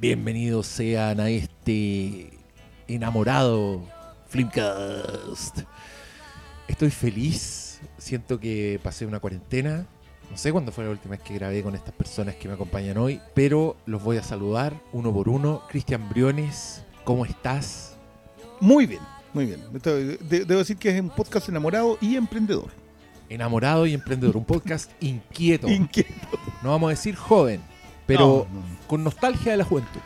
Bienvenidos sean a este enamorado Flimcast. Estoy feliz, siento que pasé una cuarentena. No sé cuándo fue la última vez que grabé con estas personas que me acompañan hoy, pero los voy a saludar uno por uno. Cristian Briones, ¿cómo estás? Muy bien, muy bien. Debo decir que es un podcast enamorado y emprendedor. Enamorado y emprendedor, un podcast inquieto. Inquieto. No vamos a decir joven, pero No, no. con nostalgia de la juventud.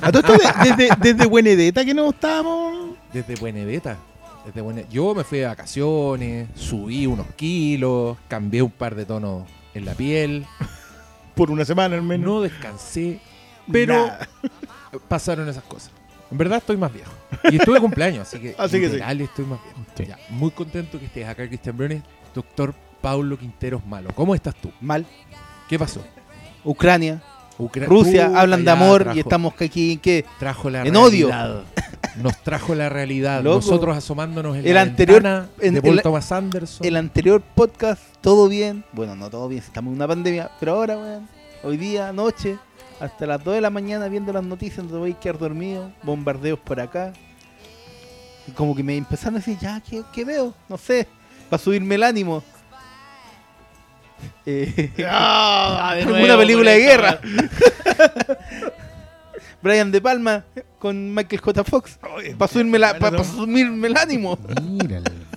A todo esto de- desde, desde Buenedeta que no estábamos. Desde Buenedeta. Desde Yo me fui de vacaciones, subí unos kilos, cambié un par de tonos en la piel, Por una semana al menos. no descansé, pero pasaron esas cosas. En verdad estoy más viejo. Y estuve cumpleaños, así que, Así que sí. estoy más viejo. Sí. Ya, muy contento que estés acá, Cristian Briones. Doctor Paulo Quinteros Malo. ¿Cómo estás tú? Mal. ¿Qué pasó? Ucrania, Ucra- Rusia, hablan de amor trajo- y estamos aquí en qué? Trajo la en odio. realidad. Nos trajo la realidad. Loco. Nosotros asomándonos en El la anterior- en- de Paul el- Thomas Anderson. El anterior podcast, todo bien. Bueno, no todo bien, estamos en una pandemia, pero ahora, weón, hoy día, noche, hasta las 2 de la mañana viendo las noticias, no te voy a quedar dormido, bombardeos por acá. Y como que me empezaron a decir, ya, ¿qué, qué veo? No sé, para subirme el ánimo. Eh, Ah, de nuevo película de guerra. Brian De Palma con Michael J. Fox. Para subirme, la- pa- bueno, pa subirme el ánimo.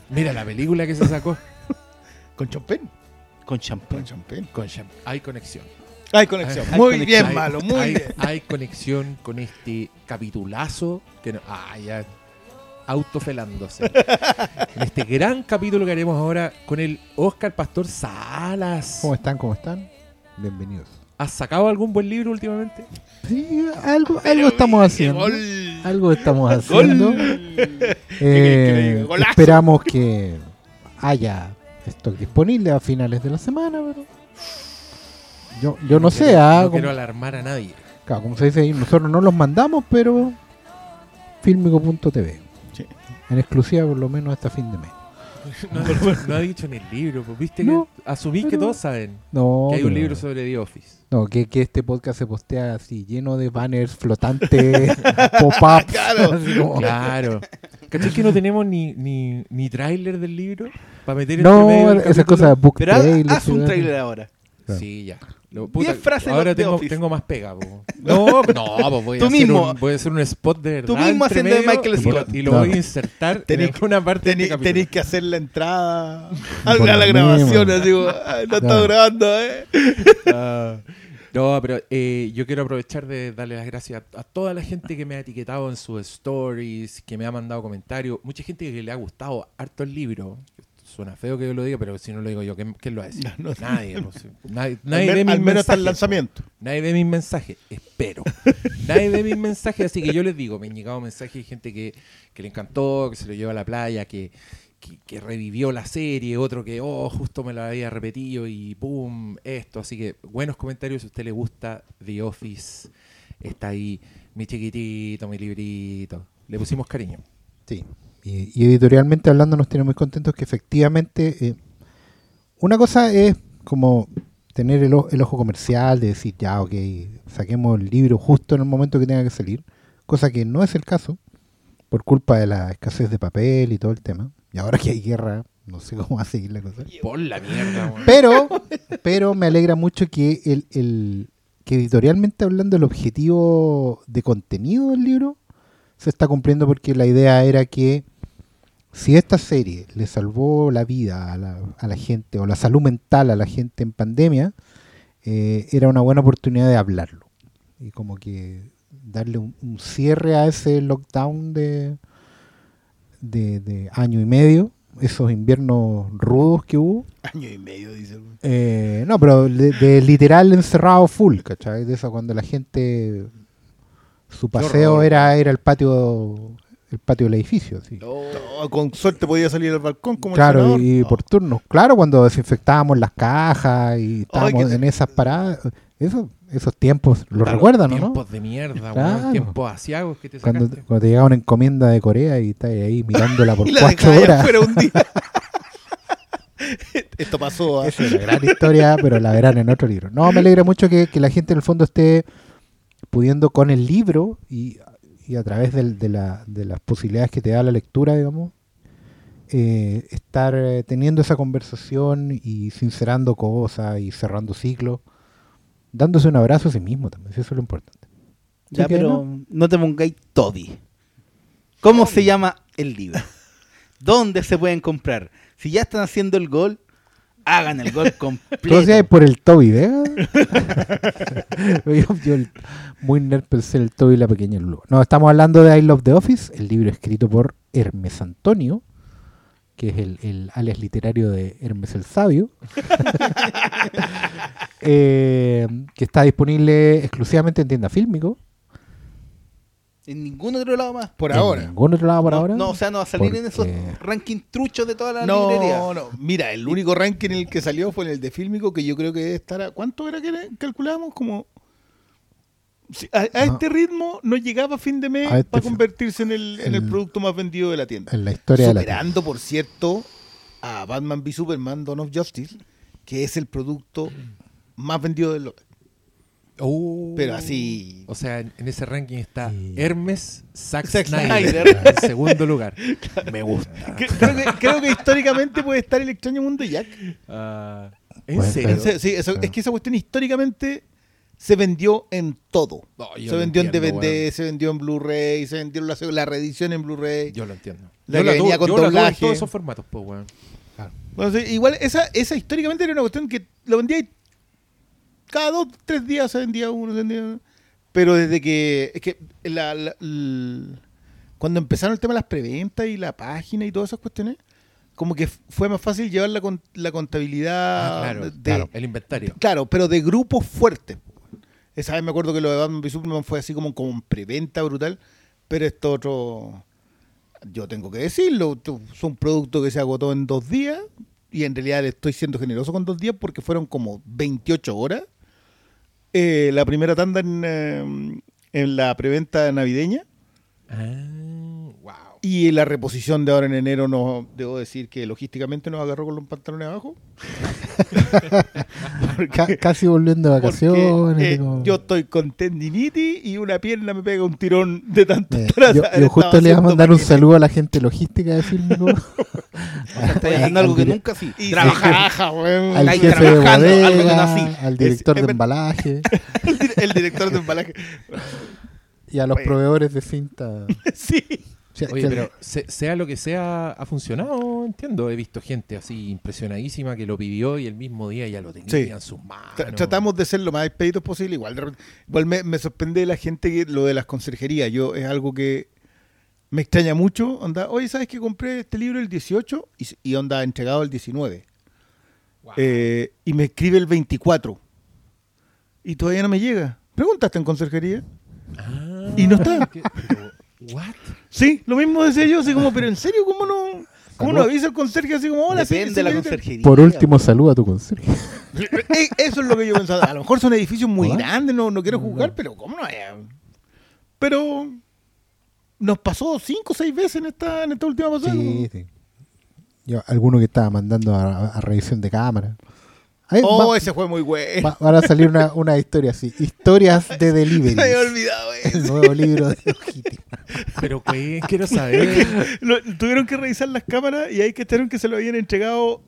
Mira la película que se sacó. Con champén. Con Con champén. Hay conexión. Hay conexión. Hay muy bien, malo. Muy hay- bien. hay conexión con este capitulazo que no- ah, ya autofelándose. en este gran capítulo que haremos ahora con el Oscar Pastor Salas. ¿Cómo están? ¿Cómo están? Bienvenidos. ¿Has sacado algún buen libro últimamente? Sí, algo, algo estamos haciendo. Gol. Algo estamos haciendo. ¿Qué Eh, esperamos que haya stock disponible a finales de la semana, pero yo, yo no sé, quiero, ah, no como, quiero alarmar a nadie. claro, como se dice ahí, nosotros no los mandamos, pero filmico.tv. En exclusiva por lo menos hasta fin de mes. No, no ha dicho en el libro, pues viste No, que asumí que todos saben No, que hay un pero- libro sobre The Office. No, que, que este podcast se postea así, lleno de banners flotantes, pop-ups. Claro. como- Claro. ¿Cachai que no tenemos ni, ni, ni tráiler del libro? Para meter No, esas capítulo? cosas book Pero haz, trailers, haz un trailer ahora. Sí, ya. Lo- Diez frases ahora tengo, Office. tengo más pega. po. No, no, pues voy, a Tú hacer mismo. un, voy a hacer un spot de verdad. Tú mismo entre haciendo de medio Michael Scott. Y lo No. voy a insertar en Tenéis- alguna parte de Tení- este capítulo. Tenéis que hacer la entrada a, la grabación. mismo. Así, como, "Ay, no está grabando, eh. Ah, no, pero eh, yo quiero aprovechar de darle las gracias a, a toda la gente que me ha etiquetado en sus stories, que me ha mandado comentarios. Mucha gente que le ha gustado harto el libro. Suena feo que yo lo diga, pero si no lo digo yo, ¿quién, quién lo va a decir? No, no. Nadie. pues, nadie Al, nadie men- ve mis al menos hasta el lanzamiento. po. Nadie ve mis mensajes. Espero. nadie ve mis mensajes, así que yo les digo, me han llegado mensajes de gente que, que le encantó, que se lo llevó a la playa, que, que, que revivió la serie, otro que, oh, justo me la había repetido y pum, esto. Así que buenos comentarios si a usted le gusta The Office. Está ahí mi chiquitito, mi librito. Le pusimos cariño. Sí. Y, y editorialmente hablando nos tiene muy contentos que efectivamente eh, una cosa es como tener el, el ojo comercial de decir ya ok saquemos el libro justo en el momento que tenga que salir cosa que no es el caso por culpa de la escasez de papel y todo el tema. Y ahora que hay guerra no sé cómo va a seguir la cosa. Por la mierda, pero pero me alegra mucho que el, el- que editorialmente hablando el objetivo de contenido del libro se está cumpliendo porque la idea era que si esta serie le salvó la vida a la, a la gente o la salud mental a la gente en pandemia, eh, era una buena oportunidad de hablarlo y como que darle un, un cierre a ese lockdown de, de, de año y medio, esos inviernos rudos que hubo. Año y medio, dice. el. Eh, no, pero de, de literal encerrado full, ¿cachai? De eso cuando la gente su paseo era, era el patio el patio del edificio, sí. No, con suerte podía salir al balcón como el Claro, senador. y, por turnos. Claro, cuando desinfectábamos las cajas y estábamos que- en esas paradas. Eso, esos tiempos, ¿lo Puta, recuerdan, o no? Tiempos de mierda, Claro. weón. Tiempos asiagos que te Cuando, sacaste. cuando te llegaba una encomienda de Corea y estás ahí mirándola por Y la cuatro horas. un día. Esto pasó. Esa es una gran historia, pero la verán en otro libro. No, me alegra mucho que, que la gente en el fondo esté pudiendo con el libro y, y a través de, la- de las posibilidades que te da la lectura, digamos, eh, estar eh, teniendo esa conversación y sincerando cosas y cerrando ciclos, dándose un abrazo a sí mismo también, eso es lo importante. Ya, ¿Sí pero no te pongáis Toby. ¿Cómo se llama el libro? ¿Dónde se pueden comprar? Si ya están haciendo el gol, hagan el gol ¿Tú completo. decías por el Toby Vega? yo, yo el- muy nerd pensé en el Toby y la pequeña Lulu. No, estamos hablando de I Love the Office, el libro escrito por Hermes Antonio, que es el, el alias literario de Hermes el Sabio, Eh, que está disponible exclusivamente en tienda fílmico. En ningún otro lado más. Por en ahora. ningún otro lado por no, ahora. no, o sea, no va a salir en esos rankings truchos de toda la librería. No, no. Mira, el único ranking en el que salió fue en el de Fílmico, que yo creo que debe estar a... ¿Cuánto era que calculábamos? Como... Sí, a, a No. este ritmo no llegaba a fin de mes A este para convertirse en el, en el producto más vendido de la tienda. En la historia de la por cierto, a Batman v Superman Dawn of Justice, que es el producto más vendido del local. Oh. Pero así... O sea, en, en ese ranking está Sí. Hermes Zack Zack Snyder, Snyder. en segundo lugar. Me gusta. Creo que, creo que históricamente puede estar el extraño mundo de Jack. Ah, ¿En serio? ser. En se- sí, eso- Claro. es que esa cuestión históricamente se vendió en todo. No, se vendió en entiendo, DVD, weón. se vendió en Blu-ray, se vendió la, la reedición en Blu-ray. Yo lo entiendo. La yo que venía tuve- con yo la tuve en doblaje. todos esos formatos, pues, weón. Bueno, sí, igual esa, esa históricamente era una cuestión que lo vendía y cada dos, tres días se vendía uno, se vendía uno. Pero desde que, es que la- la- l- cuando empezaron el tema de las preventas y la página y todas esas cuestiones, como que fue más fácil llevar la, con- la contabilidad Ah, claro, de, claro, el inventario. Claro, pero de grupos fuertes. Esa vez me acuerdo que lo de Batman v Superman fue así como con preventa brutal, pero esto otro, yo tengo que decirlo, es un producto que se agotó en dos días y en realidad le estoy siendo generoso con dos días porque fueron como 28 horas. Eh, la primera tanda en, eh, en la preventa navideña Ah. Y la reposición de ahora en enero, no debo decir que logísticamente nos agarró con los pantalones abajo. Ca- casi volviendo de Porque, vacaciones. eh, como- yo estoy con tendinitis y una pierna me pega un tirón de tanto Eh, yo, justo le iba a mandar un saludo a la gente logística de Fílmico. Está haciendo algo que nunca sí. Y trabaja, weón. al jefe de trabajando, algo que no bodega, así. al director Es- de embalaje El, dir- el director de embalaje. y a los Oye. proveedores de cinta. sí. Sí, Oye, pero se- sea lo que sea, ha funcionado, entiendo. He visto gente así impresionadísima que lo pidió y el mismo día ya lo tenía Sí. en sus manos. Tra- Tratamos de ser lo más expeditos posible. Igual, de repente- igual me, me sorprende la gente que lo de las conserjerías. Yo es algo que me extraña mucho. Onda, oye, ¿sabes que compré este libro el 18? Y, y onda entregado el 19. Wow. Eh, y me escribe el 24. Y todavía no me llega. ¿Preguntaste en conserjería? Ah, y no está. ¿What? Sí, lo mismo decía yo, así como, pero en serio, ¿cómo no? ¿Cómo no avisa el conserje así como, hola, sí, Depende de la señorita"? conserjería. Por último, saludo a tu conserje. Eh, Eso es lo que yo pensaba. A lo mejor son edificios muy ¿Hola? grandes, no, no quiero juzgar, pero ¿cómo no hay? Pero nos pasó cinco o seis veces en esta, en esta última pasada. Sí, sí. Yo, alguno que estaba mandando a, a revisión de cámara. Ahí Oh, va- ese fue muy bueno. va- van a salir una, una historia así. Historias de delivery. Me había olvidado El eso. nuevo libro de Ojiti. Pero, pues, quiero saber. Lo- tuvieron que revisar las cámaras y ahí que que se lo habían entregado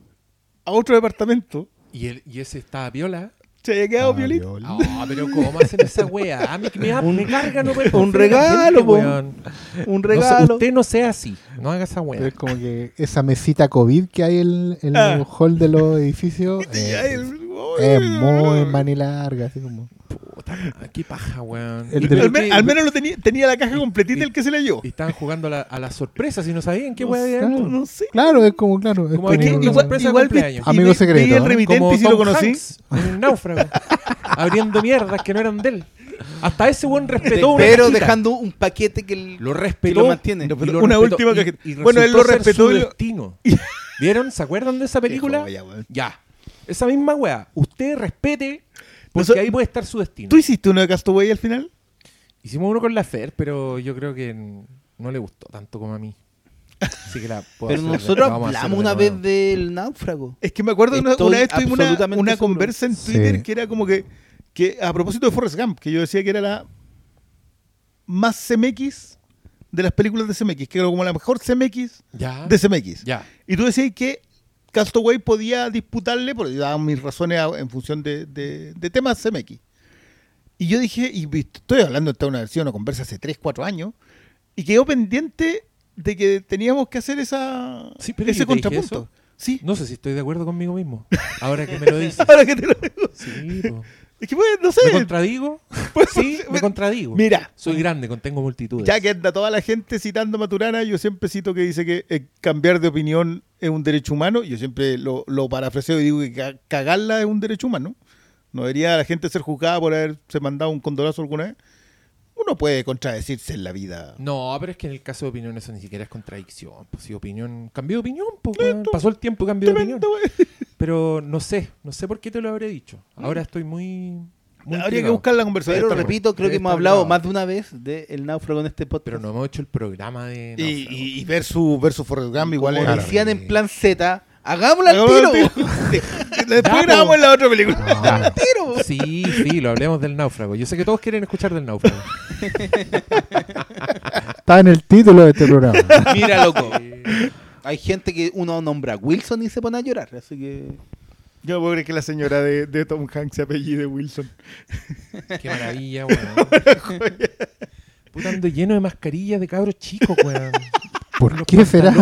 a otro departamento. ¿Y, el, y ese estaba viola? Se había quedado Ah, viola. No, pero ¿cómo hacen esa wea? A mí que me, da- me carga no ver un regalo, gente, po. weón. Un No regalo. usted no sea así. No haga esa Pero wea. es como que esa mesita COVID que hay en, en Ah. el hall de los edificios eh, el- es muy manilarga, así como. Puta, qué paja, weón. El Y de- Al, me- que- al menos lo tenía, tenía la caja completita el que se leyó. Y estaban jugando a la, a la sorpresa si no sabían qué sé, dentro. No sé. Claro, es como, claro. Es Como como igual- sorpresa de igual y Amigo secreto, vi el remitente Como y si lo Tom conocí. Hanks en el náufrago. abriendo mierdas que no eran de él. Hasta ese buen respetó una Pero cajita. dejando un paquete que el- Lo que respetó. lo mantiene. No, y pero lo una respetó, última y- cajita. y Bueno, él lo respetó su y lo- destino. ¿Vieron? ¿Se acuerdan de esa película? Joya, weón. Ya. Esa misma wea. Usted respete porque Noso- ahí puede estar su destino. ¿Tú hiciste uno de Castaway al final? Hicimos uno con la Fer, pero yo creo que no le gustó tanto como a mí. Así que la puedo Pero hacer nosotros la hablamos una nuevo. vez del náufrago. Es que me acuerdo una, una vez tuvimos una, una conversa en Sí. Twitter que era como que, que a propósito de Forrest Gump, que yo decía que era la más CMX de las películas de CMX, que era como la mejor CMX Ya. de CMX. Ya. Y tú decías que Castaway podía disputarle, porque daban mis razones a- en función de, de- de temas CMX. Y yo dije, y estoy hablando de una versión o conversa hace 3, 4 años, y quedó pendiente de que teníamos que hacer esa, Sí, pero ese contrapunto. Sí. No sé si estoy de acuerdo conmigo mismo. Ahora que me lo dices. Ahora que te lo digo. Sí, po. Es que, pues, no sé. ¿Me contradigo? Pues, Sí, me pues, contradigo. Mira, Soy grande, contengo multitudes. ya que anda toda la gente citando a Maturana, yo siempre cito que dice que eh, cambiar de opinión es un derecho humano. Yo siempre lo, lo parafraseo y digo que ca- cagarla es un derecho humano. No debería la gente ser juzgada por haberse mandado un condorazo alguna vez. Uno puede contradecirse en la vida. No, pero es que en el caso de opinión eso ni siquiera es contradicción. Pues si opinión, cambió de opinión, pues, pasó el tiempo y cambió de opinión. Pero no sé, no sé por qué te lo habré dicho. Ahora estoy muy... muy Habría que buscar la conversación. Pero repito, creo que hemos hablado más de una vez del náufrago en este podcast. Pero no hemos hecho el programa de... Y, náufrago. y, y ver su, ver su Forrest Gump igual Como es. decían en plan Z, hagámoslo al tiro. al tiro. Después grabamos en la otra película. Ya. tiro. Sí, sí, lo hablemos del náufrago. Yo sé que todos quieren escuchar del náufrago. Está en el título de este programa. Mira, loco. Hay gente que uno nombra a Wilson y se pone a llorar. Así que. Yo no puedo creer que la señora de, de Tom Hanks se apellide Wilson. Qué maravilla, weón. Puta, ando lleno de mascarillas de cabros chicos, weón. ¿Por Los qué será?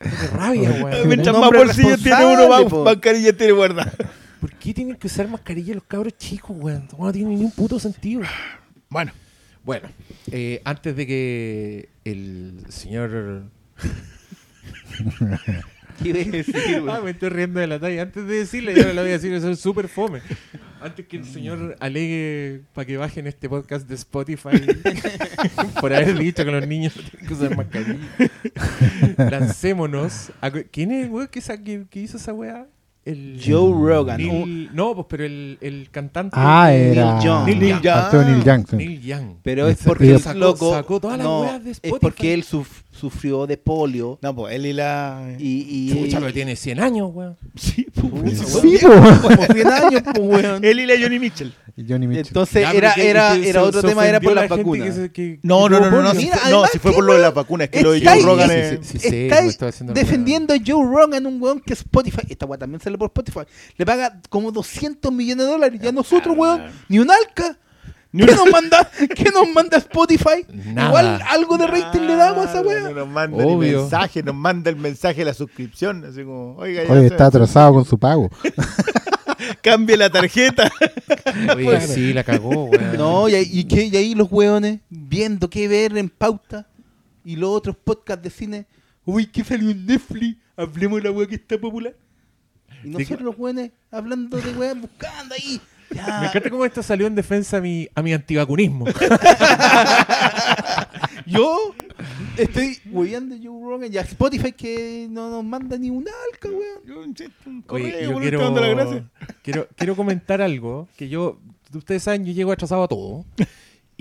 Qué rabia, weón. Mientras Un más hombre bolsillos tiene uno, más po. mascarillas tiene guardada. ¿Por qué tienen que usar mascarilla los cabros chicos, weón? No tiene ni un puto sentido. Bueno, Bueno, eh, antes de que el señor... ¿Qué iba a decir, Ah, güey? me estoy riendo de la talla. Antes de decirle, yo lo voy a decir, eso es súper fome. Antes que el señor alegue para que bajen este podcast de Spotify por haber dicho que los niños no tienen que usar mascarilla. Lancémonos. a- ¿Quién es el weón que, sa- que- que hizo esa weá? El, Joe Rogan. Neil- no, pues pero el, el cantante. Ah, era. Neil Young. Neil Young. Neil Young. Neil Young. Pero es porque es sacó- loco. sacó todas las no, weas de es Spotify. porque él suf- sufrió de polio. no, pues él y la. Y, y, Chucha, tiene 100 años, weón. Sí, pues, Sí, weón. po. como 100 años, pues, weón. Él y la Johnny Mitchell. Johnny Mitchell. Entonces Ya, era, era, que era se- otro se tema, era por la las vacunas. que se- que- No, no, no, no, no. Mira, no, si fue ¿qué por lo de la weón? vacuna. Es que lo de Joe. Rogan Sí, es. sí, sí, sí, Estáis defendiendo a Joe Rogan, un weón que Spotify, esta weá también sale por Spotify, le paga como 200 millones de dólares. Y a nosotros, weón, ni un alca. ¿Qué nos manda, ¿Qué nos manda Spotify? Nada. Igual algo de rating le damos a esa No weá. nos manda ni Obvio. mensaje, nos manda el mensaje de la suscripción. Así como, oiga, ya Oye, se- está atrasado con su pago. cambie la tarjeta. Oye, sí, la cagó, weón. No, y ahí, y qué- y ahí los weones viendo qué ver en pauta y los otros podcasts de cine. Uy, ¿qué salió en Netflix? Hablemos de la weá que está popular. Y nosotros los weones hablando de weá, buscando ahí. Ya. Me encanta cómo esto salió en defensa a mi, a mi antivacunismo. Yo estoy a Joe Rogan y a Spotify que no nos manda ni un alca, weón. Yo, un chiste, un Oye, correo, yo quiero, quiero, quiero comentar algo que yo, ustedes saben, yo llego atrasado a todo.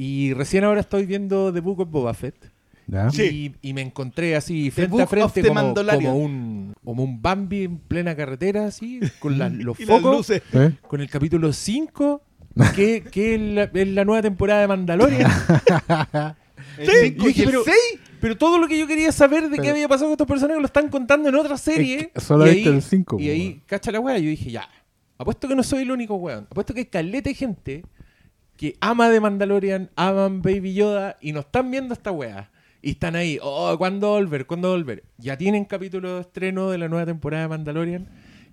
Y recién ahora estoy viendo The Book of Boba Fett. ¿Ya? Sí. Y, y me encontré así frente a frente como, un, como un Bambi en plena carretera, así, con la- los focos, luces. ¿Eh? con el capítulo 5, que, que es, la, es la nueva temporada de Mandalorian. Sí, cinco dije, y el pero- seis. Pero todo lo que yo quería saber de qué había pasado con estos personajes lo están contando en otra serie. Es que solo y viste el cinco, Y po, ahí, weón. cacha la weá, yo dije, ya, apuesto que no soy el único weón. Apuesto que hay caleta de gente que ama de Mandalorian, aman Baby Yoda y no están viendo esta weá. Y están ahí, oh, ¿cuándo volver? ¿Cuándo volver? Ya tienen capítulo de estreno de la nueva temporada de Mandalorian.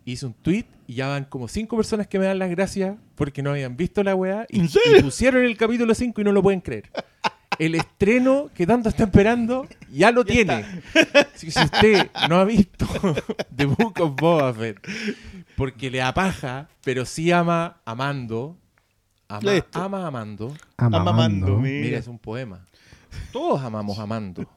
Hice un tweet y ya van como cinco personas que me dan las gracias porque no habían visto la weá y, pusieron el capítulo 5 y no lo pueden creer. El estreno que tanto está esperando ya lo tiene. Si usted no ha visto The Book of Boba Fett porque le apaja, pero sí ama amando, ama, Listo. ama amando. Amamando, mira, mira. es un poema. Todos amamos amando.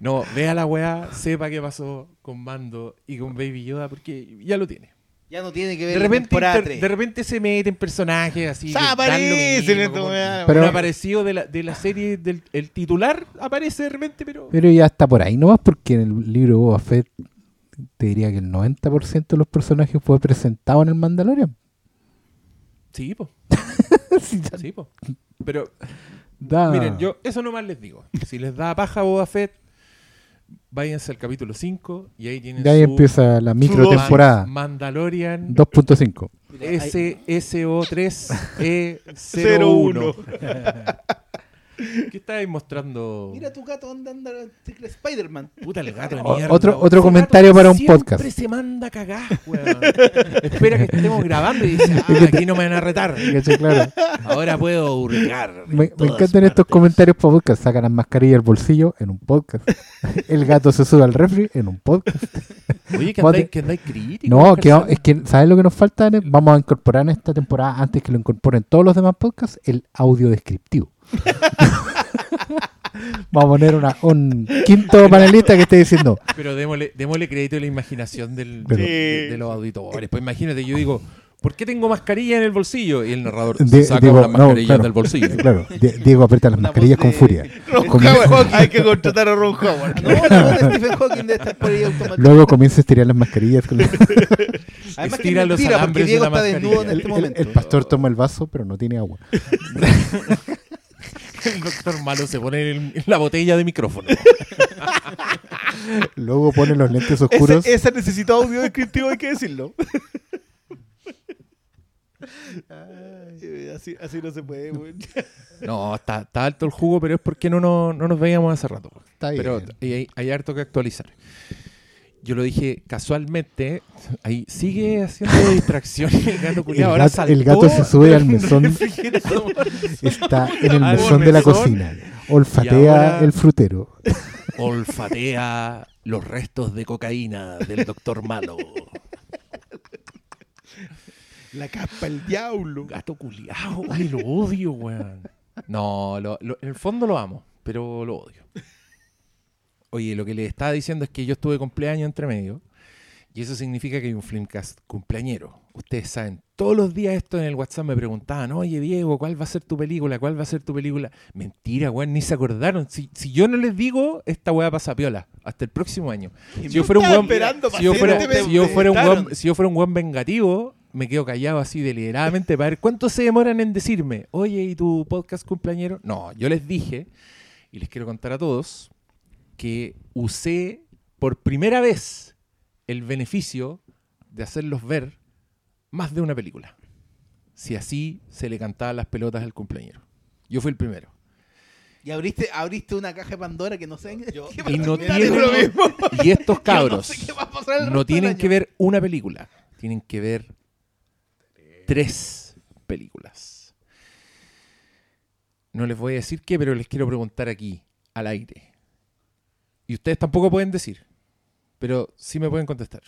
no, vea la weá, sepa qué pasó con Mando y con Baby Yoda porque ya lo tiene. Ya no tiene que ver De la repente, inter- de repente se meten personajes así. Aparecen mismo, como-. Pero- un aparecido de la, de la serie, del el titular aparece de repente, pero... Pero ya está por ahí nomás porque en el libro de Boba Fett te diría que el 90% de los personajes fue presentado en el Mandalorian. Sí, po. Sí, ya Sí, po. Pero da- miren, yo eso nomás les digo. Si les da paja Boba Fett, váyanse al capítulo 5 y ahí tienen De ahí su empieza la micro temporada Mandalorian 2.5. SSO3E01. ¿Qué estáis mostrando? Mira tu gato andando Spider-Man. Puta el gato de mierda. otro- otro comentario para un siempre podcast. se manda a cagar, weón. Espera que estemos grabando y dice, ah, aquí no me van a retar. Claro. Ahora puedo hurgar. en Me, me encantan estos partes. comentarios para podcast. Sacan las mascarillas del bolsillo en un podcast. El gato se sube al refri en un podcast. Oye, que andáis, que andáis críticos. No, que, es que, ¿sabes lo que nos falta? Ane? Vamos a incorporar en esta temporada, antes que lo incorporen todos los demás podcasts, el audio descriptivo. Vamos a poner una, un quinto panelista que esté diciendo, Pero démosle, démosle crédito a la imaginación del, de, de- de los auditores. Pues imagínate, yo digo, ¿por qué tengo mascarilla en el bolsillo? Y el narrador Di- saca digo, una no, mascarilla claro. del bolsillo. claro, Diego aprieta las Una mascarillas con de- furia. Ron Comienza- Howard. Hay que contratar a Ron Howard. No, la voz de Stephen Hawking de estar por ahí automático. Luego comienza a estirar las mascarillas. con la- Además que estira es los mentira, porque alambres de Diego la está desnudo en el, este el- momento. el pastor toma el vaso, pero no tiene agua. El doctor malo se pone en, en la botella de micrófono. Luego pone los lentes oscuros. Ese, ese necesita audio descriptivo, hay que decirlo. Ay, así, así no se puede. No, está, está alto el jugo, pero es porque no, nos- no nos veíamos hace rato. Está bien. Pero y hay, hay harto que actualizar. Yo lo dije casualmente, ahí sigue haciendo distracciones el gato El culiao. Ahora gato- el gato se sube al mesón. Está en el mesón de la cocina. Olfatea el frutero. Olfatea los restos de cocaína del doctor malo. La capa el diablo. Gato culiao, ay, lo odio, weón. No, lo- lo- en el fondo lo amo, pero lo odio. Oye, lo que le estaba diciendo es que yo estuve cumpleaños entre medio. Y eso significa que hay un Flimcast cumpleañero. Ustedes saben, todos los días esto en el WhatsApp me preguntaban, oye Diego, ¿cuál va a ser tu película? ¿Cuál va a ser tu película? Mentira, weón, ni se acordaron. Si, si yo no les digo, esta weá pasa piola. Hasta el próximo año. Si yo fuera un weón, si yo fuera, pacientemente. si yo fuera un Estaron. weón, si yo fuera un weón vengativo, me quedo callado así deliberadamente para ver cuánto se demoran en decirme, oye, ¿y tu podcast cumpleañero? No, yo les dije, y les quiero contar a todos, que usé por primera vez el beneficio de hacerlos ver más de una película. Si así se le cantaban las pelotas al cumpleañero. Yo fui el primero. Y abriste, abriste una caja de Pandora que no sé. Yo- ¿qué Y, no lo mismo. y estos Yo cabros no sé tienen que ver una película, tienen que ver tres películas. No les voy a decir qué, pero les quiero preguntar aquí, al aire. Y ustedes tampoco pueden decir, pero sí me pueden contestar.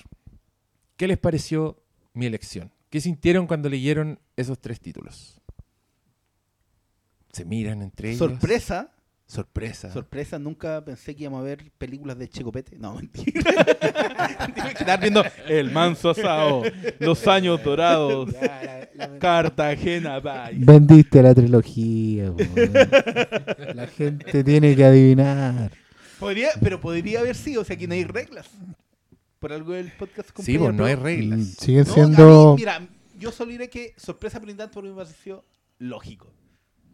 ¿Qué les pareció mi elección? ¿Qué sintieron cuando leyeron esos tres títulos? Se miran entre ellos. Sorpresa. Sorpresa. Sorpresa, nunca pensé que íbamos a ver películas de Checopete. No, mentira. Estar viendo El Manso Asado, Los Años Dorados, Cartagena Bay. Vendiste la trilogía. La gente tiene que adivinar. Podría, pero podría haber sido, o sea, aquí no hay reglas. Por algo del podcast sí, pues no hay reglas. Mm, Siguen No, siendo. a mí, mira, yo solo diré que sorpresa por tanto porque me pareció lógico.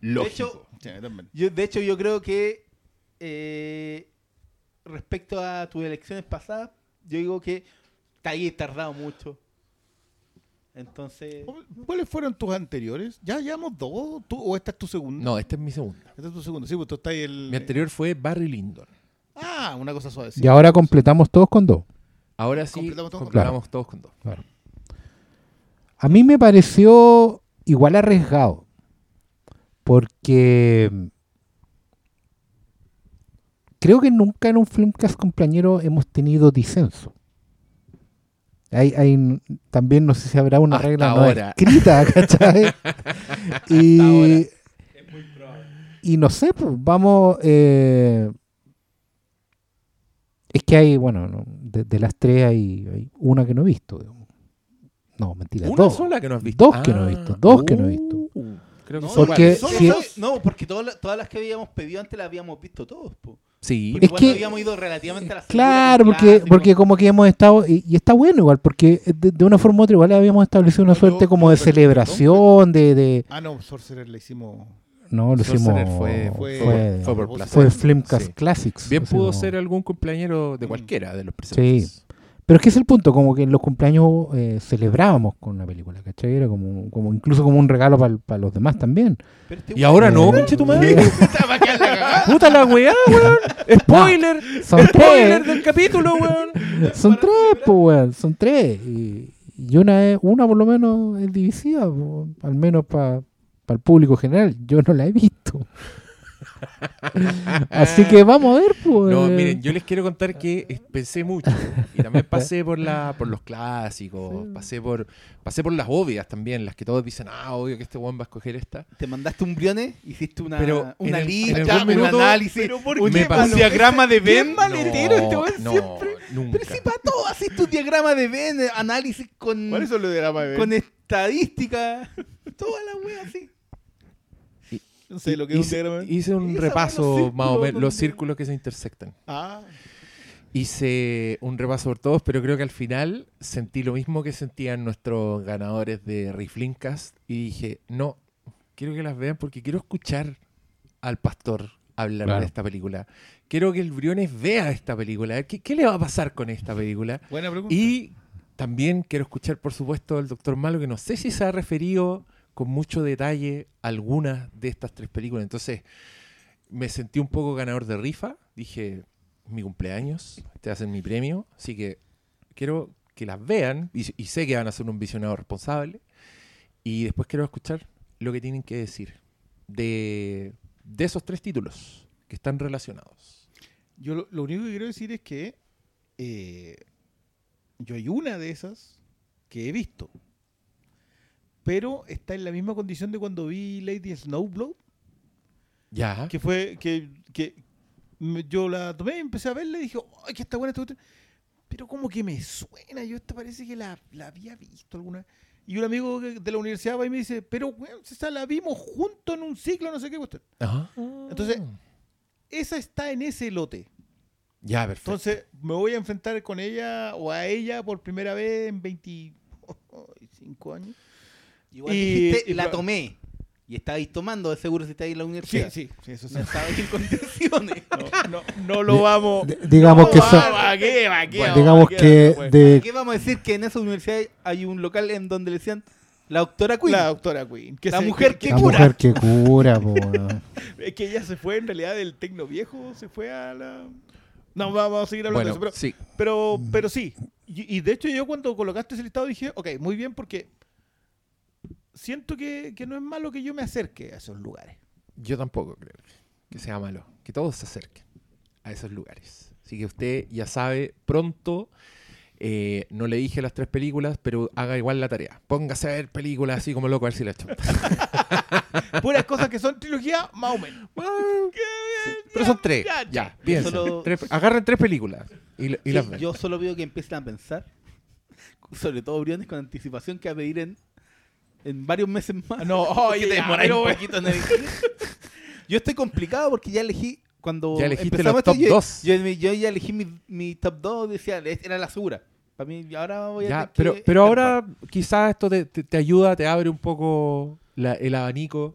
Lógico. De hecho, Sí, yo, de hecho, yo creo que eh, respecto a tus elecciones pasadas, yo digo que te ahí tardado mucho. Entonces, ¿Cuáles fueron tus anteriores? ¿Ya llevamos dos? ¿Tú, ¿O esta es tu segunda? no, esta es mi segunda. Esta es tu segunda. Sí, pues tú estás ahí el... Mi anterior fue Barry Lyndon. Ah, una cosa suave. Y ahora completamos todos con dos. Ahora sí, Completamos todos con completamos todos con dos. A mí me pareció igual arriesgado. Porque creo que nunca en un Filmcast compañero hemos tenido disenso. Hay, hay- también no sé si habrá una Hasta regla no ahora. escrita, ¿cachai? y, ahora. y no sé, pues vamos. eh, es que hay, bueno, no, de, de las tres hay, hay una que no he visto. digamos. No, mentira, ¿Una dos. sola que no has visto? Dos que no he visto, dos que no he visto. Uh, creo que no, son Porque si- fue- no, porque todas las, todas las que habíamos pedido antes las habíamos visto todos. po. Sí, Porque Es cuando que- habíamos ido relativamente a la Claro, porque, porque como que hemos estado, y, y está bueno igual, porque de, de una forma u otra igual habíamos establecido una No, suerte como de no, celebración, de, de Ah, no, Sorcerer le hicimos. No, lo hicimos, fue, fue- fue, fue por fue placer. fue Flimcast Sí. Classics. Bien pudo como- ser algún cumpleañero de Mm. cualquiera de los presentes. Pero es que es el punto, como que en los cumpleaños eh, celebrábamos con una película, ¿cachai? Era como, como incluso como un regalo para los demás también. Pero este Y ahora no, conche tu madre. Puta la weá, weón. Spoiler. Son Spoiler tres, del capítulo, weón. son tres, pues, weón, son tres. Y, y una, es, una por lo menos es divisiva, po, al menos para el público general. Yo no la he visto. Así que vamos a ver, pues. No, miren, yo les quiero contar que eh, pensé mucho y también pasé por la por los clásicos, pasé por pasé por las obvias también, las que todos dicen, "Ah, obvio que este weón va a escoger esta." Te mandaste un briones, hiciste una, Pero una en el- lista, un minuto- análisis, ¿Pero por un, un diagrama de Bien Venn. maletero este weón no, siempre. nunca. Pero si para todo haces tu diagrama de Venn, eh, análisis con, ¿Cuál es el diagrama de con estadística, toda la wea así. No sé lo que es un hice, diagrama de hice un repaso más o círculos menos, los círculos que se intersectan. Ah, Hice un repaso por todos, pero creo que al final sentí lo mismo que sentían nuestros ganadores de Riflincast y dije, no, quiero que las vean porque quiero escuchar al pastor hablar Claro. de esta película. Quiero que el Briones vea esta película. ¿Qué, qué le va a pasar con esta película? buena pregunta. Y también quiero escuchar, por supuesto, al doctor Malo, que no sé si se ha referido con mucho detalle algunas de estas tres películas. Entonces, me sentí un poco ganador de rifa. Dije, mi cumpleaños, a ser mi premio. Así que quiero que las vean y, sé que van a ser un visionado responsable. Y después quiero escuchar lo que tienen que decir de, de esos tres títulos que están relacionados. Yo lo, lo único que quiero decir es que eh, yo hay una de esas que he visto, pero está en la misma condición de cuando vi Lady Snowblood, Ya. que fue que, yo la tomé, empecé a verla y dije, ¡ay, que está buena esta! Pero como que me suena, yo esta parece que la, la había visto alguna vez. Y un amigo de la universidad va y me dice, pero si esa la vimos juntos en un ciclo, no sé qué cuestión. Ajá. Entonces, Esa está en ese lote. Ya, perfecto. Entonces, me voy a enfrentar con ella o a ella por primera vez en 25 años. Igual Y- dijiste, y la tomé. Y estabais tomando, de seguro si estáis en la Sí, universidad. sí, sí, eso sí. No estabais en condiciones. No, no, no lo vamos. D- digamos no que. Bueno, digamos ¿pa' qué? que Pues, de ¿Qué vamos a decir? Que en esa universidad hay un local en donde le decían la doctora Queen. La doctora Queen. Que La se- mujer que la cura. mujer que cura, po. Es que ella se fue en realidad del tecno viejo, se fue a la. No, va- vamos a seguir hablando Bueno, de eso. sí. Pero, pero, pero sí. Y, y de hecho, yo cuando colocaste ese listado dije, ok, muy bien, porque siento que, que no es malo que yo me acerque a esos lugares. Yo tampoco creo que sea malo. Que todos se acerquen a esos lugares. Así que usted ya sabe, pronto, eh, no le dije las tres películas, pero haga igual la tarea. Póngase a ver películas así como loco a ver si la chunta. Puras cosas que son trilogía, más o menos. Pero son tres. ya, Ya, ya. piensen. Solo- Tres- agarren tres películas y, y Sí, las ven. yo solo veo que empiezan a pensar, sobre todo Briones, con anticipación que va a pedir en, en varios meses más. No, oye, te demoráis un poquito en elegir. Yo estoy complicado porque ya elegí cuando Ya elegiste empezamos los esto, top yo- dos. Yo, yo ya elegí mi, mi top 2, decía, era la segura. Para mí, y ahora voy a Ya, tener pero, que pero ahora quizás esto te, te- te ayuda, te abre un poco la- el abanico.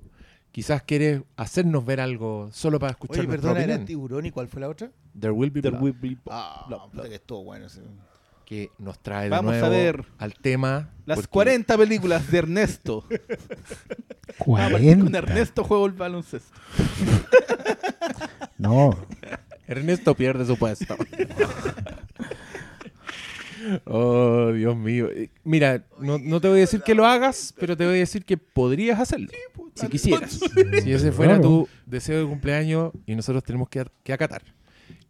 Quizás quieres hacernos ver algo solo para escuchar Oye, perdona, era tiburón y cuál fue la otra? There Will Be There Blood, will be- Ah, Bla, bla. puta que estuvo bueno ese. Que nos trae de Vamos a nuevo ver al tema. Las porque 40 películas de Ernesto. Vamos a partir con 40. Ernesto juego el baloncesto. No, Ernesto pierde su puesto. oh, Dios mío. Mira, no, no te voy a decir que lo hagas, pero te voy a decir que podrías hacerlo. si quisieras. Si ese fuera Claro. tu deseo de cumpleaños y nosotros tenemos que, que acatar.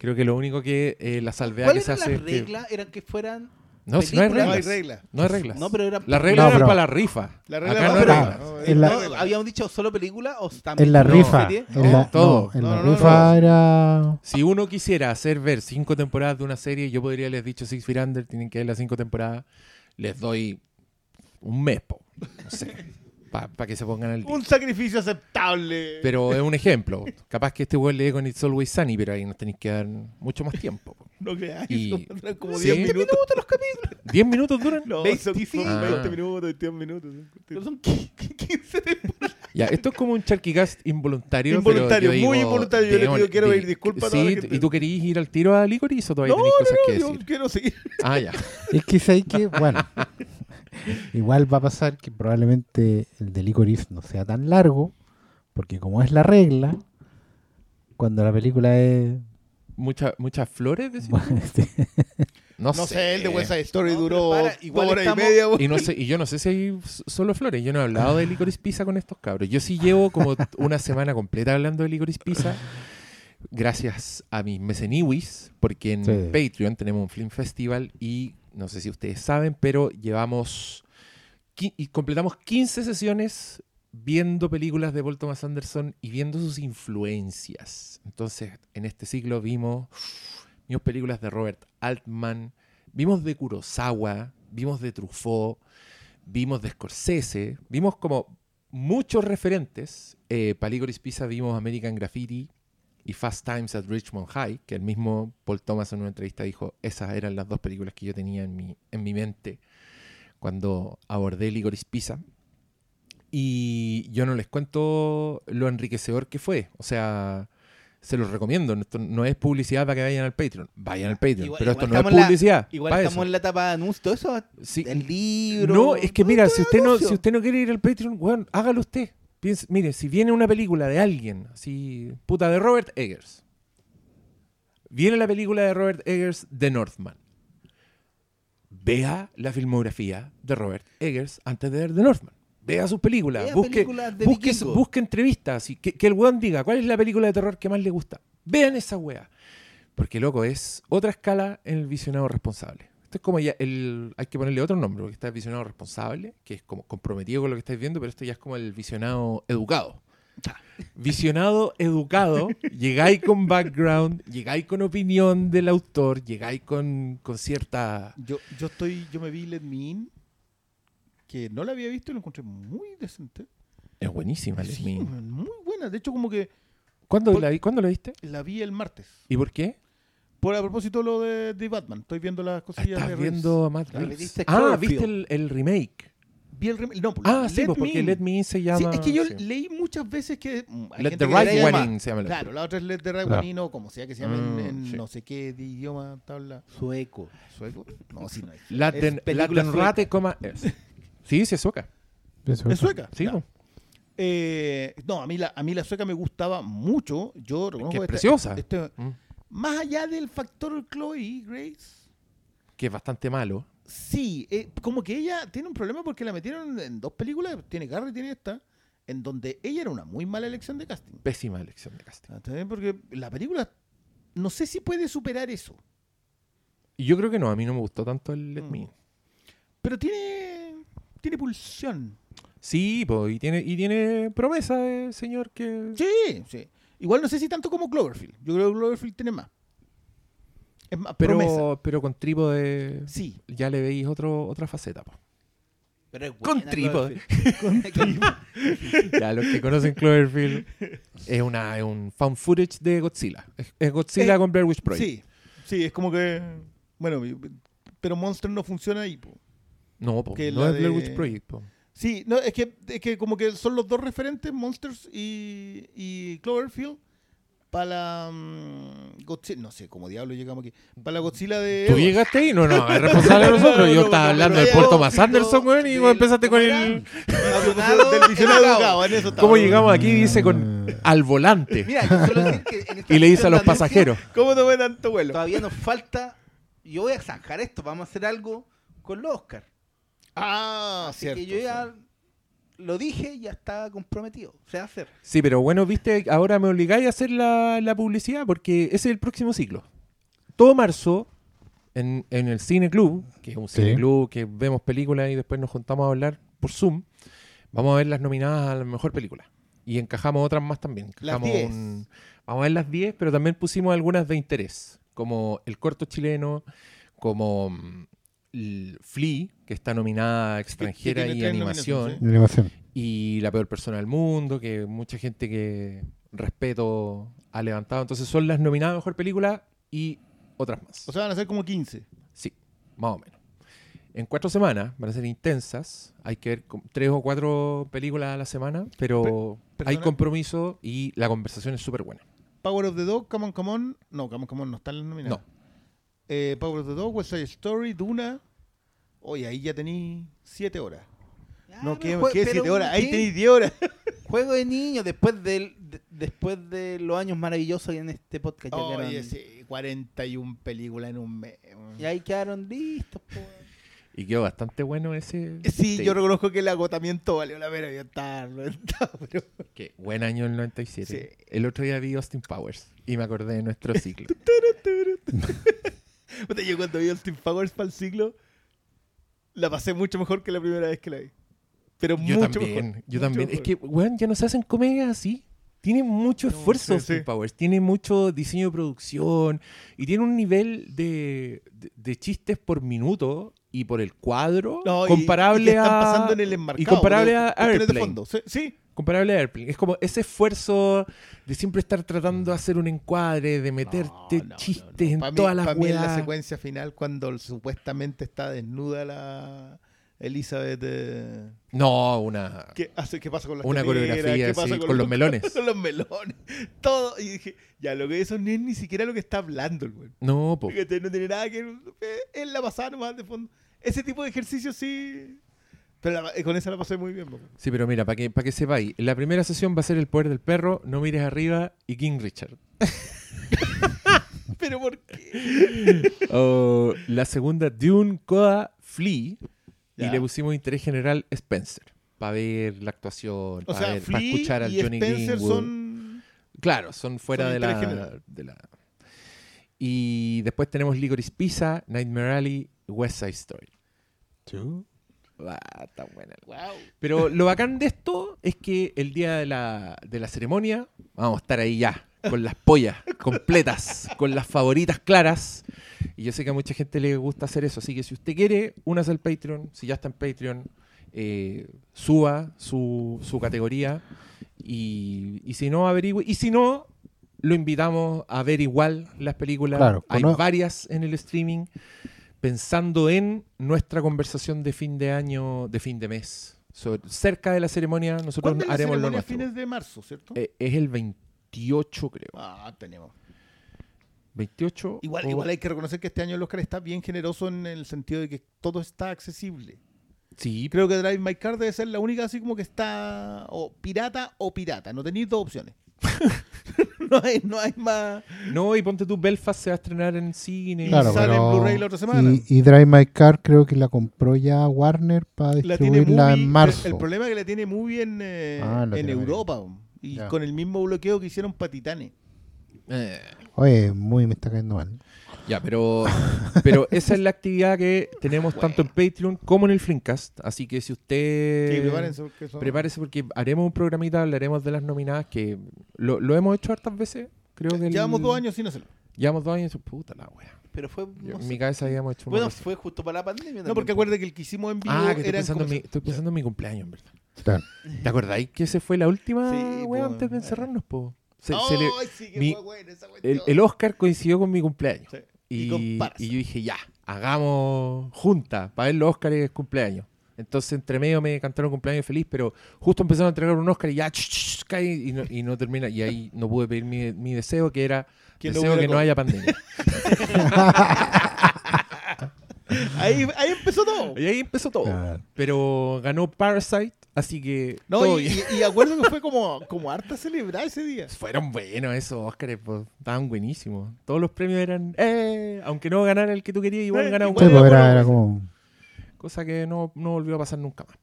Creo que lo único que eh, la salvedad que ¿Cuáles se hace las que- reglas? Eran que fueran. No, si no hay películas? No hay reglas. regla. No hay reglas. No, pero era. Las reglas No, eran para la rifa. La regla Acá no, reglas. no, en la- no. ¿Habíamos dicho solo película o también en la no, rifa, en la, todo. no, en No, la rifa no. era Si uno quisiera hacer ver cinco temporadas de una serie, yo podría haberles dicho Six Feet Under, tienen que ver las cinco temporadas. Les doy un mes, po. No sé. Para que se pongan al día. Un sacrificio aceptable. Pero es un ejemplo. Capaz que este weón lee con It's Always Sunny, pero ahí nos tenéis que dar mucho más tiempo. po. no creas Y- eso. duran como ¿Sí? 10 minutos. los capítulos. ¿10 minutos duran? No, 25. son 20 Ah. minutos, 21 minutos. Pero son 15 temporadas. Ya, esto es como un charquicast involuntario. Involuntario, pero yo muy digo, involuntario. Yo le pido, quiero de- pedir disculpas a toda Sí, la gente. ¿y tú querías ir al tiro a Licorice o todavía No, tenés cosas que Yo decir? quiero seguir. Ah, ya. Es que sabéis que, bueno, igual va a pasar que probablemente el de Licorice no sea tan largo, porque como es la regla, cuando la película es... Mucha- ¿Muchas flores? este, No, No sé, el de West Side Story No, duró para, igual estamos- y media. Y, no sé, y yo no sé si hay solo flores. Yo no he hablado de Licorice Pizza con estos cabros. Yo sí llevo como una semana completa hablando de Licorice Pizza. Gracias a mis meseniwis, porque en Sí. Patreon tenemos un film festival y no sé si ustedes saben, pero llevamos y completamos 15 sesiones viendo películas de Paul Thomas Anderson y viendo sus influencias. Entonces, en este ciclo vimos, vimos películas de Robert Altman, vimos de Kurosawa, vimos de Truffaut, vimos de Scorsese, vimos como muchos referentes. Eh, para Licorice Pizza vimos American Graffiti y Fast Times at Richmond High, que el mismo Paul Thomas en una entrevista dijo, esas eran las dos películas que yo tenía en mi, en mi mente cuando abordé Licorice Pizza. Y yo no les cuento lo enriquecedor que fue. O sea, se los recomiendo. Esto no es publicidad para que vayan al Patreon. Vayan al Patreon. Igual- pero igual esto no es la- publicidad. Igual estamos eso. en la etapa de anuncio, todo eso, Sí. el libro. No, es que mira, si usted, no, si usted no quiere ir al Patreon, weón, hágalo usted. Piense, mire, si viene una película de alguien, así, puta, de Robert Eggers. Viene la película de Robert Eggers, The Northman. Vea la filmografía de Robert Eggers antes de ver The Northman. Vea sus películas. Vea busque, películas de busque, vikingos. busque entrevistas. Y que, que el weón diga cuál es la película de terror que más le gusta. Vean esa wea. Porque, loco, es otra escala en el visionado responsable. Esto es como ya el. Hay que ponerle otro nombre, porque está el visionado responsable, que es como comprometido con lo que estáis viendo, pero esto ya es como el visionado educado. Visionado educado, llegáis con background, llegáis con opinión del autor, llegáis con, con cierta. Yo, yo estoy, yo me vi Let Me In, que no la había visto y lo encontré muy decente. Es buenísima, Let Sí, Me In. muy buena. De hecho, como que ¿Cuándo, Por- la, vi- ¿Cuándo la viste? la vi el martes. ¿Y por qué? Por a propósito de lo de, de Batman, estoy viendo las cosillas Estás de Reeves. viendo a Matt Ah, Reeves. viste Ah, Cloverfield. viste el, el remake. Vi el rem- no, pues, Ah, sí, Let pues, Me porque In. Let Me In se Sí, llama. es que yo sí. leí muchas veces que mm, hay Let gente the que le Right llama- One In se llama. la Claro, la otra es Let the Right Claro. One In o como sea que se llame en, Mm, en sí. no sé qué de idioma tabla Sueco. sueco. No, sí no es. La Es película sueca. rate, coma. es. Sí, sí, es sueca. eso ¿Es sueca? Sí, Ya. no. Eh, no, a mí, la, a mí la sueca me gustaba mucho. Yo reconozco que es este- preciosa. este- Mm. Más allá del factor Chloe Grace, Que es bastante malo. sí, eh, como que ella tiene un problema porque la metieron en dos películas, tiene Carrie y tiene esta, en donde ella era una muy mala elección de casting. Pésima elección de casting. ¿Está bien? Porque la película, no sé si puede superar eso, Y yo creo que no, a mí no me gustó tanto el Let Mm. Me pero tiene, tiene pulsión. Sí, y tiene, y tiene promesa de señor que. Sí, sí. Igual no sé si tanto como Cloverfield. Yo creo que Cloverfield tiene más. Es más promesa. Pero, pero con trípode. Sí. Ya le veis otro, otra faceta. po. Pero es Con trípode. Cloverfield. Ya, los que conocen Cloverfield, es, una, es un found footage de Godzilla. Es, es Godzilla Eh, con Blair Witch Project. Sí, sí, es como que. Bueno, pero Monster no funciona ahí. po. No, po, Que no es Blair Witch Project. po. Sí, no, es que, es que como que son los dos referentes, Monsters y, y Cloverfield, para la mm, Godzilla. No sé cómo diablo llegamos aquí. Para la Godzilla de. ¿Tú llegaste ahí? No, no, es responsable de nosotros. Yo No, no, estaba no, hablando del Puerto Thomas Anderson, weón, y vos empezaste con ¿cómo el. ¿Cómo llegamos aquí? Dice con al volante. Mira, yo solo decir que en esta Y le dice a los pasajeros. ¿Cómo tomé tanto vuelo? Todavía nos falta. Yo voy a zanjar esto. Vamos a hacer algo con los Oscar. Ah, Así cierto. que yo ya lo dije y ya está comprometido. Se va a hacer. Sí, pero bueno, viste, ahora me obligáis a hacer la, la publicidad porque ese es el próximo ciclo. Todo marzo, en, en el Cine Club, que es un Sí. cine club que vemos películas y después nos juntamos a hablar por Zoom, vamos a ver las nominadas a la mejor película. Y encajamos otras más también. Las Encajamos 10. un- vamos a ver las 10, pero también pusimos algunas de interés, como El Corto Chileno, como mm, Flea, que está nominada a extranjera y animación, y La peor persona del mundo, que mucha gente que respeto ha levantado. Entonces son las nominadas a mejor película y otras más. O sea, van a ser como 15. Sí, más o menos. En cuatro semanas van a ser intensas. Hay que ver tres o cuatro películas a la semana, pero Per- hay compromiso y la conversación es súper buena. Power of the Dog, Come on, Come on. No, Come on, Come on no está en la nominadas. No. Eh, Power of the Dog, West Side Story, Duna. Oye, ahí ya tení 7 horas. no, ¿qué, pero jue- ¿qué pero 7 horas? Ahí ¿qué? tenéis 10 horas. Juego de niños después del, de- después de los años maravillosos en este podcast. Ya Oye, quedaron- sí, 41 películas en un mes. Y ahí quedaron listos. po. Y quedó bastante bueno ese. Sí, tape. yo reconozco que el agotamiento valió la pena. Yo estaba pero... Que buen año el 97. Sí. El otro día vi Austin Powers y me acordé de nuestro ciclo. Yo cuando vi Austin Powers para el siglo, la pasé mucho mejor que la primera vez que la vi. Pero yo mucho también, mejor. yo mucho también. Es que, weón, ya no se hacen comedias así. Tiene mucho No, esfuerzo sí, Austin sí. Powers, tiene mucho diseño de producción y tiene un nivel de, de- de chistes por minuto y por el cuadro No, y- comparable y que están a pasando en el enmarcado. y comparable de- a cuestiones de Airplane. fondo. Sí, sí. Comparable a Airplane. Es como ese esfuerzo de siempre estar tratando de hacer un encuadre, de meterte No, no, chistes no, en todas las pa' mí la secuencia final, cuando supuestamente está desnuda la Elizabeth. eh, No, una ¿qué, hace, ¿Qué pasa con las Una coreografía ¿Qué pasa con los melones. con los melones. Todo. Y dije, ya, lo que eso no es ni siquiera lo que está hablando el güey. no, po. Fíjate, No tiene nada que. Es la pasada nomás de fondo. Ese tipo de ejercicio sí. Pero la- con esa la pasé muy bien. po. Sí, pero mira, para que, para que sepáis, la primera sesión va a ser El poder del perro, No mires arriba y King Richard. Pero ¿por qué? Oh, la segunda, Dune, Coda, Flea. Y le pusimos interés general Spencer. Para ver la actuación, para escuchar al y Johnny Spencer Greenwood. son. Claro, son fuera son de, la, general. de la. Y después tenemos Licorice Pizza, Nightmare Alley, West Side Story. Ah, está buena. Wow. Pero lo bacán de esto es que el día de la, de la ceremonia vamos a estar ahí ya, con las pollas completas, con las favoritas claras. Y yo sé que a mucha gente le gusta hacer eso, así que si usted quiere, únase al Patreon. Si ya está en Patreon, eh, suba su, su categoría. Y, y si no, averigüe. Y si no, lo invitamos a ver igual las películas. Claro, Hay varias en el streaming pensando en nuestra conversación de fin de año, de fin de mes. Sobre- cerca de la ceremonia, nosotros ¿Cuándo es la haremos lo ceremonia? nuestro. fines de marzo, ¿cierto? Eh, es el 28, creo. Ah, tenemos. 28. Igual, o- igual hay que reconocer que este año el Oscar está bien generoso en el sentido de que todo está accesible. Sí, Creo que Drive My Car debe ser la única así como que está o pirata o pirata. No tenéis dos opciones. no, hay, no hay más. no, y ponte tú, Belfast se va a estrenar en cine. Claro. sale en Blu-ray la otra semana. Y, y Drive My Car creo que la compró ya Warner para distribuirla movie- en marzo. El, el problema es que la tiene muy bien eh, Ah, en en. Europa. Y Ya. con el mismo bloqueo que hicieron para Titanes. Eh, Oye, muy me está cayendo mal. Ya, pero, pero esa es la actividad que tenemos tanto en Patreon como en el Flimcast. Así que si usted... Sí, prepárense porque eso- Prepárese porque haremos un programita, hablaremos de las nominadas que lo, lo hemos hecho hartas veces. Creo que el- Llevamos dos años sin hacerlo. Llevamos dos años. Puta la wea. Pero fue. Yo- no en sé. mi cabeza habíamos hecho Bueno, fue justo para la pandemia. No, también, porque po. acuérdate que el que hicimos en vivo Ah, que estoy pensando, en mi, comercial. estoy pensando en mi cumpleaños, en verdad. Claro. ¿Te acordáis que ese fue la última Sí, wea po, antes de encerrarnos, po? Se- se le- ¡Ay, sí, que mi- fue buena esa el, el Oscar coincidió con mi cumpleaños. Sí. Y, yo dije, ya, hagamos junta para ver los Oscars cumpleaños. Entonces, entre medio me cantaron cumpleaños feliz, pero justo empezaron a entregar un Oscar y ya, ch, ch, ch, cae y no, y no termina. Y ahí no pude pedir mi, mi deseo, que era deseo que no haya pandemia. Ahí, ahí empezó todo. y ahí empezó todo. Claro. Pero ganó Parasite, así que No, todo y, bien. y- y acuerdo que fue como, como harta celebrar ese día. Fueron buenos esos Oscars, pues, estaban buenísimos. Todos los premios eran, eh, aunque no ganara el que tú querías, igual Eh, ganaba un Sí, igual premio. pues era, era como. Cosa que no, no volvió a pasar nunca más.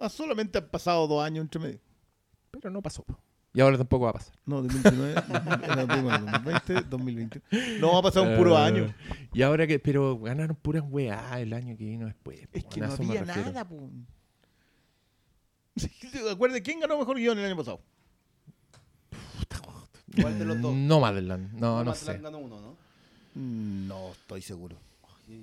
Ah, solamente han pasado dos años entre medio. Pero no pasó. po. Y ahora tampoco va a pasar. No, 2019, no, bueno, 2020, 2021. No, ha pasado un puro Eh, año. Y ahora que, pero ganaron puras weá el año que vino después. Es po, que a no había nada. Sí, Acuérdate, ¿quién ganó mejor guion el año pasado? ¿Cuál de los dos? No, Madeline. No, no, Nomadland sé. ganó uno, ¿no? Mm, No, estoy seguro.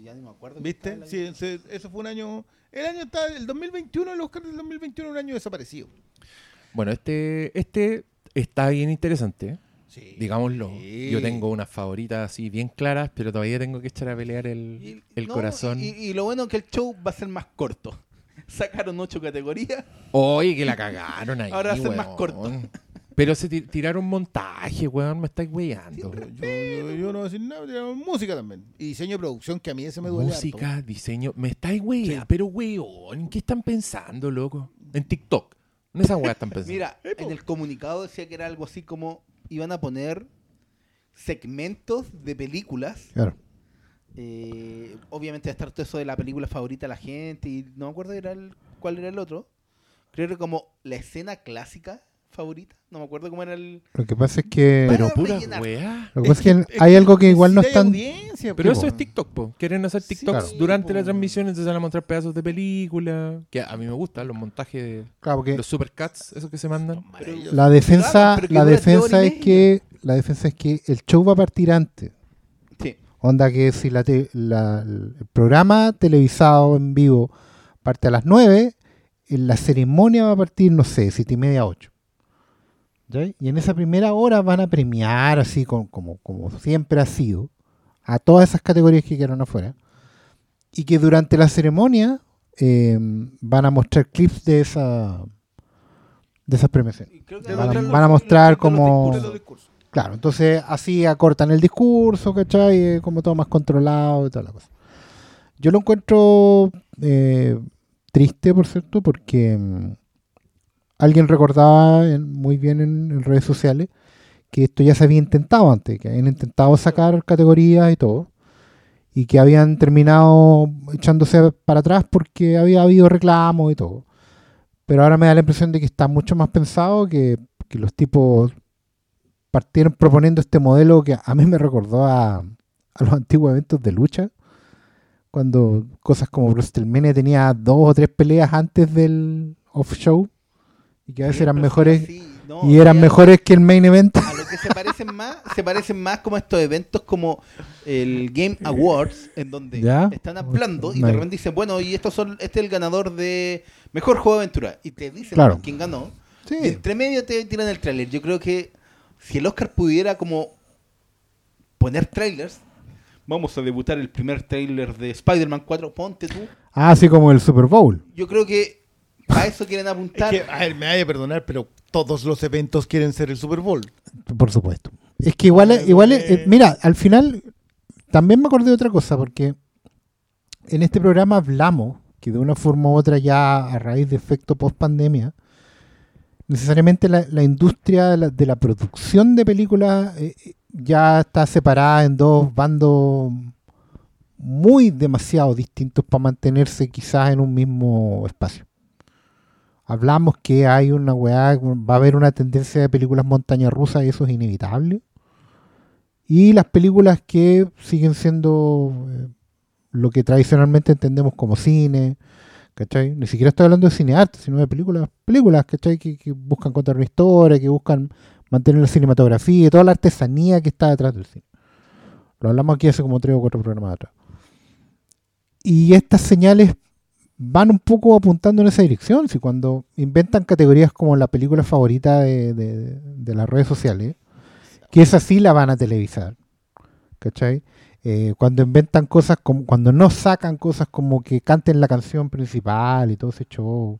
Ya ni me acuerdo. ¿Viste? Sí, ese- eso fue un año. El año está. El 2021, el Oscar del 2021, un año desaparecido. Bueno, este, este está bien interesante. Sí. digámoslo. Sí. Yo tengo unas favoritas así bien claras, pero todavía tengo que echar a pelear el, Y- el no, corazón. Y, y lo bueno es que el show va a ser más corto. Sacaron ocho categorías. Oye, que la cagaron ahí. Ahora va a ser más corto. Pero se ti- tiraron montaje, weón, me estáis weyando. Yo, yo- yo no voy a decir nada, pero música también. Y diseño de producción, que a mí ese me duele. Música, diseño, me estáis weyando. Sí. Pero weón, ¿en qué están pensando, loco? En TikTok. En esa weá están pensando. Mira, en el comunicado decía que era algo así como iban a poner segmentos de películas. Claro. Eh, obviamente va a estar todo eso de la película favorita de la gente y no me acuerdo era el- cuál era el otro. Creo que era como la escena clásica favorita. No me acuerdo cómo era el... Lo que pasa es que. Pero pura weá. lo que pasa es que hay algo que igual no están. Pero eso es TikTok, po. Quieren hacer TikToks durante la po. transmisión, entonces van a mostrar pedazos de película. Que a mí me gustan los montajes de Claro, porque los supercuts, esos que se mandan. La defensa, la defensa es que la defensa es que el show va a partir antes. Sí. Onda que si la te- la- el programa televisado en vivo parte a las 9, en la ceremonia va a partir, no sé, siete y media, 8. Y en esa primera hora van a premiar, así con- como, como siempre ha sido, a todas esas categorías que quedaron afuera. Y que durante la ceremonia eh, van a mostrar clips de esa de esas premiaciones. Van a- los- van a mostrar como-. Claro, entonces así acortan el discurso, ¿cachai? Eh, Como todo más controlado y toda la cosa. Yo lo encuentro eh, triste, por cierto, porque mm, alguien recordaba muy bien en, redes sociales que esto ya se había intentado antes, que habían intentado sacar categorías y todo, y que habían terminado echándose para atrás porque había habido reclamos y todo. Pero ahora me da la impresión de que está mucho más pensado, que, que los tipos partieron proponiendo este modelo que a mí me recordó a, a los antiguos eventos de lucha, cuando cosas como WrestleMania tenía dos o tres peleas antes del off-show y que a veces eran mejores sí, no, y eran mejores que el main event. A lo que se parecen más, se parecen más como estos eventos como el Game Awards, en donde ¿Ya? están hablando y No. de repente dicen, bueno, y estos son, este es el ganador de mejor juego de aventura. Y te dicen Claro. quién ganó. Sí. Y entre medio te tiran el tráiler. Yo creo que si el Oscar pudiera como poner trailers, vamos a debutar el primer trailer de Spider-Man 4, ponte tú. Ah, así como el Super Bowl. Yo creo que para eso quieren Es apuntar. que, a ver, me vaya a perdonar, pero todos los eventos quieren ser el Super Bowl. Por supuesto. Es que igual, igual eh, mira, al final también me acordé de otra cosa, porque en este programa hablamos que de una forma u otra ya a raíz de efecto post pandemia, necesariamente la, la industria de la, de la producción de películas eh, ya está separada en dos bandos muy demasiado distintos para mantenerse quizás en un mismo espacio. Hablamos que hay una weá, va a haber una tendencia de películas montaña rusas y eso es inevitable. Y las películas que siguen siendo eh, lo que tradicionalmente entendemos como cine, ¿cachai? Ni siquiera estoy hablando de cinearte, sino de películas, películas, ¿cachai? Que, que buscan contar una historia, que buscan mantener la cinematografía y toda la artesanía que está detrás del cine. Lo hablamos aquí hace como tres o cuatro programas atrás. Y estas señales van un poco apuntando en esa dirección. Si cuando inventan categorías como la película favorita de, las redes sociales, que esa sí la van a televisar. ¿Cachai? Eh, cuando inventan cosas como, cuando no sacan cosas como que canten la canción principal y todo ese show,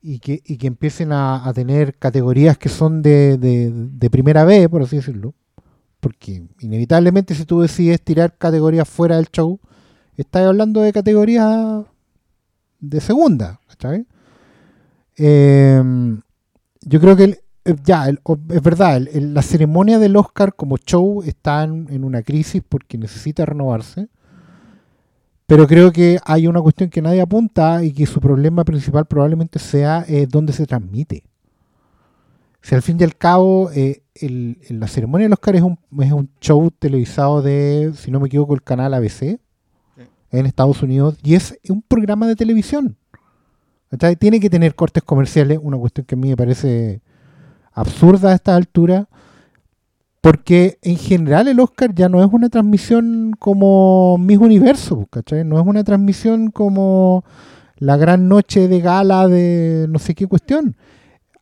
y que, y que empiecen a, tener categorías que son de, de- de primera vez, por así decirlo, porque inevitablemente si tú decides tirar categorías fuera del show, estás hablando de categorías de segunda, ¿cachai? Eh, yo creo que eh, ya, es verdad, la ceremonia del Oscar como show está en, una crisis porque necesita renovarse, pero creo que hay una cuestión que nadie apunta y que su problema principal probablemente sea eh, dónde se transmite. Si al fin y al cabo eh, la ceremonia del Oscar es un, es un show televisado de, si no me equivoco, el canal ABC en Estados Unidos y es un programa de televisión. Tiene que tener cortes comerciales, una cuestión que a mí me parece absurda a esta altura. Porque en general el Oscar ya no es una transmisión como Mis Universo, ¿cachai? No es una transmisión como la gran noche de gala de no sé qué cuestión.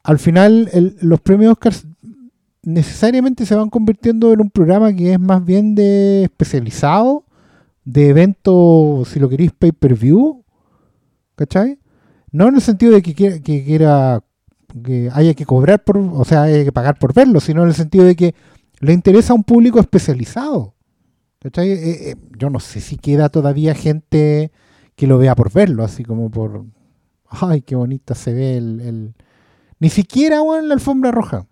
Al final los premios Oscar necesariamente se van convirtiendo en un programa que es más bien de especializado, de evento, si lo queréis, pay-per-view, ¿cachai? No en el sentido de que quiera, que quiera que haya que cobrar por, o sea, haya que pagar por verlo, sino en el sentido de que le interesa a un público especializado. ¿cachai? Eh, eh, yo no sé si queda todavía gente que lo vea por verlo, así como por, ay, qué bonita se ve el... el- Ni siquiera en la alfombra roja,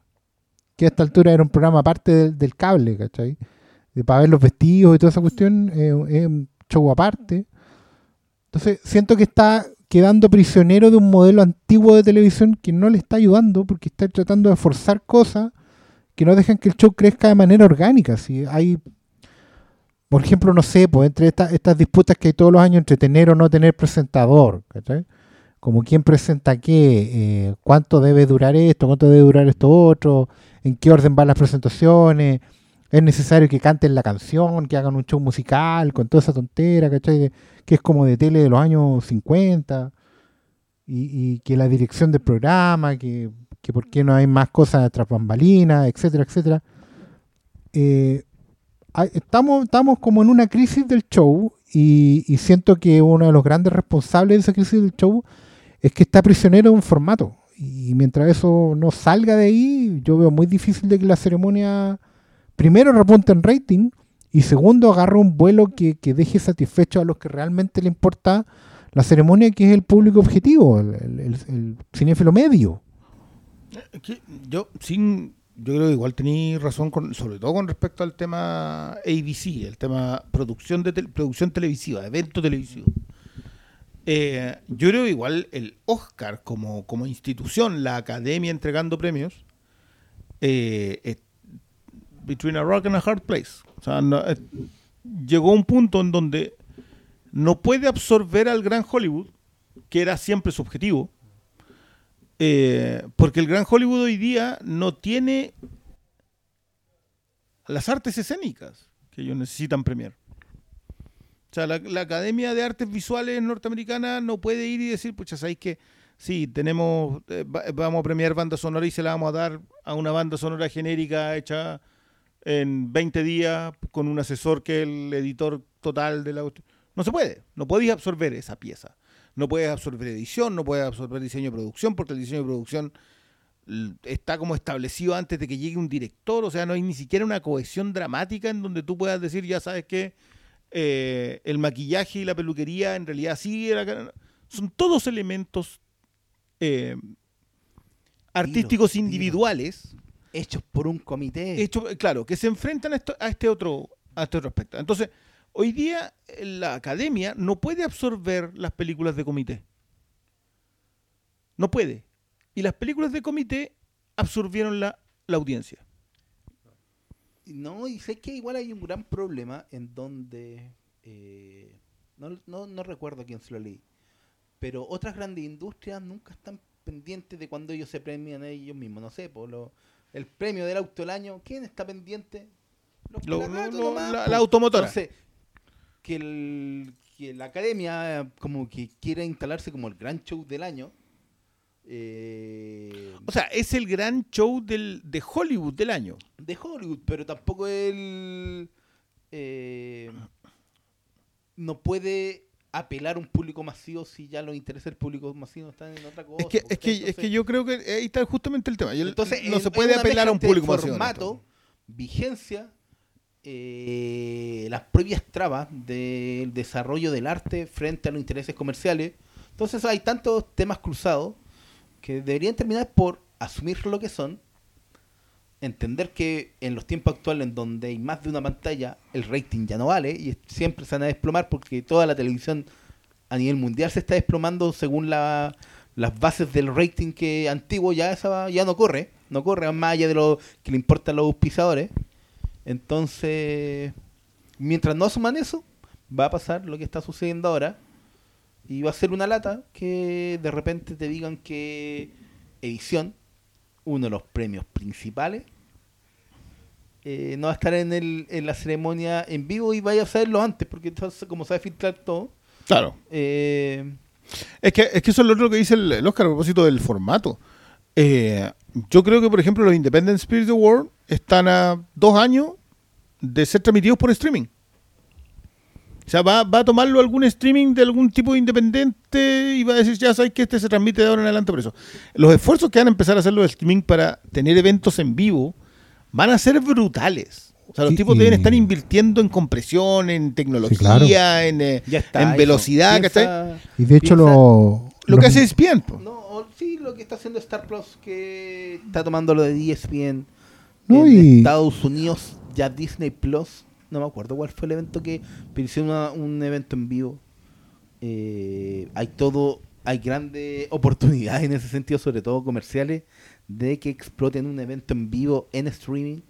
que a esta altura era un programa aparte del, del cable, ¿cachai? Para ver los vestidos y toda esa cuestión, eh, es un show aparte. Entonces, siento que está quedando prisionero de un modelo antiguo de televisión que no le está ayudando porque está tratando de forzar cosas que no dejan que el show crezca de manera orgánica. Si hay, por ejemplo, no sé, pues entre estas estas disputas que hay todos los años entre tener o no tener presentador, ¿cachai? Como quién presenta qué, eh, cuánto debe durar esto, cuánto debe durar esto otro, en qué orden van las presentaciones, es necesario que canten la canción, que hagan un show musical con toda esa tontera, ¿cachai? Que es como de tele de los años 50, y, que la dirección del programa, que, que por qué no hay más cosas tras bambalinas, etcétera, etcétera. Eh, estamos, estamos como en una crisis del show y, y siento que uno de los grandes responsables de esa crisis del show es que está prisionero de un formato. Y mientras eso no salga de ahí, yo veo muy difícil de que la ceremonia, primero, repunte en rating y segundo, agarre un vuelo que, que deje satisfecho a los que realmente le importa la ceremonia, que es el público objetivo, el, el, el- cinéfilo medio. Yo sin yo creo que igual tenéis razón con, sobre todo con respecto al tema ABC, el tema producción de tel- producción televisiva, evento televisivo. Eh, yo creo que igual el Oscar como, como institución, la academia entregando premios, eh, between a rock and a hard place. O sea, no- eh, llegó un punto en donde no puede absorber al gran Hollywood, que era siempre su objetivo, eh, porque el gran Hollywood hoy día no tiene las artes escénicas que ellos necesitan premiar. O sea, la, la Academia de Artes Visuales norteamericana no puede ir y decir, pucha, ¿sabéis que sí, tenemos, eh, va- vamos a premiar banda sonora y se la vamos a dar a una banda sonora genérica hecha en 20 días con un asesor que es el editor total de la... cuestión? No se puede, no podéis absorber esa pieza. No puedes absorber edición, no puedes absorber diseño de producción, porque el diseño de producción está como establecido antes de que llegue un director, o sea, no hay ni siquiera una cohesión dramática en donde tú puedas decir, ya sabes que eh, el maquillaje y la peluquería en realidad sí era... Son todos elementos eh, artísticos Tiro, tiro. Hechos por un comité. hecho, claro, que se enfrentan a, esto- a este otro a este otro aspecto. Entonces, hoy día eh, la academia no puede absorber las películas de comité. No puede. Y las películas de comité absorbieron la, la audiencia. No, y sé que igual hay un gran problema en donde. eh, no, no, no recuerdo quién se lo leí. Pero otras grandes industrias nunca están pendientes de cuando ellos se premian a ellos mismos. No sé, por lo, el premio del auto del año, ¿quién está pendiente? Los Lo- pelagatos lo- lo- nomás, la- la automotora. Entonces, que, el- que la academia como que quiera instalarse como el gran show del año. eh, O sea, es el gran show del, de Hollywood del año. de Hollywood, pero tampoco él eh, no puede apelar a un público masivo si ya los intereses del público masivo están en otra cosa. Es que, es que, es que yo creo que ahí está justamente el tema. Yo- entonces, no se puede apelar a un público entre masivo. formato, vigencia, eh, las propias trabas del desarrollo del arte frente a los intereses comerciales. Entonces hay tantos temas cruzados que deberían terminar por asumir lo que son, entender que en los tiempos actuales en donde hay más de una pantalla, el rating ya no vale y siempre se van a desplomar porque toda la televisión a nivel mundial se está desplomando según la- las bases del rating que antiguo ya esa ya no corre, no corre más allá de lo que le importan los auspiciadores. Entonces, mientras no asuman eso, va a pasar lo que está sucediendo ahora y va a ser una lata que de repente te digan que edición, uno de los premios principales, eh, no va a estar en, el, en la ceremonia en vivo y vaya a saberlo antes, porque entonces, como sabe filtrar todo, Claro. eh, Es que, es que eso es lo otro que dice el, el Oscar a propósito del formato. Eh, yo creo que, por ejemplo, los Independent Spirit Award están a dos años de ser transmitidos por streaming. O sea, va, va a tomarlo algún streaming de algún tipo de independiente y va a decir, ya sabes que este se transmite de ahora en adelante por eso. Los esfuerzos que van a empezar a hacer los streaming para tener eventos en vivo van a ser brutales. O sea, los tipos y- deben estar invirtiendo en compresión, en tecnología, claro. en, eh, está. en velocidad, Piensa- ¿cachai? Y de hecho piensa- lo... Lo que hace ESPN. No, sí, lo que está haciendo Star Plus, que está tomando lo de ESPN No, en y- Estados Unidos, ya Disney Plus, no me acuerdo cuál fue el evento que pero hicieron un evento en vivo. Eh, hay todo, hay grandes oportunidades en ese sentido, sobre todo comerciales, de que exploten un evento en vivo en streaming.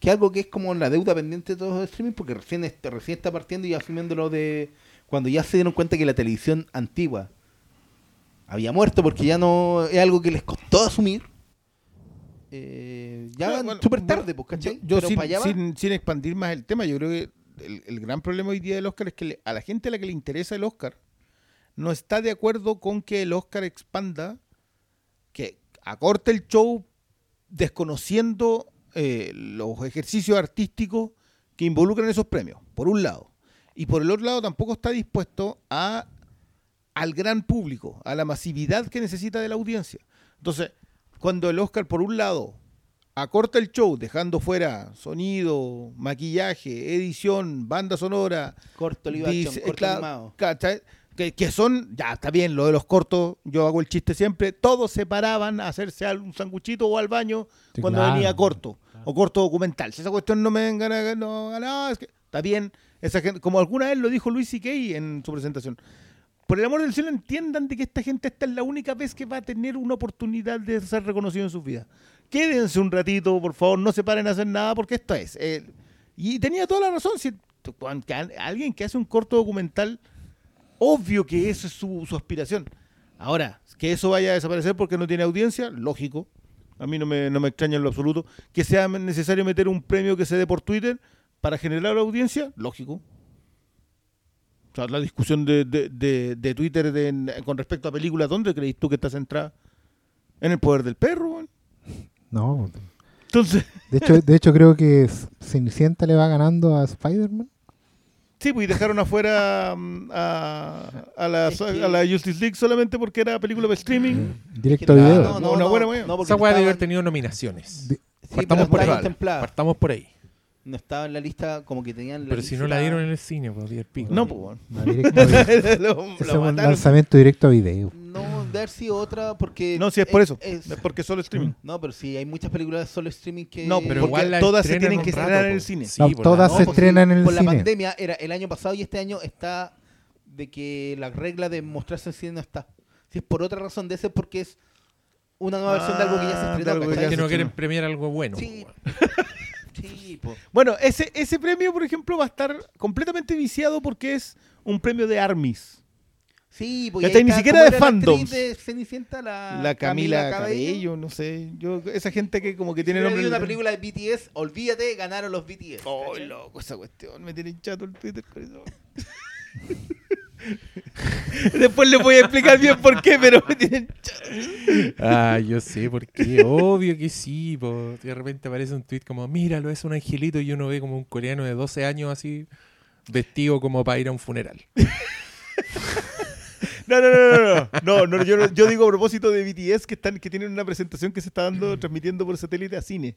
Que algo que es como la deuda pendiente de todos los streaming, porque recién, recién está partiendo y asumiendo lo de. Cuando ya se dieron cuenta que la televisión antigua había muerto porque ya no es algo que les costó asumir. Eh, ya Bueno, súper bueno, tarde, pues, ¿cachai? Yo, sin, expandir más el tema, yo creo que el, el gran problema hoy día del Oscar es que le- a la gente a la que le interesa el Oscar no está de acuerdo con que el Oscar expanda, que acorte el show desconociendo eh, los ejercicios artísticos que involucran esos premios, por un lado. Y por el otro lado tampoco está dispuesto a al gran público, a la masividad que necesita de la audiencia. Entonces, cuando el Oscar, por un lado, acorta el show, dejando fuera sonido, maquillaje, edición, banda sonora, Corto live action, corto animado. Que, que son, ya está bien, lo de los cortos, yo hago el chiste siempre, todos se paraban a hacerse un sanguchito o al baño Sí, cuando claro, venía corto, o corto documental. Si esa cuestión no me vengan a, no, no, es que está bien, esa gente, como alguna vez lo dijo Luis C.K. en su presentación. Por el amor del cielo, entiendan de que esta gente esta es la única vez que va a tener una oportunidad de ser reconocido en sus vidas. Quédense un ratito, por favor, no se paren a hacer nada, porque esto es. eh, y tenía toda la razón. Si, alguien que hace un corto documental, obvio que eso es su, su aspiración. Ahora, que eso vaya a desaparecer porque no tiene audiencia, lógico. A mí no me, no me extraña en lo absoluto. Que sea necesario meter un premio que se dé por Twitter para generar audiencia, lógico. O sea, la discusión de, de- de- de Twitter con respecto a películas, ¿dónde crees tú que está centrada? En el poder del perro. No, Entonces, de hecho, de hecho creo que Cenicienta le va ganando a Spider-Man. Sí, pues y dejaron afuera mm, a, a la, Es que- a la Justice League solamente porque era película de streaming. Directo a video. no, no, Una no, buena no, Esa weá debe haber tenido nominaciones. De- sí, Partamos por ahí. Partamos por ahí. No estaba en la lista como que tenían la Pero si no la dieron en el cine, pues, el pico. No, pues, weón. No, directo a video. Lo- lo Ese es un lanzamiento directo a video. Haber sido otra porque... No, si es por eso. es- Es porque solo streaming. No, pero sí, hay muchas películas de solo streaming que... No, Pero igual la todas se estrenan tienen que rato, estrenar en el cine. Sí, No, por todas la- se estrenan en el por la cine. pandemia era el año pasado y este año está de que la regla de mostrarse en cine no está. Si es por otra razón de ese porque es una nueva versión de algo que ya se Ah, estrenó. algo que que no quieren premiar algo bueno. Sí. Sí. Bueno, ese, ese premio, por ejemplo, va a estar completamente viciado porque es un premio de Armis. Sí, ahí Ni siquiera ¿cómo de fandoms. de Cenicienta, la, la Camila, Cabello, no sé. Yo, esa gente que como que Si tiene nombre. una película de BTS, olvídate, ganaron los BTS. Oh, ¿cachai? loco, esa cuestión. Me tienen chato el Twitter con eso. Después les voy a explicar bien por qué, pero me tienen chato. Ah, yo sé por qué. Obvio que sí. po. De repente aparece un tweet como, míralo, es un angelito. Y uno ve como un coreano de 12 años así, vestido como para ir a un funeral. No, no, no, no, no. No, no, yo, yo digo a propósito de BTS que están, que tienen una presentación que se está dando, transmitiendo por satélite a cine.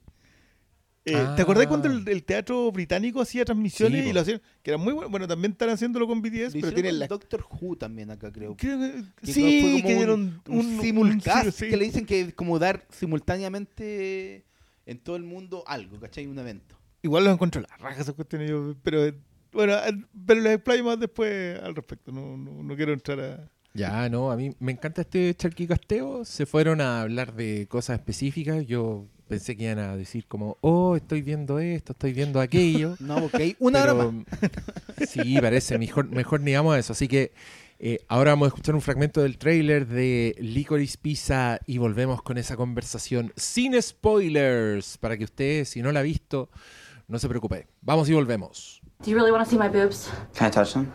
Eh, ¿Te acordás Ah. cuando el, el teatro británico hacía transmisiones Sí, y lo hacían? Que era muy bueno. Bueno, también están haciéndolo con BTS, pero tienen la. Doctor Who también acá, creo. Creo que- sí, fue como que un- dieron un, simulcast sí. que le dicen que es como dar simultáneamente en todo el mundo algo, ¿cachai? Un evento. Igual los encuentro la raja esas cuestiones. yo- pero eh, bueno, eh, pero les explayo más después al respecto. No, no, no quiero entrar a. Ya, no, a mí me encanta este charquicasteo. Se fueron a hablar de cosas específicas. Yo pensé que iban a decir como, oh, estoy viendo esto, estoy viendo aquello. No, ok. Una hora Pero, más. Sí, parece mejor, mejor ni vamos a eso. Así que eh, ahora vamos a escuchar un fragmento del tráiler de Licorice Pizza y volvemos con esa conversación sin spoilers para que usted, si no la ha visto, No se preocupe. Vamos y volvemos. Do you really want to see my boobs? Can I touch them?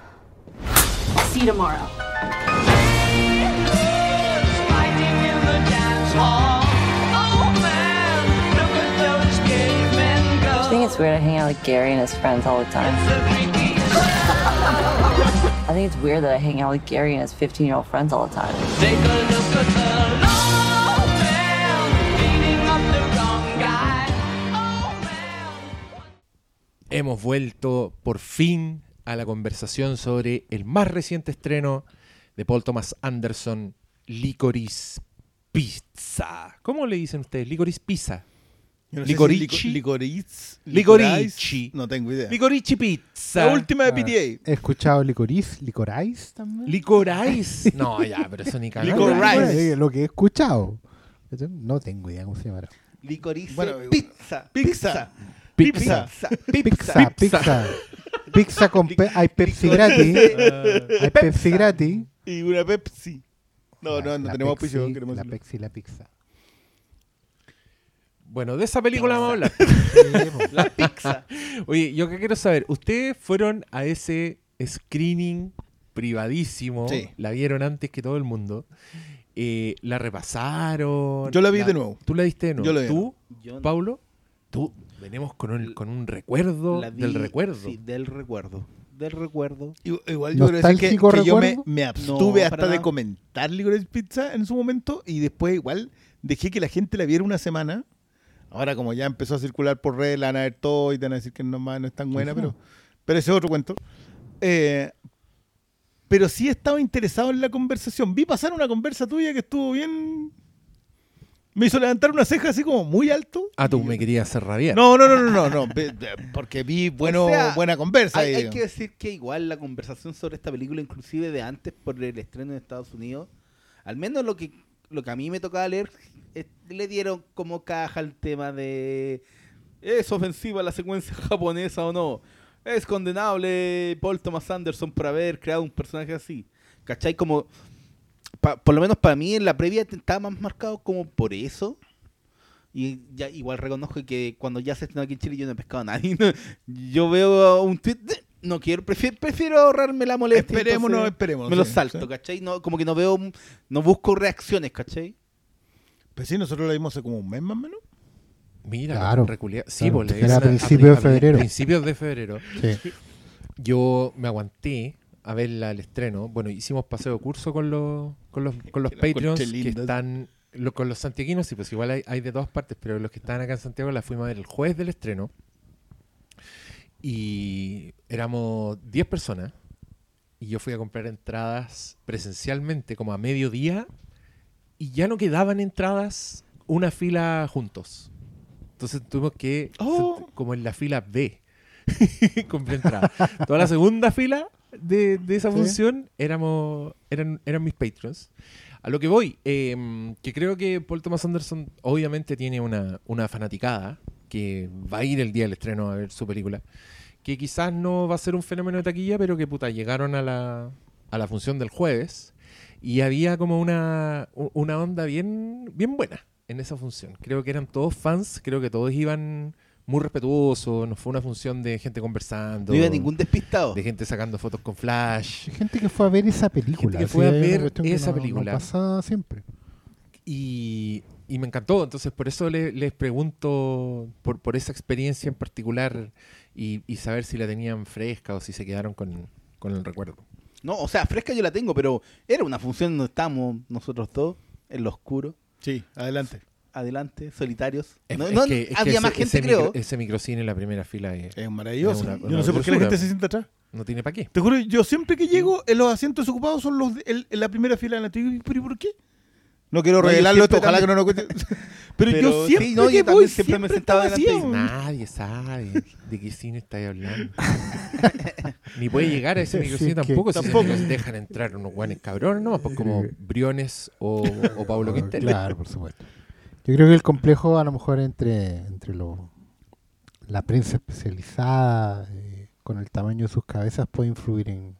See you tomorrow. It's weird I hang out with Gary and his friends all the time. I think it's weird that I hang out with Gary and his 15 year old friends all the time. Hemos vuelto por fin a la conversación sobre el más reciente estreno de Paul Thomas Anderson, Licorice Pizza. ¿Cómo le dicen ustedes? Licorice Pizza. No Licorici. Licorici. No tengo idea. Licorice Pizza. La última de Ah. PTA. He escuchado licoriz, licorice también. Licorice. No, ya, pero eso ni cagando. Licorice. Eh, Lo que he escuchado. No tengo idea cómo se llamará. Licorice, Bueno, pizza, Pizza. Pizza. Pizza, pizza. Pizza con pe- hay Pepsi gratis. Hay Pepsi gratis. Y una Pepsi. No, no, no tenemos auspicio. queremos La. Pepsi, la pizza. Bueno, de esa película vamos a hablar. La pizza. Oye, yo que quiero saber, ¿ustedes fueron a ese screening privadísimo? Sí. La vieron antes que todo el mundo. Eh, ¿La repasaron? Yo la vi de nuevo. ¿Tú la viste de nuevo? Yo la vi ¿Tú, Yo no. Paulo? Tú, venimos con un, con un recuerdo La vi- del recuerdo. Sí, del recuerdo. Del recuerdo. Igual igual yo creo que, ¿Nostálgico que yo me, abstuve No, hasta de nada. comentar Licorice Pizza en su momento y después igual dejé que la gente la viera una semana. Ahora como ya empezó a circular por redes, la van a ver todo y te van a decir que no, más no es tan buena, pero, pero ese es otro cuento. Eh, pero sí estaba interesado en la conversación. Vi pasar una conversa tuya que estuvo bien... Me hizo levantar una ceja así como muy alto. Ah, tú Y- me querías hacer rabiar. No, no, no, no, no, no, porque vi bueno, O sea, buena conversa. Hay que decir que igual la conversación sobre esta película, inclusive de antes por el estreno en Estados Unidos, al menos lo que, lo que a mí me tocaba leer, le dieron como caja al tema de ¿es ofensiva la secuencia japonesa o no? ¿Es condenable Paul Thomas Anderson por haber creado un personaje así? ¿Cachai? Como, pa- por lo menos para mí en la previa estaba más marcado como por eso. Y ya igual reconozco que cuando ya se estrenó aquí en Chile yo no he pescado a nadie. yo veo un tweet, de- no quiero, prefiero, prefiero ahorrarme la molestia. Esperémonos, entonces esperémonos, Me lo sí, salto, sí. ¿cachai? No, como que no veo, no busco reacciones, ¿cachai? Pues sí, nosotros la vimos hace como un mes más o menos. Mira, Claro. reculia- Sí, Claro, pues, era a principios de febrero. Principios de febrero. Sí. Yo me aguanté a verla al estreno. Bueno, hicimos paseo curso con los, con los, con los Patreons que están. lo- con los santiaguinos, sí, pues igual hay, hay de todas partes, pero los que están acá en Santiago la fuimos a ver el jueves del estreno. Y éramos 10 personas. Y yo fui a comprar entradas presencialmente como a mediodía. Y ya no quedaban entradas una fila juntos. Entonces tuvimos que, Oh. como en la fila B, compré entradas. Toda la segunda fila de, de esa Sí. función éramos, eran, eran mis patrons. A lo que voy, eh, que creo que Paul Thomas Anderson obviamente tiene una, una fanaticada que va a ir el día del estreno a ver su película, que quizás no va a ser un fenómeno de taquilla, pero que puta, llegaron a la, a la función del jueves y había como una, una onda bien, bien buena en esa función. Creo que eran todos fans, creo que todos iban muy respetuosos, no fue una función de gente conversando, No iba ningún despistado. de gente sacando fotos con flash. Gente que fue a ver esa película. que así fue a ver que esa no- no película. pasa siempre. Y, y me encantó, entonces por eso le- les pregunto por, por esa experiencia en particular y, y saber si la tenían fresca o si se quedaron con, con el recuerdo. No, o sea, fresca yo la tengo, pero era una función donde estábamos nosotros dos, en lo oscuro, Sí, adelante. adelante, solitarios. Es- No, es no, que- es que había ese- más gente, ese creo. micro- ese microcine en la primera fila es- Es maravilloso. Es una- yo no sé por qué la gente se sienta atrás. no tiene para qué. Te juro, yo siempre que llego, en los asientos ocupados son los de, el- en la primera fila de la ¿Pero y por qué? No quiero No, revelarlo esto, ojalá que no nos cuente. Pero, Pero yo siempre sí, no, que yo también voy, siempre me sentaba está delante. Nadie sabe de qué cine estáis hablando. Ni puede llegar a ese microcine tampoco. Si Tampoco. nos dejan entrar unos guanes cabrones, no, pues como Briones o, o Pablo Ah, Quintero. Claro, por supuesto. Yo creo que el complejo a lo mejor entre, entre lo- la prensa especializada eh, con el tamaño de sus cabezas puede influir en,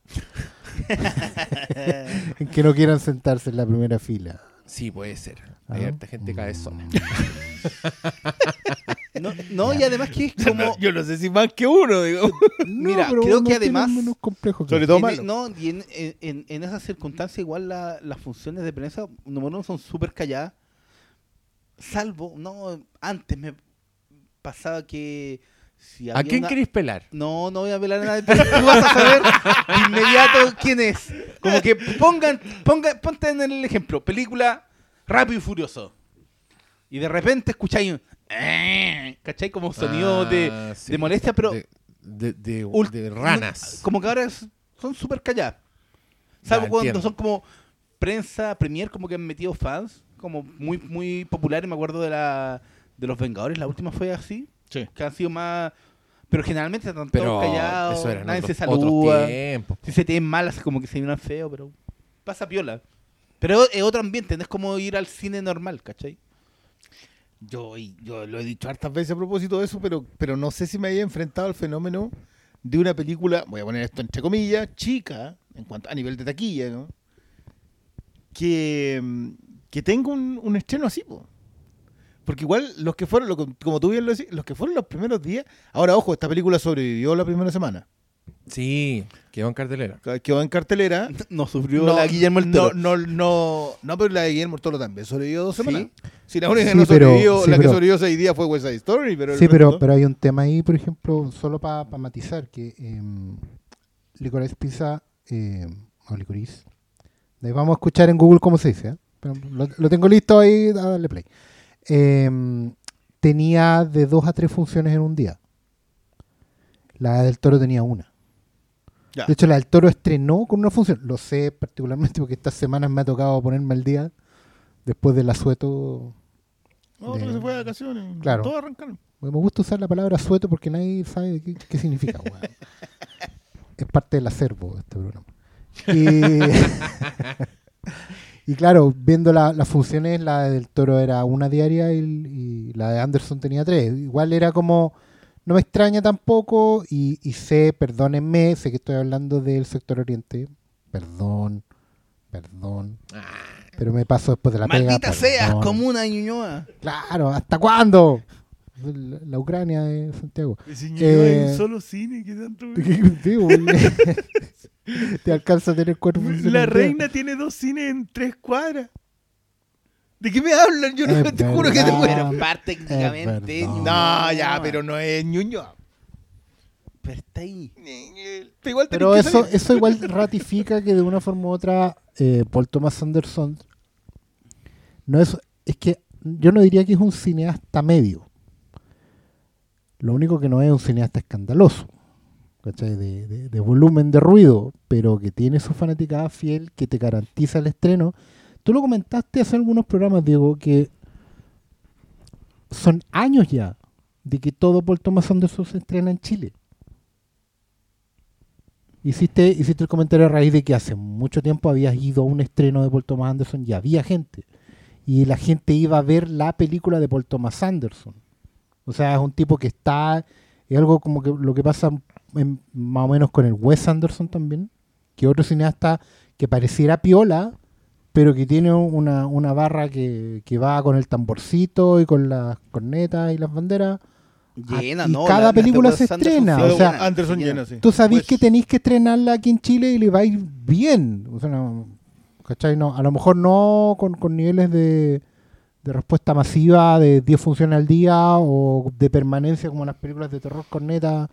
en que no quieran sentarse en la primera fila. Sí, puede ser. Hay harta gente cabezona. Mm. No, no, y además que es como... Yo no sé si más que uno, digo. Mira, pero creo uno que tiene además- menos complejo que Sobre todo en, malo. no, y en, en, en- en esas circunstancias igual la- las funciones de prensa, número uno, son súper calladas. Salvo, no, antes me pasaba que si ¿A quién una- queréis pelar? No, no voy a velar a nadie, tú vas a saber de inmediato quién es. Como que pongan, pongan, ponte en el ejemplo, película Rápido y Furioso. Y de repente escucháis un... "Eh", ¿Cachai? Como sonido de, Ah, sí. de molestia, pero De, ranas. Como que ahora son súper calladas. Salvo cuando entiendo. son como prensa, premier, como que han metido fans, como muy muy populares. Me acuerdo de la de los Vengadores, la última fue así, Sí. que han sido más. Pero generalmente están Pero todos callados, nadie otros, se otros saluda. Si se te ven malas, como que se miran feo, pero pasa piola. Pero es otro ambiente, no es como ir al cine normal, ¿cachai? Yo, yo lo he dicho hartas veces a propósito de eso, pero, pero no sé si me haya enfrentado al fenómeno de una película, voy a poner esto entre comillas, chica, en cuanto a nivel de taquilla, ¿no? Que, que tenga un, un estreno así, po. Porque igual los que fueron, lo que- como tú bien lo decís, los que fueron los primeros días, ahora ojo, esta película sobrevivió la primera semana. Sí, quedó en cartelera. Quedó en cartelera. No sufrió la Guillermo el no, Toro. no, no, no, pero la de Guillermo el Toro también sobrevivió dos ¿Sí? semanas. Si la única que Sí, no pero- sobrevivió, sí, la que sobrevivió seis días fue West Side Story, pero Sí, pero, pero hay un tema ahí, por ejemplo, solo para matizar, que eh, Licorice Pizza, eh, o Licorice, vamos a escuchar en Google cómo se dice, ¿eh? Pero lo, lo tengo listo ahí, a darle play. Eh, tenía de dos a tres funciones en un día. La del Toro tenía una. Ya. De hecho, la del Toro estrenó con una función. Lo sé particularmente porque estas semanas me ha tocado ponerme al día después del asueto. No, de- se fue de vacaciones. Claro. Todos arrancaron. Me gusta usar la palabra sueto porque nadie sabe qué, qué significa. es parte del acervo de este programa. Y, y claro, viendo la- las funciones, la del toro era una diaria y, y la de Anderson tenía tres. Igual era como, no me extraña tampoco y, y sé, perdónenme, sé que estoy hablando del sector oriente. Perdón, perdón. Pero me paso después de la pega. Maldita seas, perdón. como una ñuñoa. Claro, ¿hasta cuándo? La, la Ucrania de Santiago. Eh, un solo cine que tanto. Boludo. Te alcanza a tener cuatro funciones La reina tiene dos cines en tres cuadras. ¿De qué me hablan? Yo no Es te juro que te muero. Pero parte técnicamente. No, ya, pero no es ñuño. Pero está ahí. Pero igual eso, saber. eso igual ratifica que de una forma u otra eh, Paul Thomas Anderson no es, es que yo no diría que es un cineasta medio. Lo único que no es un cineasta escandaloso, ¿cachai? De, de- volumen de ruido, pero que tiene su fanaticada fiel, que te garantiza el estreno. Tú lo comentaste hace algunos programas, Diego, que son años ya de que todo Paul Thomas Anderson se estrena en Chile. Hiciste, hiciste el comentario a raíz de que hace mucho tiempo habías ido a un estreno de Paul Thomas Anderson y había gente. Y la gente iba a ver la película de Paul Thomas Anderson. O sea, es un tipo que está. Es algo como que lo que pasa en- más o menos con el Wes Anderson también. Que otro cineasta que pareciera piola, pero que tiene una, una barra que, que va con el tamborcito y con las cornetas y las banderas. Llena, Ah, y ¿no? cada La- película se Anderson estrena, o sea, Anderson llena, sí. Tú sabés Pues, que tenéis que estrenarla aquí en Chile y le va a ir bien. O sea, no, ¿cachai? No, a lo mejor no con, con niveles de, de respuesta masiva de 10 funciones al día o de permanencia como las películas de terror corneta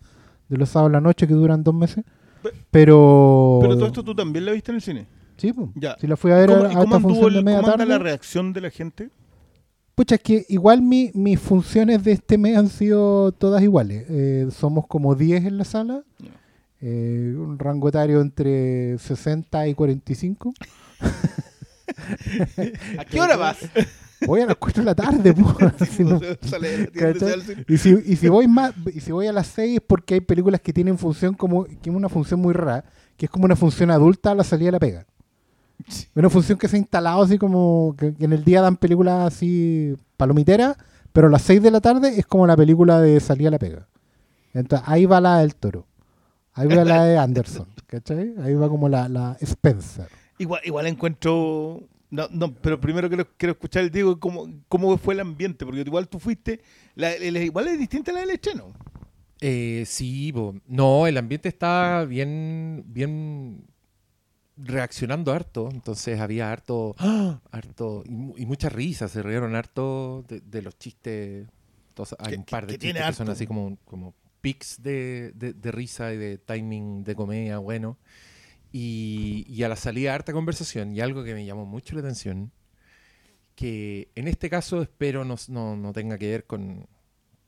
de los sábados a la noche que duran dos meses. Pe- Pero. Pero todo esto tú también la viste en el cine. Sí, pues. Ya. Si la fui a ver ¿Cómo, a, cómo esta anduvo función de media cómo tarde. la reacción de la gente? Pucha, es que igual mi- mis funciones de este mes han sido todas iguales. Eh, somos como 10 en la sala. Eh, un rango etario entre 60 y 45. ¿A qué hora vas? Voy a las 4 de la tarde, po. Si no- Sale de la tienda, ¿cachai? se va al cine. y, si, y si voy más, y si voy a las 6 es porque hay películas que tienen función como, que es una función muy rara, que es como una función adulta a la salida de la pega. Una función que se ha instalado así como que, que en el día dan películas así palomiteras, pero a las 6 de la tarde es como la película de salida de la pega. Entonces ahí va la del toro. Ahí va la de Anderson, ¿cachai? Ahí va como la, la Spencer. Igual, igual encuentro No, no, pero primero quiero, quiero escuchar el Diego cómo, cómo fue el ambiente, porque igual tú fuiste, la, igual es distinta a la del estreno. Eh, sí, po. no, el ambiente estaba bien, bien reaccionando harto, entonces había harto, ¡ah! harto y, y muchas risas, se rieron harto de, de los chistes. Entonces, hay un par de chistes que son así como, como pics de, de- de risa y de timing de comedia bueno. Y, y a la salida harta conversación y algo que me llamó mucho la atención, que en este caso espero no, no- no tenga que ver con,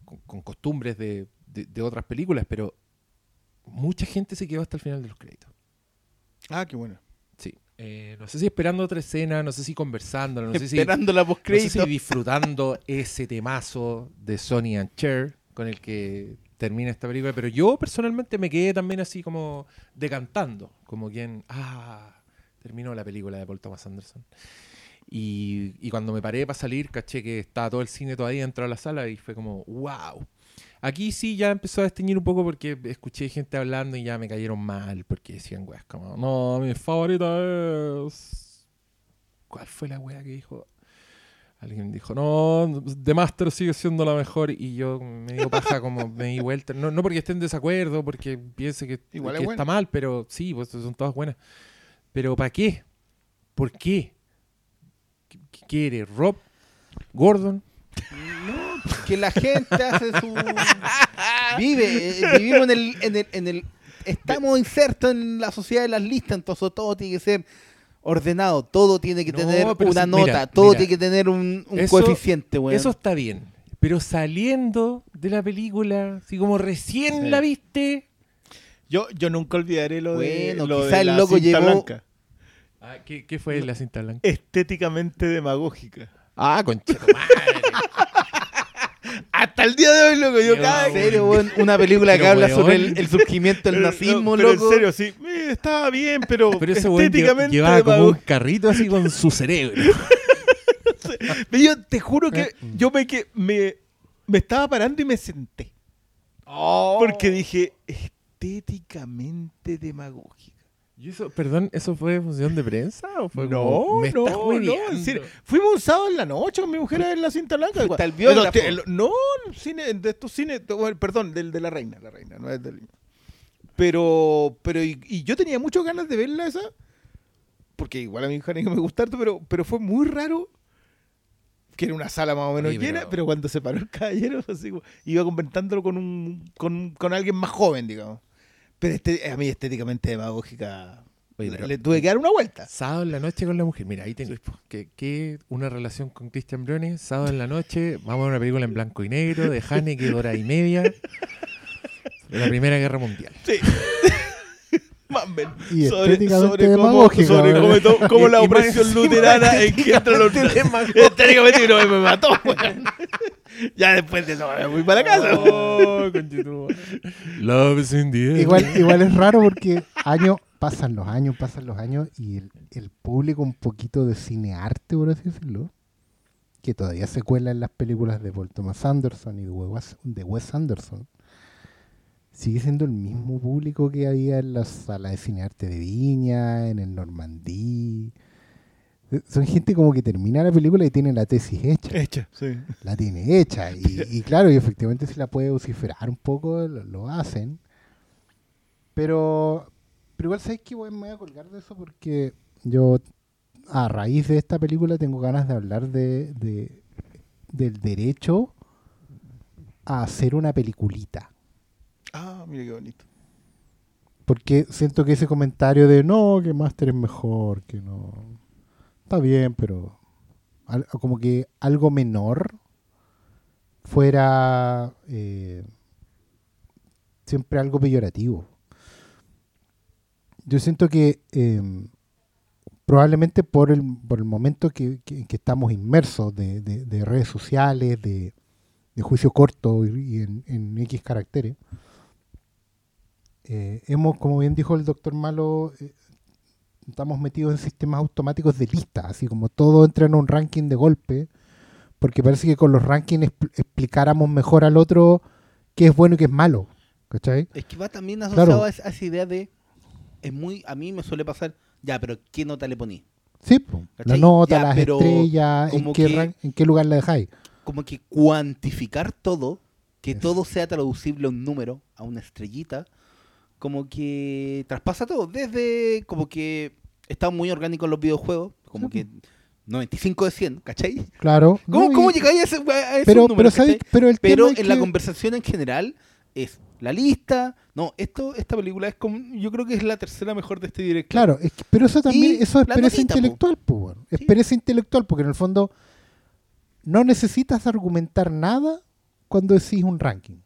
con- con costumbres de, de- de otras películas, pero mucha gente se quedó hasta el final de los créditos. Ah, qué bueno. Sí. Eh, no sé si esperando otra escena, no sé si conversando, no sé si, Esperando la no sé si disfrutando ese temazo de Sonny and Cher con el que termina esta película, pero yo personalmente me quedé también así como decantando, como quien, ah, terminó la película de Paul Thomas Anderson. Y, cuando me paré para salir, caché que estaba todo el cine todavía dentro de la sala y fue como, wow. Aquí sí ya empezó a desteñir un poco porque escuché gente hablando y ya me cayeron mal porque decían weas como, no, mi favorita es... ¿Cuál fue la wea que dijo? Alguien dijo, no, The Master sigue siendo la mejor y yo me dio paja como me di vuelta. No, no porque esté en desacuerdo, porque piense que, Igual que es está mal, pero sí, pues son todas buenas. Pero ¿para qué? ¿Por qué? ¿Qué qué quiere? ¿Rob? ¿Gordon? que la gente hace su vive eh, vivimos en el, en el en el estamos insertos en la sociedad de las listas entonces todo tiene que ser ordenado todo tiene que No, tener una nota mira, todo mira. tiene que tener un, un Eso- coeficiente weón. Eso está bien. Pero saliendo de la película, así como recién Sí. la viste. Yo, yo nunca olvidaré lo de, lo quizá de el la loco cinta llegó- blanca. Ah, ¿qué, qué fue la cinta blanca? Estéticamente demagógica. Ah, concha Hasta el día de hoy, loco, yo cada en serio weón? una película que Pero, habla weón. sobre el, el surgimiento del Pero- nazismo pero loco en serio, sí, eh, estaba bien, pero, Pero ese weón lle- estéticamente llevaba como un carrito así con su cerebro. Pero Yo te juro que Eh, yo me, que me, me estaba parando y me senté. Porque dije, estéticamente demagógica. ¿Y eso, perdón, eso fue función de prensa o fue No, como, me no, estás no, en. Fuimos un sábado en la noche con mi mujer a ver la cinta blanca. Fuiste al Pero biógrafo. no, el cine, de estos cines, perdón, del de la reina, la reina, no es del... Pero, pero, y, y yo tenía muchas ganas de verla esa, porque igual a mi hija me gusta harto, pero, pero fue muy raro que era una sala más o menos llena, pero cuando se paró el caballero, así, iba comentándolo con un, con, con alguien más joven, digamos. Pero este, a mí estéticamente demagógica, Oye, le, pero- le tuve que dar una vuelta. Sábado en la noche con la mujer. Mira, ahí tengo que, que una relación con Christian Briones. Sábado en la noche, vamos a ver una película en blanco y negro de Haneke, hora y media. De la Primera Guerra Mundial. Sí. Y sobre, estéticamente sobre cómo, sobre cómo, to- cómo la opresión luterana en que entra los estéticamente no me mató, weón. Ya después de eso me voy para casa. Oh, conchetumare. Love is in the air. Igual, igual es raro porque años, pasan los años, pasan los años y el, el público un poquito de cinearte, por así decirlo, que todavía se cuela en las películas de Paul Thomas Anderson y de Wes, de Wes Anderson, sigue siendo el mismo público que había en la sala de cinearte de Viña, en el Normandí. Eh, Son gente como que termina la película y tiene la tesis hecha Hecha, sí. la tiene hecha. Y, y claro, y efectivamente si la puede vociferar un poco, lo, lo hacen. Pero, pero igual sabéis que me voy a colgar de eso porque yo, a raíz de esta película, tengo ganas de hablar de, de- del derecho a hacer una peliculita. Ah, mira qué bonito. Porque siento que ese comentario de no, que Master es mejor, que no. Está bien, pero. como que algo menor fuera eh, siempre algo peyorativo. Yo siento que eh, probablemente por el, por el momento que, que- estamos inmersos de, de- de redes sociales, de, de juicio corto y, y en, en X caracteres, eh, hemos, como bien dijo el doctor Malo, eh, estamos metidos en sistemas automáticos de lista, así como todo entra en un ranking de golpe, porque parece que con los rankings expl- explicáramos mejor al otro qué es bueno y qué es malo. ¿Cachai? Es que va también asociado Claro. a, esa, a esa idea de. Es muy. A mí me suele pasar. Ya, pero ¿qué nota le poní? Sí, po. la ¿Cachai? nota, Ya, las estrellas, en qué, que- en qué lugar la dejáis. como que cuantificar todo, que todo sea traducible a un número, a una estrellita, como que traspasa todo. Desde como que están muy orgánicos los videojuegos, como que 95 de 100, ¿cachai? Claro. ¿Cómo, no, cómo y- llegáis a, ese, a pero, pero, ¿sabes? cachai? pero el Pero es en la conversación en general es la lista. No, esto, esta película es como, yo creo que es la tercera mejor de este director. Claro, es que- pero eso también, Y eso es pereza notita, po. intelectual, po, weón. Es Sí. pereza intelectual, porque en el fondo no necesitas argumentar nada cuando decís un ranking.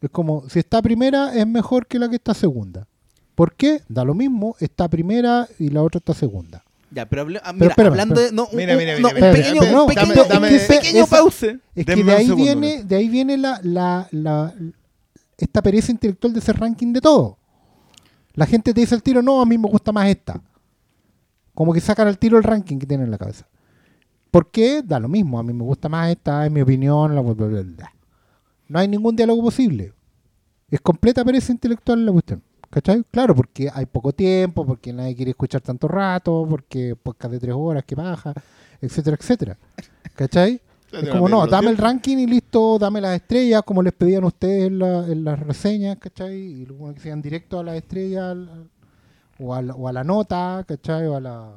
Es como, si está primera, es mejor que la que está segunda. ¿Por qué? Da lo mismo, está primera y la otra está segunda. Ya, pero, hable- ah, Pero mira, espérame, hablando de. No, Mira, un- mira, no, mira, un pequeño, un no, pequeño, dame- dame- un pequeño esa- pause. Es que de ahí segundo, viene, de ahí viene la, la, la- esta pereza intelectual de ese ranking de todo. La gente te dice al tiro, no, a mí me gusta más esta. Como que sacan al tiro el ranking que tienen en la cabeza. ¿Por qué? Da lo mismo, a mí me gusta más esta, es mi opinión, la bla, bla, bla, bla. No hay ningún diálogo posible. Es completa pereza intelectual la cuestión. ¿Cachai? Claro, porque hay poco tiempo, porque nadie quiere escuchar tanto rato, porque podcast de tres horas, que baja, etcétera, etcétera. ¿Cachai? Es como, no, dame el ranking y listo, dame las estrellas, como les pedían ustedes en, la- en las reseñas, ¿cachai? Y luego que sean directo a las estrellas al- o, a la, o a la nota, ¿cachai? O a la...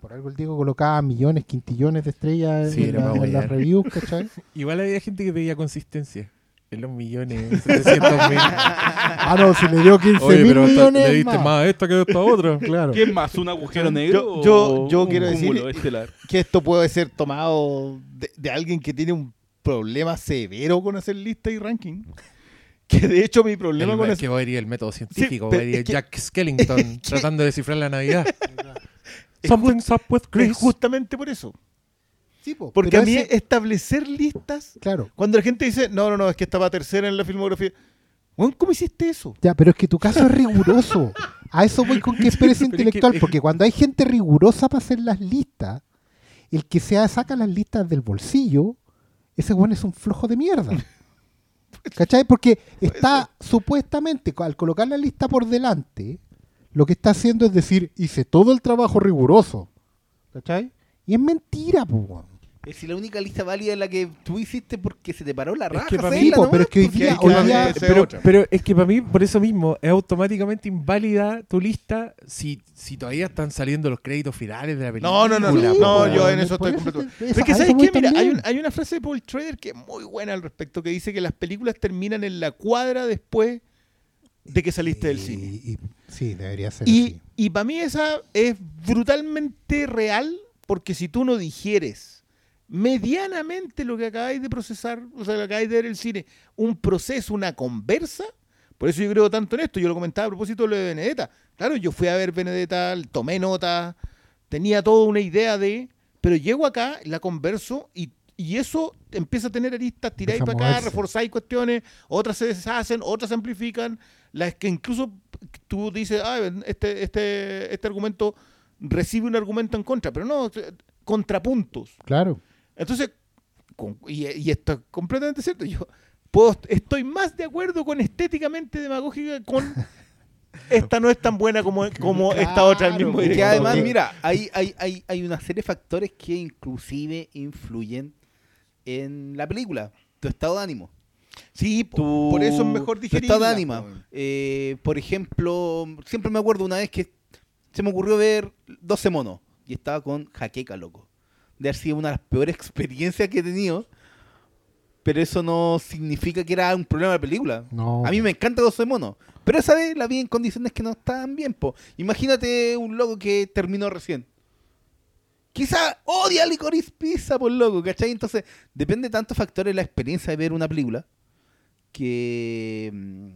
Por algo el Diego colocaba millones, quintillones de estrellas Sí, en, la- en las reviews, ¿cachai? Igual había gente que pedía consistencia. En los millones, 700 mil. ah, no, si le dio 15 Oye, mil millones le diste más. más a esta que a esta otra. Claro. ¿Qué más? ¿Un agujero negro? Yo- yo- o yo un quiero decir- estelar? que esto puede ser tomado de, de alguien que tiene un problema severo con hacer lista y ranking. Que de hecho mi problema El, con es hacer... que va a ir el método científico, pero va a ir que- Jack Skellington tratando de descifrar la Navidad. Es Something's up with Es justamente por eso. Sí, po, Porque a mí ese- establecer listas... Claro. Cuando la gente dice, no, no, no, es que estaba tercera en la filmografía. Weón, ¿Cómo hiciste eso? Ya, pero es que tu caso es riguroso. A eso voy con que es pereza intelectual, porque cuando hay gente rigurosa para hacer las listas, el que se saca las listas del bolsillo, ese bueno es un flojo de mierda. ¿Cachai? Porque está supuestamente, al colocar la lista por delante, lo que está haciendo es decir, hice todo el trabajo riguroso. ¿Cachai? Y es mentira, weón. Es si la única lista válida es la que tú hiciste porque se te paró la raja. que para mí, po, pero es que hoy día- hoy es pero, es que para mí, por eso mismo, es automáticamente inválida tu lista si, si todavía están saliendo los créditos finales de la película. No, no, no, no, yo en eso estoy completo. Pero es que, ¿sabes qué? Mira, hay, un- hay una frase de Paul Trader que es muy buena al respecto, que dice que las películas terminan en la cuadra después de que saliste del Y- cine. y- sí, debería ser Y, así. y para mí esa es brutalmente real, porque si tú no digieres medianamente lo que acabáis de procesar, o sea, lo que acabáis de ver el cine, un proceso, una conversa, por eso yo creo tanto en esto, yo lo comentaba a propósito de lo de Benedetta. Claro, yo fui a ver Benedetta, tomé nota, tenía toda una idea de, pero llego acá, la converso y, y eso empieza a tener aristas, tiráis para acá, reforzáis cuestiones, otras se deshacen, otras se amplifican, las que incluso tú dices, ah, este, este, este argumento recibe un argumento en contra, pero no, contrapuntos. Claro. Entonces, con- y, y esto es completamente cierto, yo puedo, estoy más de acuerdo con estéticamente demagógica con esta no es tan buena como, como esta otra del mismo que además, mira, hay, hay, hay, hay una serie de factores que inclusive influyen en la película. Tu estado de ánimo. Sí, Tu, por eso es mejor tu digerirla. estado de ánimo. po. Eh, por ejemplo, siempre me acuerdo una vez que se me ocurrió ver 12 monos y estaba con jaqueca, loco. De haber sido una de las peores experiencias que he tenido. Pero eso no significa que era un problema de la película. No. A mí me encanta 12 monos. Pero esa vez la vi en condiciones que no estaban bien, po. Imagínate un loco que terminó recién. Quizá odia Licorice Pizza, por loco, ¿cachai? Entonces, depende de tantos factores la experiencia de ver una película que, mm,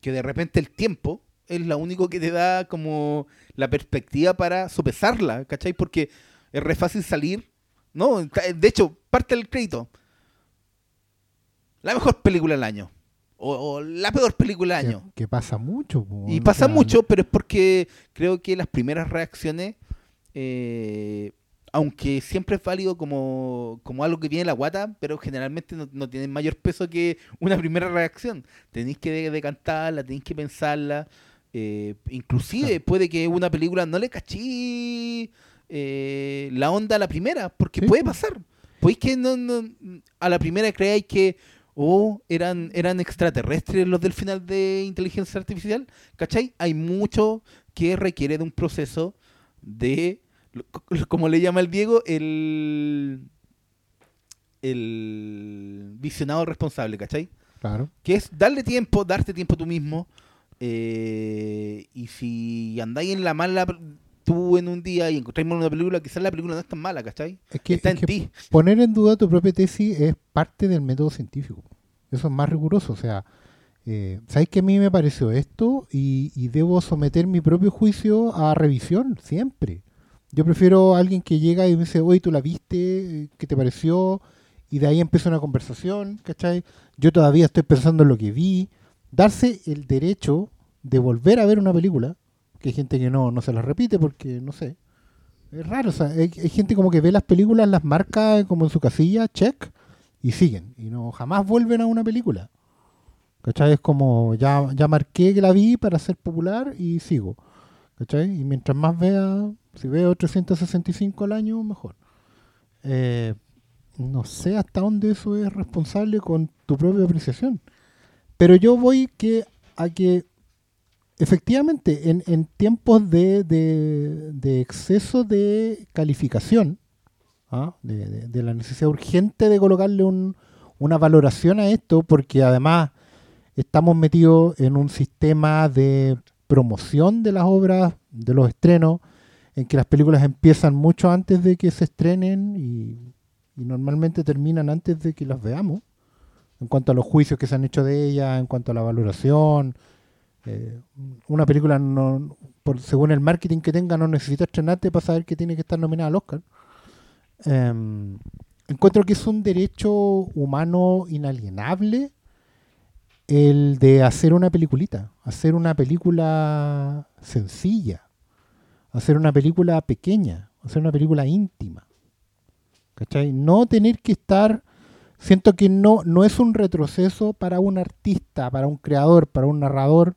que de repente el tiempo es lo único que te da como la perspectiva para sopesarla, ¿cachai? Porque es re fácil salir, ¿no? De hecho, parte del crédito. La mejor película del año. O, o la peor película del Que, año. que pasa mucho. po, Y o pasa sea, mucho, pero es porque creo que las primeras reacciones, eh, aunque siempre es válido como, como algo que viene de la guata, pero generalmente no, no tienen mayor peso que una primera reacción. Tenéis que de- decantarla, tenéis que pensarla. eh, inclusive puede que una película no le cachí eh, la onda a la primera, porque Sí, puede pasar. Podéis que no, no- a la primera creáis que oh, eran, eran extraterrestres los del final de inteligencia artificial, ¿cachai? Hay mucho que requiere de un proceso de, como le llama el Diego, el, el visionado responsable, ¿cachai? Claro. que es darle tiempo, darte tiempo tú mismo. eh, y si andáis en la mala tú en un día y encontráis mal una película, quizás la película no es tan mala, ¿cachai? Es que, Está es en que ti. poner en duda tu propia tesis es parte del método científico. Eso es más riguroso. O sea, eh, ¿sabes que a mí me pareció esto? Y, y debo someter mi propio juicio a revisión, siempre. Yo prefiero a alguien que llega y me dice, oye, ¿tú la viste? ¿Qué te pareció? Y de ahí empieza una conversación, ¿cachai? Yo todavía estoy pensando en lo que vi. Darse el derecho de volver a ver una película, que hay gente que no, no se la repite porque, no sé, es raro, o sea, hay, gente como que ve las películas, las marca como en su casilla, check, y siguen. Y no jamás vuelven a una película. ¿Cachai? Es como, ya, ya marqué que la vi para ser popular y sigo. Y mientras más vea, si veo 365 al año, mejor. Eh, no sé hasta dónde eso es responsable con tu propia apreciación. Pero yo voy que a que efectivamente en, tiempos de, exceso de calificación, ¿ah? de, la necesidad urgente de colocarle un- una valoración a esto, porque además estamos metidos en un sistema de promoción de las obras, de los estrenos, en que las películas empiezan mucho antes de que se estrenen y, normalmente terminan antes de que las veamos, en cuanto a los juicios que se han hecho de ellas, en cuanto a la valoración. Eh, una película, no, según el marketing que tenga, no necesita estrenarte para saber que tiene que estar nominada al Oscar. Em, encuentro que es un derecho humano inalienable el de hacer una peliculita, hacer una película sencilla, hacer una película pequeña, hacer una película íntima. ¿Cachai? No tener que estar, siento que no, no es un retroceso para un artista, para un creador, para un narrador,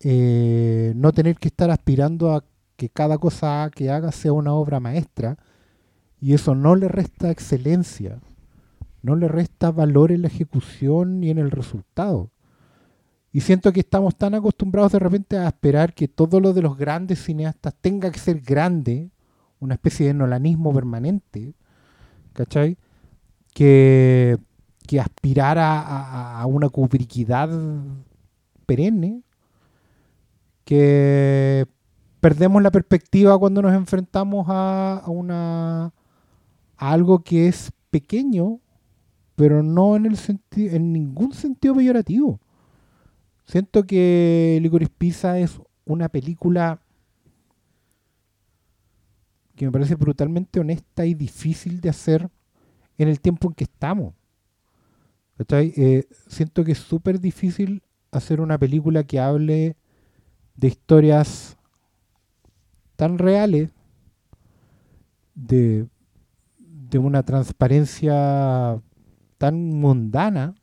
eh, no tener que estar aspirando a que cada cosa que haga sea una obra maestra, y eso no le resta excelencia, no le resta valor en la ejecución y en el resultado. Y siento que estamos tan acostumbrados de repente a esperar que todo lo de los grandes cineastas tenga que ser grande, una especie de nolanismo permanente, ¿cachai? Que, aspirar a, una cubriquidad perenne, que perdemos la perspectiva cuando nos enfrentamos a algo que es pequeño, pero no en el senti- en ningún sentido peyorativo. Siento que Licorice Pizza es una película que me parece brutalmente honesta y difícil de hacer en el tiempo en que estamos. Eh, siento que es súper difícil hacer una película que hable de historias tan reales, de, de una transparencia tan mundana,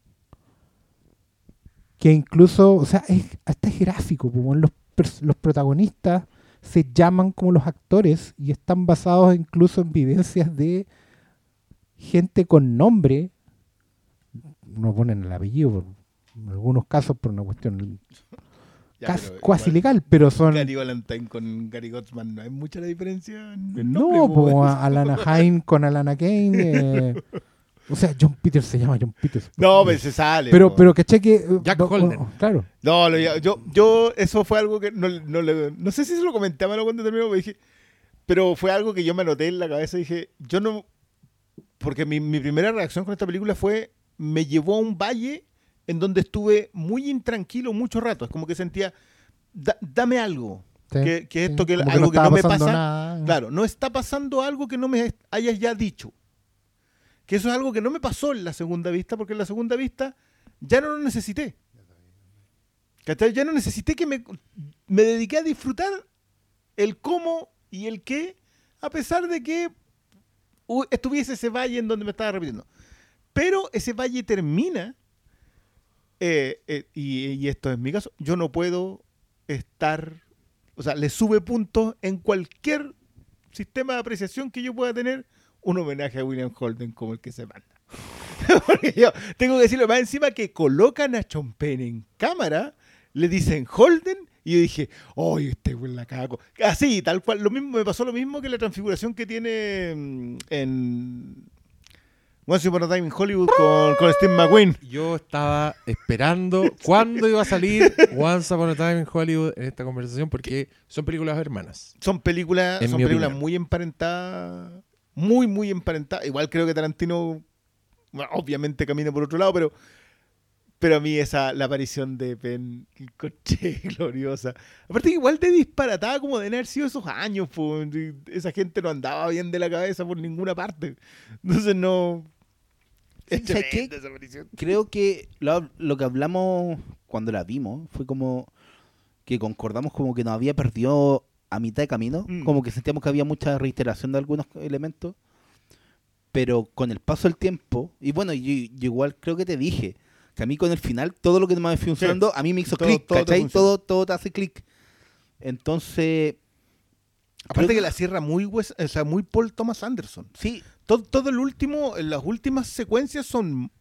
que incluso, o sea, es, hasta es gráfico, como los, pers- los protagonistas se llaman como los actores y están basados incluso en vivencias de gente con nombre, no ponen el apellido por- en algunos casos por una cuestión Ya, casi, pero cuasi igual, legal, pero son... Gary Valentine con Gary Gottsman, ¿no hay mucha la diferencia? en No, po, a- Alana Haim con Alana Kane. eh, o sea, John Peters se llama John Peters. No, pero se sale. pero, po. pero caché que. eh, Jack Holden. oh, Claro. No, lo- yo, yo, eso fue algo que no, no, no sé si se lo comenté a Mano cuando terminó, pero dije, pero fue algo que yo me anoté en la cabeza y dije, yo no, porque mi, mi primera reacción con esta película fue, me llevó a un valle en donde estuve muy intranquilo mucho rato, es como que sentía, "Da- dame algo, Sí, que, que sí. esto que, Como algo que, estaba no me pasa, nada. claro, no está pasando algo que no me hayas ya dicho. Que eso es algo que no me pasó en la segunda vista, porque en la segunda vista ya no lo necesité. ¿Cachai? Ya no necesité que me, me dediqué a disfrutar el cómo y el qué, a pesar de que estuviese ese valle en donde me estaba repitiendo. Pero ese valle termina, eh, eh, y esto es mi caso, yo no puedo estar, o sea, le sube puntos en cualquier sistema de apreciación que yo pueda tener, un homenaje a William Holden como el que se manda. Porque yo tengo que decirlo más encima que colocan a Chompen en cámara, le dicen Holden, y yo dije, ¡ay, este güey la cago! Así, tal cual. Lo mismo, me pasó lo mismo que la transfiguración que tiene mm, en Once Upon a Time in Hollywood con, con Steve McQueen. Yo estaba esperando cuándo iba a salir Once Upon a Time in Hollywood en esta conversación porque son películas hermanas. Son películas, son películas opinión. muy emparentadas, muy, muy emparentadas. Igual creo que Tarantino, bueno, obviamente camina por otro lado, pero, pero a mí esa, la aparición de Penn, encontré gloriosa. Aparte que igual de disparatada como de haber sido esos años, po, esa gente no andaba bien de la cabeza por ninguna parte. Entonces no... Es aparición. Creo que lo, lo que hablamos cuando la vimos fue como que concordamos como que nos había perdido a mitad de camino, Mm. como que sentíamos que había mucha reiteración de algunos elementos, pero con el paso del tiempo, y bueno, yo, yo igual creo que te dije, que a mí con el final, todo lo que me fue funcionando, a mí me hizo Todo- clic, todo funciona. Todo, todo te hace clic. Entonces, Aparte Creo- que la cierra muy, o sea, muy Paul Thomas Anderson. sí, todo, todo el último, las últimas secuencias son,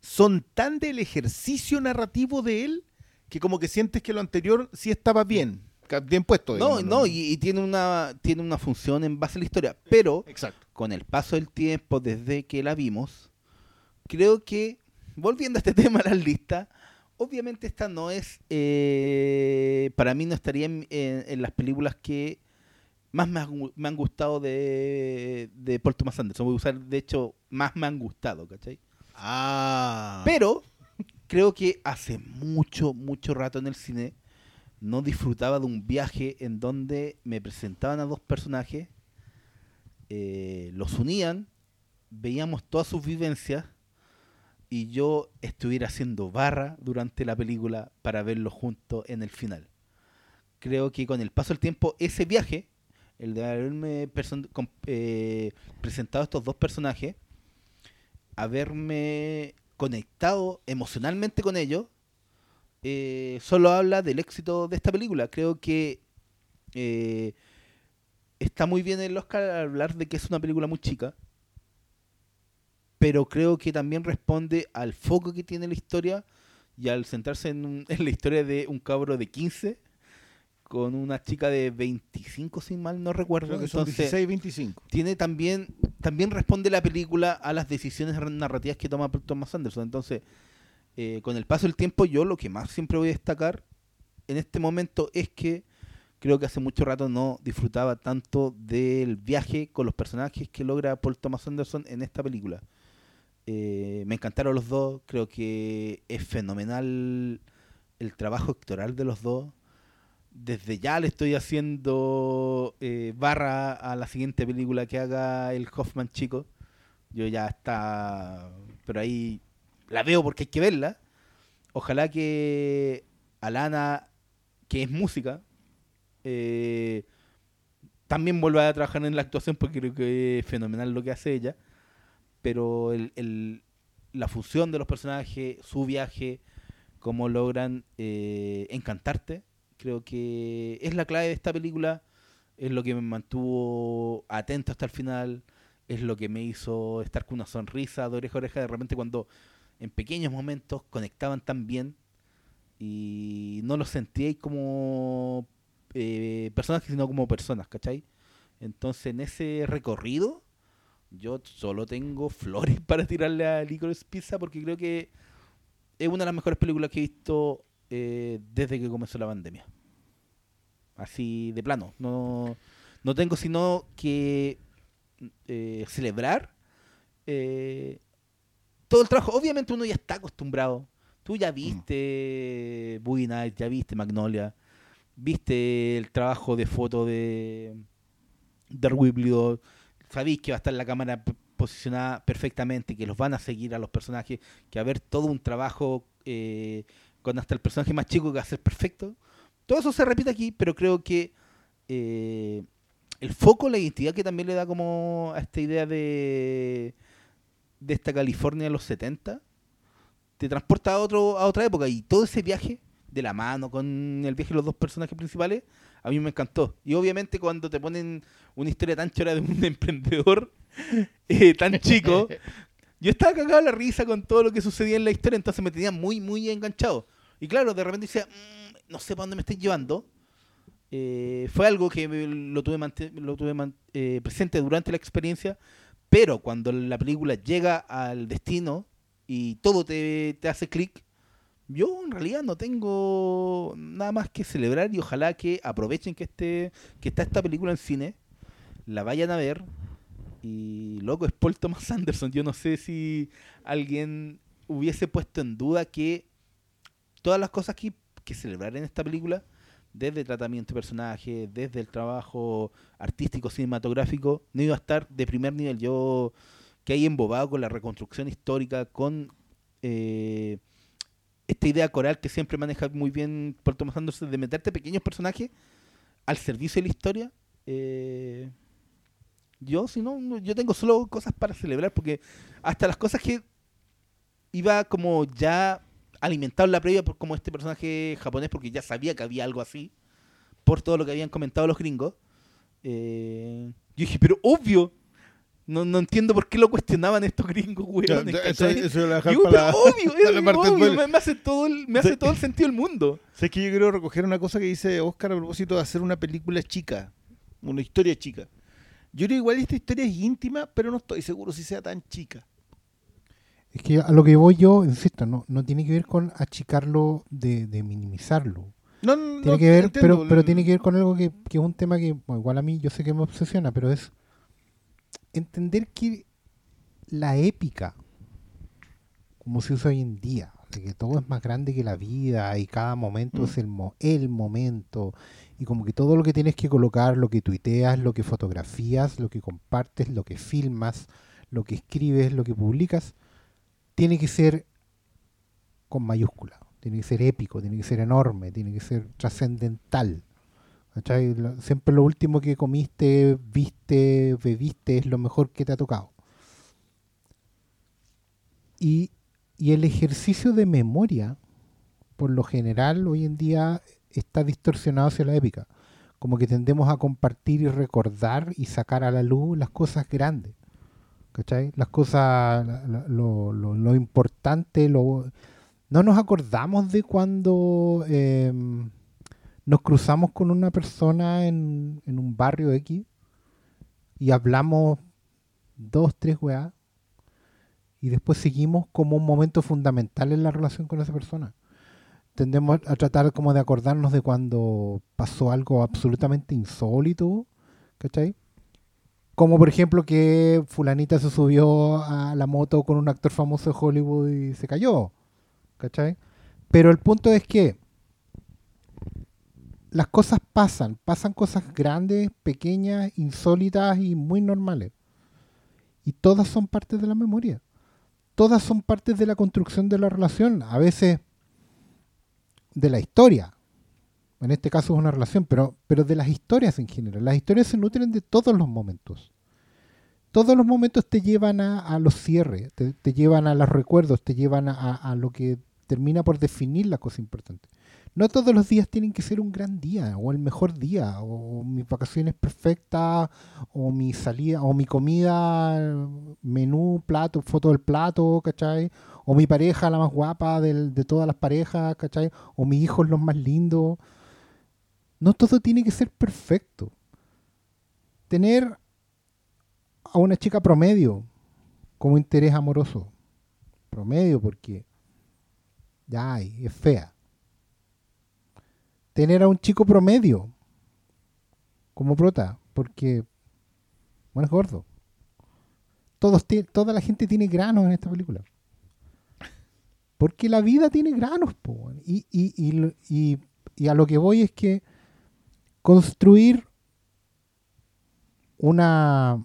son tan del ejercicio narrativo de él que como que sientes que lo anterior sí estaba bien, bien puesto. no, no, y, y tiene una tiene una función en base a la historia, pero Exacto. con el paso del tiempo desde que la vimos, creo que, volviendo a este tema a las listas, obviamente esta no es, eh, para mí no estaría en, en- en las películas que más me han, me han gustado de, de Paul Thomas Anderson. Voy a usar, de hecho, más me han gustado, ¿cachai? Ah. Pero creo que hace mucho, mucho rato en el cine no disfrutaba de un viaje en donde me presentaban a dos personajes, eh, los unían, veíamos todas sus vivencias y yo estuviera haciendo barra durante la película para verlos juntos en el final. Creo que con el paso del tiempo, ese viaje, el de haberme eh, presentado a estos dos personajes, haberme conectado emocionalmente con ellos, eh, solo habla del éxito de esta película. Creo que eh, está muy bien el Oscar hablar de que es una película muy chica, pero creo que también responde al foco que tiene la historia y al centrarse en, un- en la historia de un cabro de 15 con una chica de 25, si mal no recuerdo. Creo que son Entonces, 16, 25. tiene también también responde la película a las decisiones narrativas que toma Thomas Anderson entonces eh, con el paso del tiempo yo lo que más siempre voy a destacar en este momento es que creo que hace mucho rato no disfrutaba tanto del viaje con los personajes que logra Paul Thomas Anderson en esta película Eh, me encantaron los dos creo que es fenomenal el trabajo actoral de los dos desde ya le estoy haciendo eh, barra a la siguiente película que haga el Hoffman chico. Yo ya está, pero ahí la veo porque hay que verla. Ojalá que Alana, que es música, eh, también vuelva a trabajar en la actuación porque creo que es fenomenal lo que hace ella. Pero el, la fusión de los personajes, su viaje, cómo logran eh, encantarte, creo que es la clave de esta película, es lo que me mantuvo atento hasta el final, es lo que me hizo estar con una sonrisa de oreja a oreja de repente cuando en pequeños momentos conectaban tan bien y no los sentía como eh, personajes, sino como personas, ¿cachai? Entonces en ese recorrido yo solo tengo flores para tirarle a Licorice Pizza porque creo que es una de las mejores películas que he visto eh, desde que comenzó la pandemia. Así de plano. No, no tengo sino que eh, celebrar eh, todo el trabajo. Obviamente uno ya está acostumbrado. Tú ya viste Boogie Nights, ya viste Magnolia, viste el trabajo de foto de Dark Wiblido, sabéis que va a estar la cámara posicionada perfectamente, que los van a seguir a los personajes, que va a haber todo un trabajo eh, con hasta el personaje más chico que va a ser perfecto. Todo eso se repite aquí, pero creo que eh, el foco, la identidad que también le da como a esta idea de, de esta California de los 70, te transporta a, otro, a otra época y todo ese viaje de la mano con el viaje de los dos personajes principales, a mí me encantó. Y obviamente cuando te ponen una historia tan chora de un emprendedor eh, tan chico. Yo estaba cagado la risa con todo lo que sucedía en la historia, entonces me tenía muy, muy enganchado. Y claro, de repente decía, "Mm, no sé para dónde me estáis llevando. Eh, fue algo que lo tuve, lo tuve eh, presente durante la experiencia, pero cuando la película llega al destino y todo te, te hace clic, yo en realidad no tengo nada más que celebrar y ojalá que aprovechen que, esté, que está esta película en cine, la vayan a ver. Y loco, es Paul Thomas Anderson. Yo no sé si alguien hubiese puesto en duda que todas las cosas que, que celebrar en esta película, desde tratamiento de personaje, desde el trabajo artístico cinematográfico, no iba a estar de primer nivel. Yo que hay embobado con la reconstrucción histórica, con eh, esta idea coral que siempre maneja muy bien Paul Thomas de meterte pequeños personajes al servicio de la historia. eh, yo, si no- yo tengo solo cosas para celebrar, porque hasta las cosas que iba como ya alimentado en la previa por como este personaje japonés, porque ya sabía que había algo así, por todo lo que habían comentado los gringos. eh, yo dije, pero obvio, no, no entiendo por qué lo cuestionaban estos gringos, weones. Eso, eso lo Digo, para pero obvio, es obvio, me, me hace todo el, me hace todo el sentido del mundo. Sé que yo quiero recoger una cosa que dice Oscar a propósito de hacer una película chica, una historia chica. Yo creo igual esta historia es íntima, pero no estoy seguro si sea tan chica. Es que a lo que voy yo, insisto, no, no tiene que ver con achicarlo de, de minimizarlo. No, no, Tiene no, que ver, entiendo. pero, pero tiene que ver con algo que, que es un tema que, bueno, igual a mí yo sé que me obsesiona, pero es entender que la épica, como se usa hoy en día, de que todo es más grande que la vida y cada momento Mm. es el, mo- el momento, y como que todo lo que tienes que colocar, lo que tuiteas, lo que fotografías, lo que compartes, lo que filmas, lo que escribes, lo que publicas, tiene que ser con mayúscula, tiene que ser épico, tiene que ser enorme, tiene que ser trascendental. Siempre lo último que comiste, viste, bebiste es lo mejor que te ha tocado. Y, y el ejercicio de memoria, por lo general, hoy en día está distorsionado hacia la épica. Como que tendemos a compartir y recordar y sacar a la luz las cosas grandes. ¿Cachai? Las cosas, lo, importante, no nos acordamos de cuando em, nos cruzamos con una persona en, en un barrio X y hablamos dos, tres weas y después seguimos como un momento fundamental en la relación con esa persona. Tendemos a tratar como de acordarnos de cuando pasó algo absolutamente insólito, ¿cachai? Como por ejemplo que fulanita se subió a la moto con un actor famoso de Hollywood y se cayó, ¿cachai? Pero el punto es que las cosas pasan, pasan cosas grandes, pequeñas, insólitas y muy normales. Y todas son partes de la memoria. Todas son partes de la construcción de la relación, a veces de la historia. En este caso es una relación, pero, pero de las historias en general. Las historias se nutren de todos los momentos. Todos los momentos te llevan a, los cierres, te, llevan a los recuerdos, te llevan a, lo que termina por definir la cosa importante. No todos los días tienen que ser un gran día, o el mejor día, o mis vacaciones perfectas, o mi salida, o mi comida, menú, plato, foto del plato, ¿cachai? O mi pareja, la más guapa del- de todas las parejas, ¿cachai? O mi hijo es los más lindo. No todo tiene que ser perfecto. Tener a una chica promedio como interés amoroso. Promedio porque ya hay, es fea. Tener a un chico promedio como prota porque bueno es gordo. Todos toda la gente tiene granos en esta película. Porque la vida tiene granos, po, y, y, y- y a lo que voy es que construir una,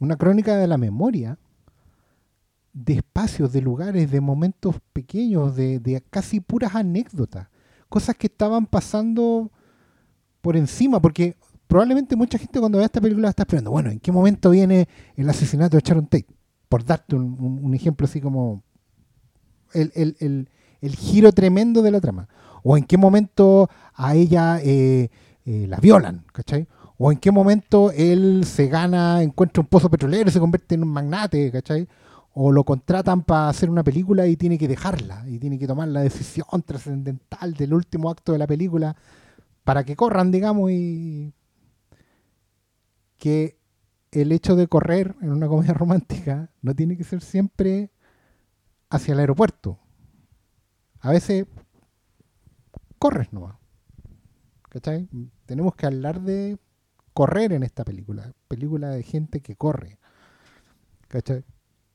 una crónica de la memoria de espacios, de lugares, de momentos pequeños, de, casi puras anécdotas, cosas que estaban pasando por encima, porque probablemente mucha gente cuando vea esta película está esperando, bueno, ¿en qué momento viene el asesinato de Sharon Tate? Por darte un, un- un ejemplo así como el, el- el- el giro tremendo de la trama. O en qué momento a ella eh, eh, la violan, ¿cachai? O en qué momento él se gana, encuentra un pozo petrolero y se convierte en un magnate, ¿cachai? O lo contratan para hacer una película y tiene que dejarla, y tiene que tomar la decisión trascendental del último acto de la película para que corran, digamos, y que el hecho de correr en una comedia romántica no tiene que ser siempre hacia el aeropuerto. A veces corres nomás. ¿Cachai? Tenemos que hablar de correr en esta película. Película de gente que corre. ¿Cachai?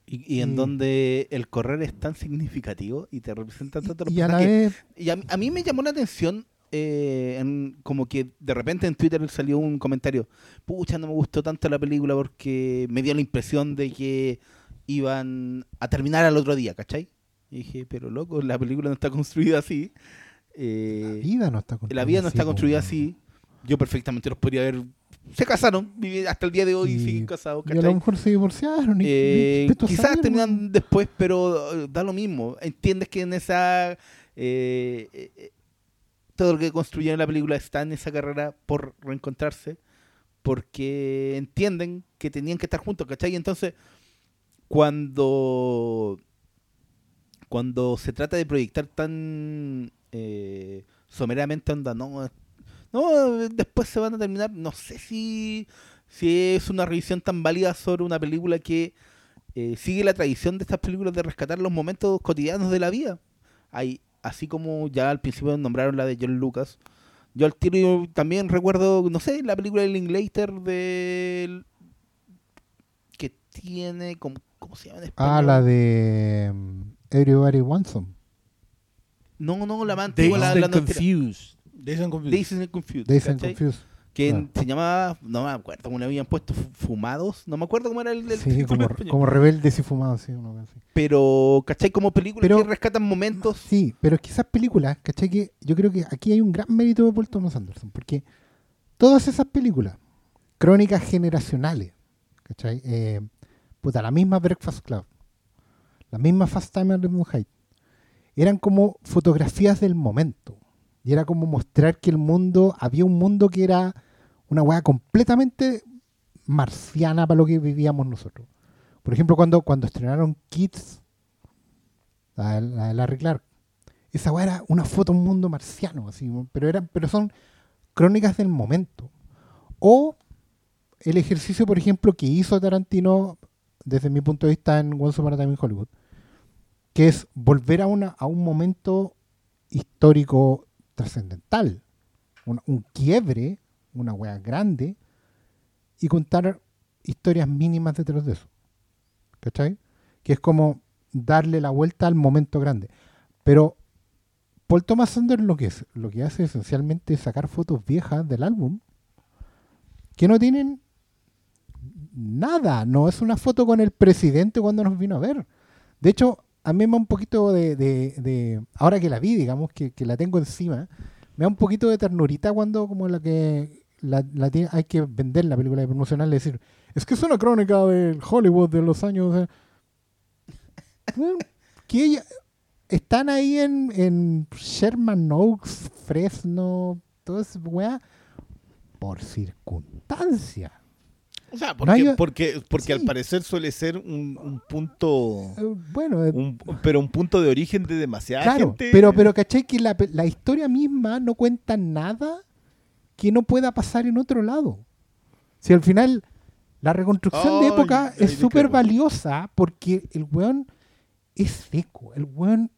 Y, y en Mm. donde el correr es tan significativo y te representa tanto Y a la vez, Y a, mí- a mí me llamó la atención, eh, en- como que de repente en Twitter salió un comentario, pucha, no me gustó tanto la película porque me dio la impresión de que iban a terminar al otro día, ¿cachai? Y dije, pero loco, la película no está construida así. Eh, la vida no está construida la vida no así, está construida así. Yo perfectamente los podría haber... Se casaron, hasta el día de hoy y Y- siguen casados, Y a lo mejor se divorciaron. y- Eh, y- quizás terminan después, pero eh, da lo mismo. Entiendes que en esa. eh, eh, eh, todo lo que construyeron en la película está en esa carrera por reencontrarse, porque entienden que tenían que estar juntos, ¿cachai? Entonces, cuando. Cuando se trata de proyectar tan eh, someramente, onda, no, no, después se van a terminar, no sé si, si es una revisión tan válida sobre una película que eh, sigue la tradición de estas películas de rescatar los momentos cotidianos de la vida. Hay, así como ya al principio nombraron la de John Lucas, yo al tiro también recuerdo, no sé, la película de Linklater del que tiene, como, ¿cómo se llama en español? Ah, la de mm, Everybody Wants Some. No, no, la más antigua, la, Dazed la Confused. Dazed and Confused. Dazed and Confused, Days and. Confused. que Claro. se llamaba, no me acuerdo cómo le habían puesto, fu- Fumados, no me acuerdo cómo era el, el Sí, título como, como rebeldes y fumados, sí, cosa así. Pero, ¿cachai? Como películas Pero- que rescatan momentos. Sí, pero es que esas películas, ¿cachai? Que yo creo que aquí hay un gran mérito de Paul Thomas Anderson, porque todas esas películas, crónicas generacionales, ¿cachai? Eh, puta, la misma Breakfast Club, la misma Fast Time at Lemon Heights, eran como fotografías del momento. Y era como mostrar que el mundo, había un mundo que era una weá completamente marciana para lo que vivíamos nosotros. Por ejemplo, cuando, cuando estrenaron Kids, la, de- la de Larry Clark, esa weá era una foto un mundo marciano, así, pero, eran, pero son crónicas del momento. O el ejercicio, por ejemplo, que hizo Tarantino, desde mi punto de vista, en Once Upon a Time in Hollywood, que es volver a, una, a un momento histórico trascendental, un, quiebre, una weá grande, y contar historias mínimas detrás de eso. ¿Cachai? Que es como darle la vuelta al momento grande. Pero Paul Thomas Anderson lo que, es, lo que hace esencialmente es sacar fotos viejas del álbum que no tienen nada. No es una foto con el presidente cuando nos vino a ver. De hecho, a mí me da un poquito de... de- de- ahora que la vi, digamos, que, que la tengo encima, me da un poquito de ternurita cuando como la que la, la tiene- hay que vender la película y promocional y decir, es que es una crónica del Hollywood de los años... eh". Bueno, que están ahí en, en Sherman Oaks, Fresno, toda esa weá, por circunstancia. O sea, No porque, hay- porque, porque Sí. al parecer suele ser un, un punto, Eh, Bueno, eh, un- pero un punto de origen de demasiada claro, gente. pero, pero ¿cachai? Que la, la historia misma no cuenta nada que no pueda pasar en otro lado. Si al final la reconstrucción de época es súper valiosa porque el weón es seco. El weón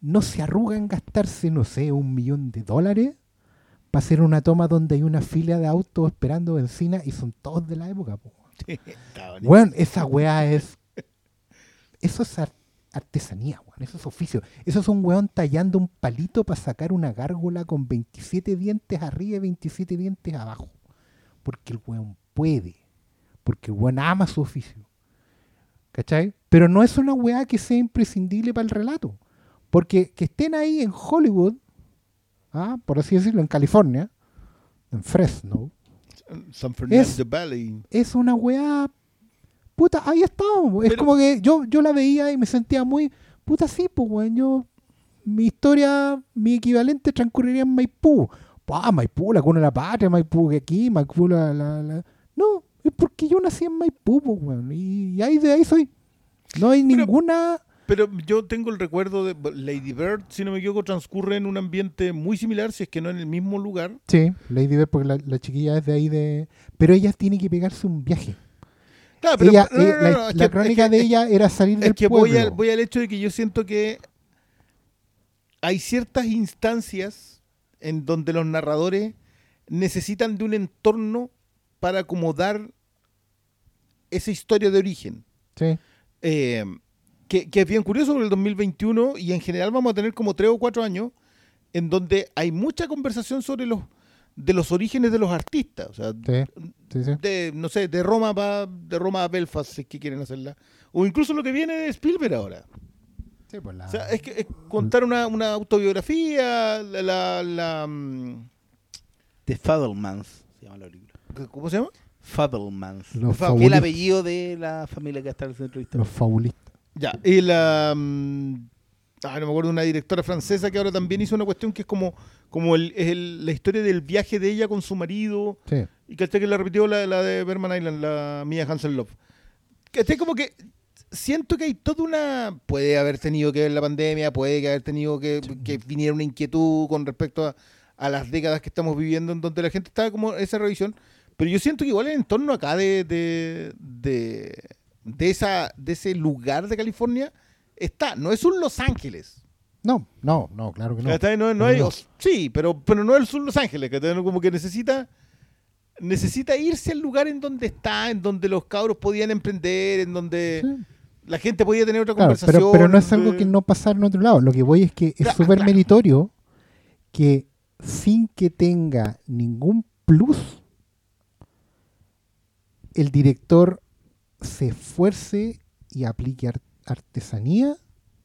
no se arruga en gastarse, no sé, un millón de dólares para hacer una toma donde hay una fila de autos esperando benzina y son todos de la época. po. Weón, esa weá es. Eso es ar- artesanía, weón. Eso es oficio. Eso es un weón tallando un palito para sacar una gárgola con 27 dientes arriba y 27 dientes abajo. Porque el weón puede. Porque el weón ama su oficio. ¿Cachai? Pero no es una weá que sea imprescindible para el relato. Porque que estén ahí en Hollywood, ¿ah? por así decirlo, en California, en Fresno, San Fernando es- Valley. es una weá. Puta, ahí estamos. Es como que yo, yo la veía y me sentía muy. Puta, sí, pues, weón. Yo. Mi historia, mi equivalente transcurriría en Maipú. ah, Maipú, la cuna de la patria, Maipú, que aquí, Maipú, la, la, la-". No, es porque yo nací en Maipú, pues, weón, y, y ahí de ahí soy. No hay Pero- ninguna... Pero yo tengo el recuerdo de Lady Bird, si no me equivoco, transcurre en un ambiente muy similar, si es que no en el mismo lugar. Sí, Lady Bird, porque la, la chiquilla es de ahí de... Pero ella tiene que pegarse un viaje. Claro, pero- ella, no, no, no, la, la que- crónica es que- de ella era salir del que voy, pueblo. al- voy al hecho de que yo siento que hay ciertas instancias en donde los narradores necesitan de un entorno para acomodar esa historia de origen. Sí, Eh, que, que es bien curioso por el 2021 y en general vamos a tener como tres o cuatro años en donde hay mucha conversación sobre los de los orígenes de los artistas. O sea, sí, sí, sí. de, no sé, de Roma pa- de Roma a Belfast, si es que quieren hacerla. O incluso lo que viene de Spielberg ahora. Sí, pues la- O sea, es, que, es contar una, una autobiografía, la, la- la, mm, The Fablemans se llama la película. ¿Cómo se llama? Fablemans. Los el apellido de la familia que está en el centro histórico. Los fabulistas. Ya. Y la. mm, ah, no me acuerdo, una directora francesa que ahora también hizo una cuestión que es como, como el, el- la historia del viaje de ella con su marido. Sí. Y que que la repitió la, la de Berman Island, la Mia Hansen Love. Que esté como que siento que hay toda una. Puede haber tenido que ver la pandemia, puede que haber tenido que, que viniera una inquietud con respecto a, a las décadas que estamos viviendo, en donde la gente está como esa revisión. Pero yo siento que igual el entorno acá de, de, de, de esa, de ese lugar de California está. No es un Los Ángeles. No, no, no, claro que no. sí, pero, pero no es un Los Ángeles. No, como que necesita necesita irse al lugar en donde está, en donde los cabros podían emprender, en donde Sí. la gente podía tener otra Claro, conversación. pero, pero no es algo que no pasara en otro lado. Lo que voy es que es Claro, súper claro. meritorio que sin que tenga ningún plus, el director se esfuerce y aplique ar- artesanía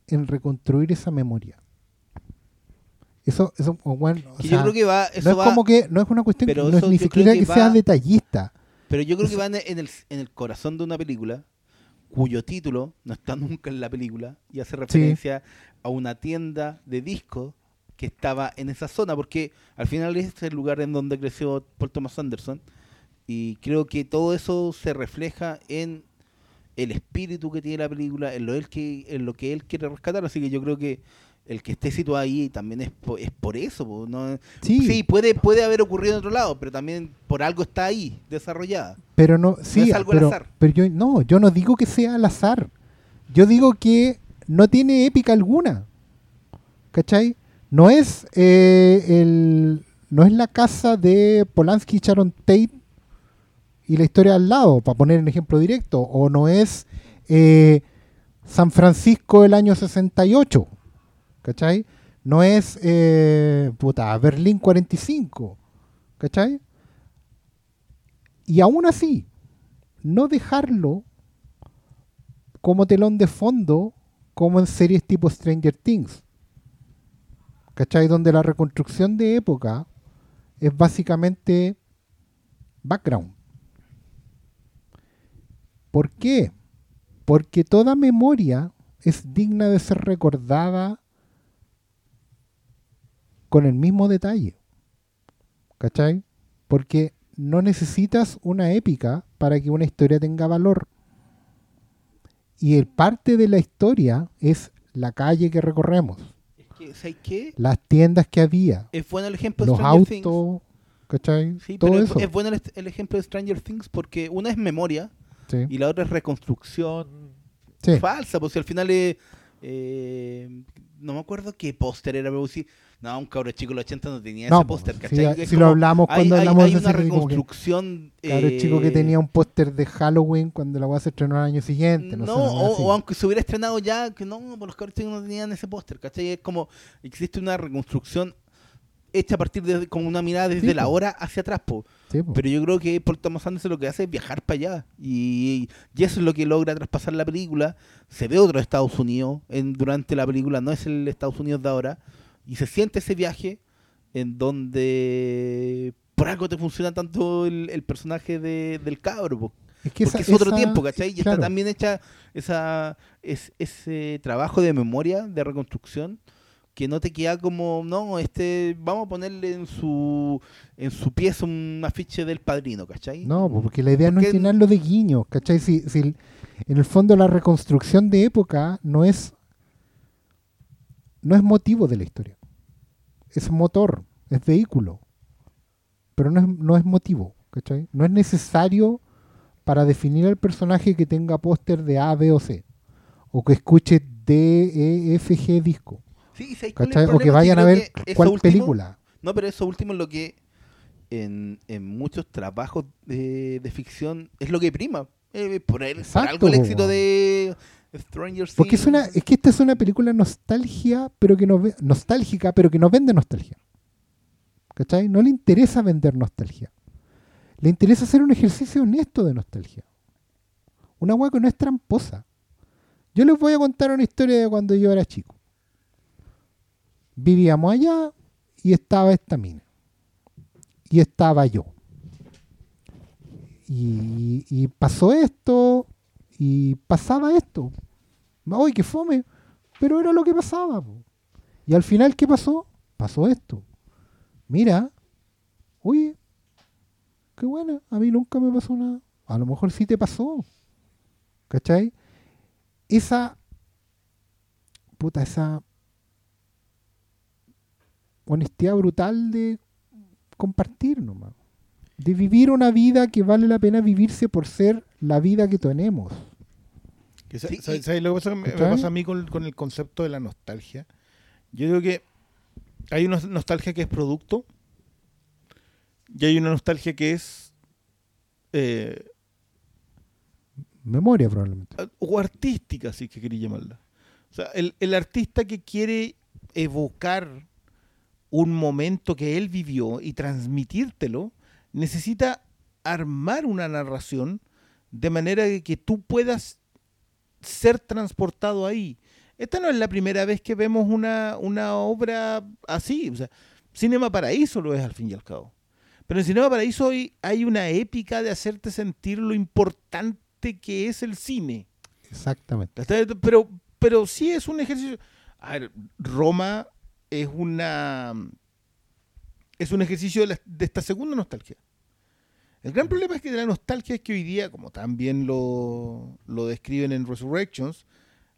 en reconstruir esa memoria. Eso, eso bueno, o Que sea, yo creo que va, no eso es va, como que no es una cuestión, pero no es ni siquiera que que, sea va- detallista. pero yo creo que va en en el, en el corazón de una película cuyo título no está nunca en la película y hace referencia a una tienda de discos que estaba en esa zona, porque al final es el lugar en donde creció Paul Thomas Anderson y creo que todo eso se refleja en el espíritu que tiene la película, en lo, él que, en lo que él quiere rescatar, así que yo creo que el que esté situado ahí también es, po- es por eso, po, ¿no? Sí. puede, puede haber ocurrido en otro lado, pero también por algo está ahí, desarrollada. Pero no, sí, es algo al pero, azar. pero yo no, yo no digo que sea al azar. Yo digo que no tiene épica alguna. ¿Cachai? No es eh, el no es la casa de Polanski y Sharon Tate y la historia al lado, para poner un ejemplo directo, o no es eh, San Francisco del año 68. ¿Cachai? No es eh, puta, Berlín 45. ¿Cachai? Y aún así, no dejarlo como telón de fondo, como en series tipo Stranger Things. ¿Cachai? Donde la reconstrucción de época es básicamente background. ¿Por qué? Porque toda memoria es digna de ser recordada con el mismo detalle. ¿Cachai? Porque no necesitas una épica para que una historia tenga valor. Y el parte de la historia es la calle que recorremos, Es que, ¿sabes qué? las tiendas que había, Es bueno el ejemplo de los Stranger Things. autos, ¿cachai? Sí, Todo pero es- eso. es, bueno el, el ejemplo de Stranger Things porque una es memoria Sí, y la otra es reconstrucción sí. falsa, pues si al final es, eh, no me acuerdo qué póster era, pero sí, no, un cabro chico de los 80 no tenía No, ese pues, póster, si, ¿cachai? Si como- lo hablamos cuando hay- hablamos hay de una que, reconstrucción Claro, eh, chico que tenía un póster de Halloween cuando la a se estrenó el año siguiente. No, no, o, aunque se hubiera estrenado ya, que no, pues los cabros chicos no tenían ese póster, ¿cachai? Es como, existe una reconstrucción hecha a partir de, con una mirada desde Sí, la po. hora hacia atrás, po. Sí. Pero yo creo que Paul Thomas Anderson lo que hace es viajar para allá. Y, y eso es lo que logra traspasar la película. Se ve otro Estados Unidos en, durante la película, no es el Estados Unidos de ahora. Y se siente ese viaje en donde por algo te funciona tanto el, el personaje de- del cabro. po. es que Porque esa- es otro esa- tiempo, ¿cachai? Y claro. está también hecha esa, es, ese trabajo de memoria, de reconstrucción, que no te queda como, no, este, vamos a ponerle en su en su pieza un afiche del padrino, ¿cachai? No, porque la idea no es llenarlo de guiños, ¿cachai? Si, si en el fondo la reconstrucción de época no es no es motivo de la historia. Es motor, es vehículo. Pero no es, no es motivo, ¿cachai? No es necesario para definir al personaje que tenga póster de A, B o C. O que escuche D, E, F, G disco. Sí, ¿sabes cuál es el ¿Cachai? O que vayan a ver cuál último- película. No, pero eso último es lo que en, en muchos trabajos de, de ficción es lo que prima. Eh, por, el- por Exacto, algo el éxito de Stranger Things. Porque es una, es que esta es una película nostalgia, pero que nos ve- nostálgica, pero que nos vende nostalgia. ¿Cachai? No le interesa vender nostalgia. Le interesa hacer un ejercicio honesto de nostalgia. Una hueá que no es tramposa. Yo les voy a contar una historia de cuando yo era chico. Vivíamos allá y estaba esta mina. Y estaba yo. Y, pasó esto y pasaba esto. ¡Ay, qué fome! Pero era lo que pasaba. Y al final, ¿qué pasó? Pasó esto. Mira, oye, qué buena, a mí nunca me pasó nada. A lo mejor sí te pasó. ¿Cachai? Esa. Puta, esa. Honestidad brutal de compartir nomás. De vivir una vida que vale la pena vivirse por ser la vida que tenemos. Sí, sa- y- ¿Sabes lo que pasa, me- me ¿Cachai? pasa a mí con, con el concepto de la nostalgia? Yo digo que hay una nostalgia que es producto y hay una nostalgia que es eh, Memoria, probablemente. o artística, si es que quería llamarla. O sea, el, el artista que quiere evocar un momento que él vivió y transmitírtelo, necesita armar una narración de manera que tú puedas ser transportado ahí. Esta no es la primera vez que vemos una, una obra así. O sea, Cinema Paraíso lo es al fin y al cabo. Pero en Cinema Paraíso hay, hay una épica de hacerte sentir lo importante que es el cine. Exactamente. Pero, pero sí es un ejercicio. A ver, Roma es una. Es un ejercicio de, la- de esta segunda nostalgia. El gran problema es que la nostalgia es que hoy día, como también lo, lo describen en Resurrections,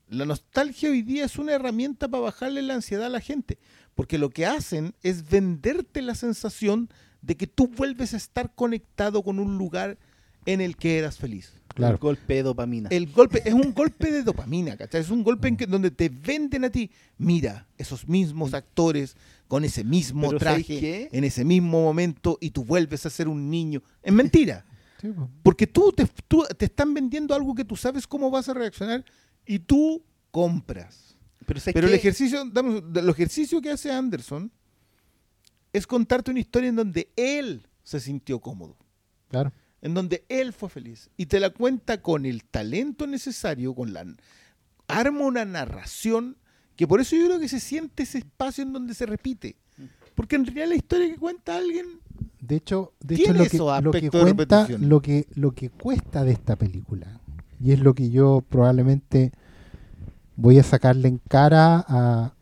la nostalgia hoy día es una herramienta para bajarle la ansiedad a la gente. Porque lo que hacen es venderte la sensación de que tú vuelves a estar conectado con un lugar en el que eras feliz. Claro. El golpe de dopamina. El golpe es un golpe de dopamina, ¿cachai? Es un golpe en que, donde te venden a ti, mira, esos mismos actores con ese mismo Pero ¿sabéis traje en ese mismo momento y tú vuelves a ser un niño. Es mentira, Sí, porque tú te, tú- te están vendiendo algo que tú sabes cómo vas a reaccionar y tú compras. Pero, ¿sabes Pero el ejercicio, damos- el ejercicio que hace Anderson es contarte una historia en donde él se sintió cómodo Claro. En donde él fue feliz. Y te la cuenta con el talento necesario, con la arma una narración que por eso yo creo que se siente ese espacio en donde se repite. Porque en realidad la historia que cuenta alguien De hecho, de hecho lo, que, lo que cuenta, lo que, lo que cuesta de esta película, y es lo que yo probablemente voy a sacarle en cara a,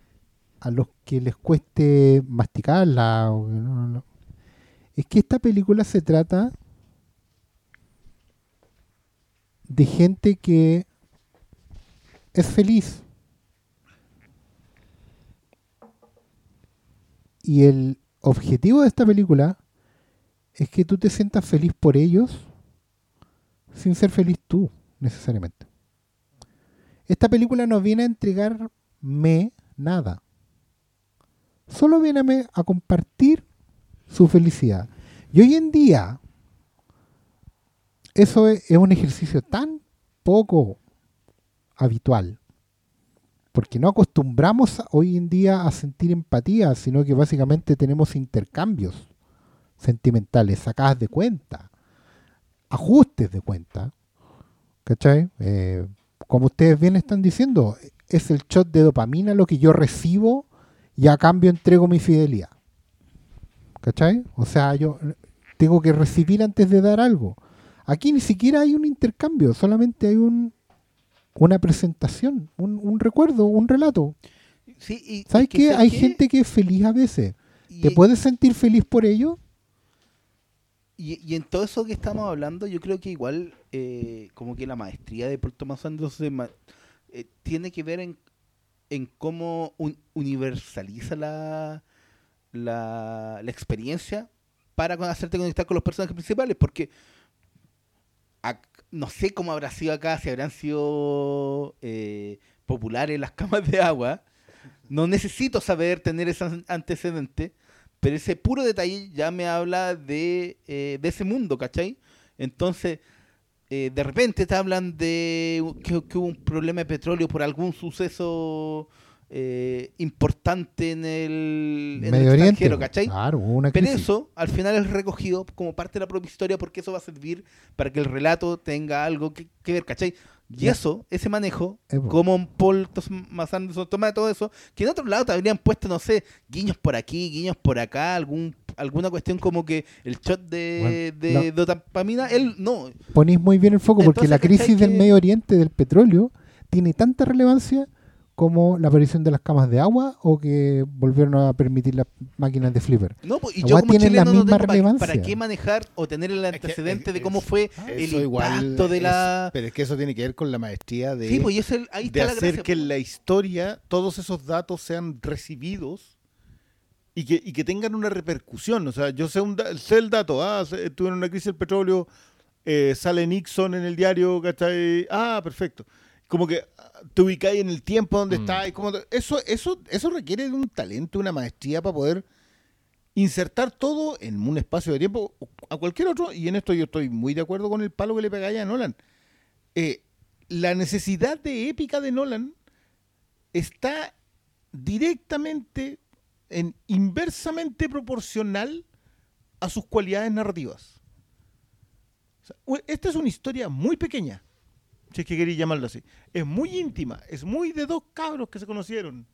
a los que les cueste masticarla, o que no- no- es que esta película se trata de gente que es feliz. Y el objetivo de esta película es que tú te sientas feliz por ellos sin ser feliz tú, necesariamente. Esta película no viene a entregarme nada. Solo viene a, me- a compartir su felicidad. Y hoy en día, eso es, un ejercicio tan poco habitual. Porque no acostumbramos hoy en día a sentir empatía, sino que básicamente tenemos intercambios sentimentales, sacadas de cuenta, ajustes de cuenta. ¿Cachai? Eh, como ustedes bien están diciendo, es el shot de dopamina lo que yo recibo y a cambio entrego mi fidelidad. ¿Cachai? O sea, yo tengo que recibir antes de dar algo. Aquí ni siquiera hay un intercambio, solamente hay un, una presentación, un, un recuerdo, un relato. Sí, y- ¿Sabes qué? ¿sabes Hay gente que es feliz a veces. Y- ¿Te puedes sentir feliz por ello? Y, y en todo eso que estamos hablando, yo creo que igual eh, como que la maestría de Paul Thomas Anderson eh, tiene que ver en, en cómo un- universaliza la, la, la experiencia para hacerte conectar con los personajes principales, porque no sé cómo habrá sido acá, si habrán sido eh, populares las camas de agua. No necesito saber tener ese an- antecedente, pero ese puro detalle ya me habla de, eh, de ese mundo, ¿cachai? Entonces, eh, de repente te hablan de que, que hubo un problema de petróleo por algún suceso eh, importante en el, en el Medio Oriente. extranjero, ¿cachai? Claro, una Pero eso al final es recogido como parte de la propia historia porque eso va a servir para que el relato tenga algo que, que ver, ¿cachai? Y Ya. eso, ese manejo, Eh, po. como Paul Thomas Anderson toma todo eso, que en otro lado te habrían puesto, no sé, guiños por aquí, guiños por acá, algún alguna cuestión como que el shot de, Bueno, de dopamina, él no. Ponís muy bien el foco porque Entonces, la crisis ¿cachai del que- Medio Oriente del petróleo tiene tanta relevancia como la aparición de las camas de agua o que volvieron a permitir las máquinas de flipper. No, pues, y yo como tiene la no misma tengo relevancia. para qué manejar o tener el que- antecedente de cómo fue el igual impacto de es- la... pero es que eso tiene que ver con la maestría de, Sí, pues y es el- ahí de está hacer gracia. que pues. en la historia todos esos datos sean recibidos y que, y que tengan una repercusión. O sea, yo sé, un da- sé el dato, ah, tuvieron una crisis del petróleo, eh, sale Nixon en el diario, ¿cachai? Ah, perfecto. Como que te ubicáis en el tiempo donde Mm. está. Como te- eso, eso, eso requiere de un talento, una maestría para poder insertar todo en un espacio de tiempo a cualquier otro. Y en esto yo estoy muy de acuerdo con el palo que le pegáis a Nolan. Eh, la necesidad de épica de Nolan está directamente, en, inversamente proporcional a sus cualidades narrativas. O sea, u- esta es una historia muy pequeña, si es que queréis llamarlo así. Es muy íntima, es muy de dos cabros que se conocieron.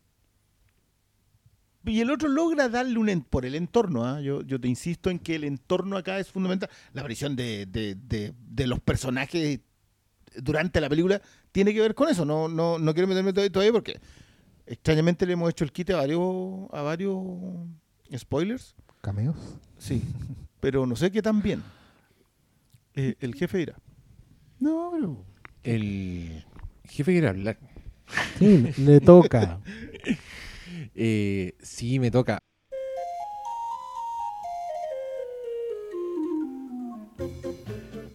Y el otro logra darle un... en- por el entorno, ¿ah? yo, yo te insisto en que el entorno acá es fundamental. La aparición de, de- de- de los personajes durante la película tiene que ver con eso. No, no, no quiero meterme todavía, todavía porque extrañamente le hemos hecho el quite a varios, a varios spoilers. ¿Cameos? Sí, pero no sé qué tan bien. Eh, el jefe dirá. No, pero... El jefe quiere hablar. Sí, le toca. Eh, sí, me toca.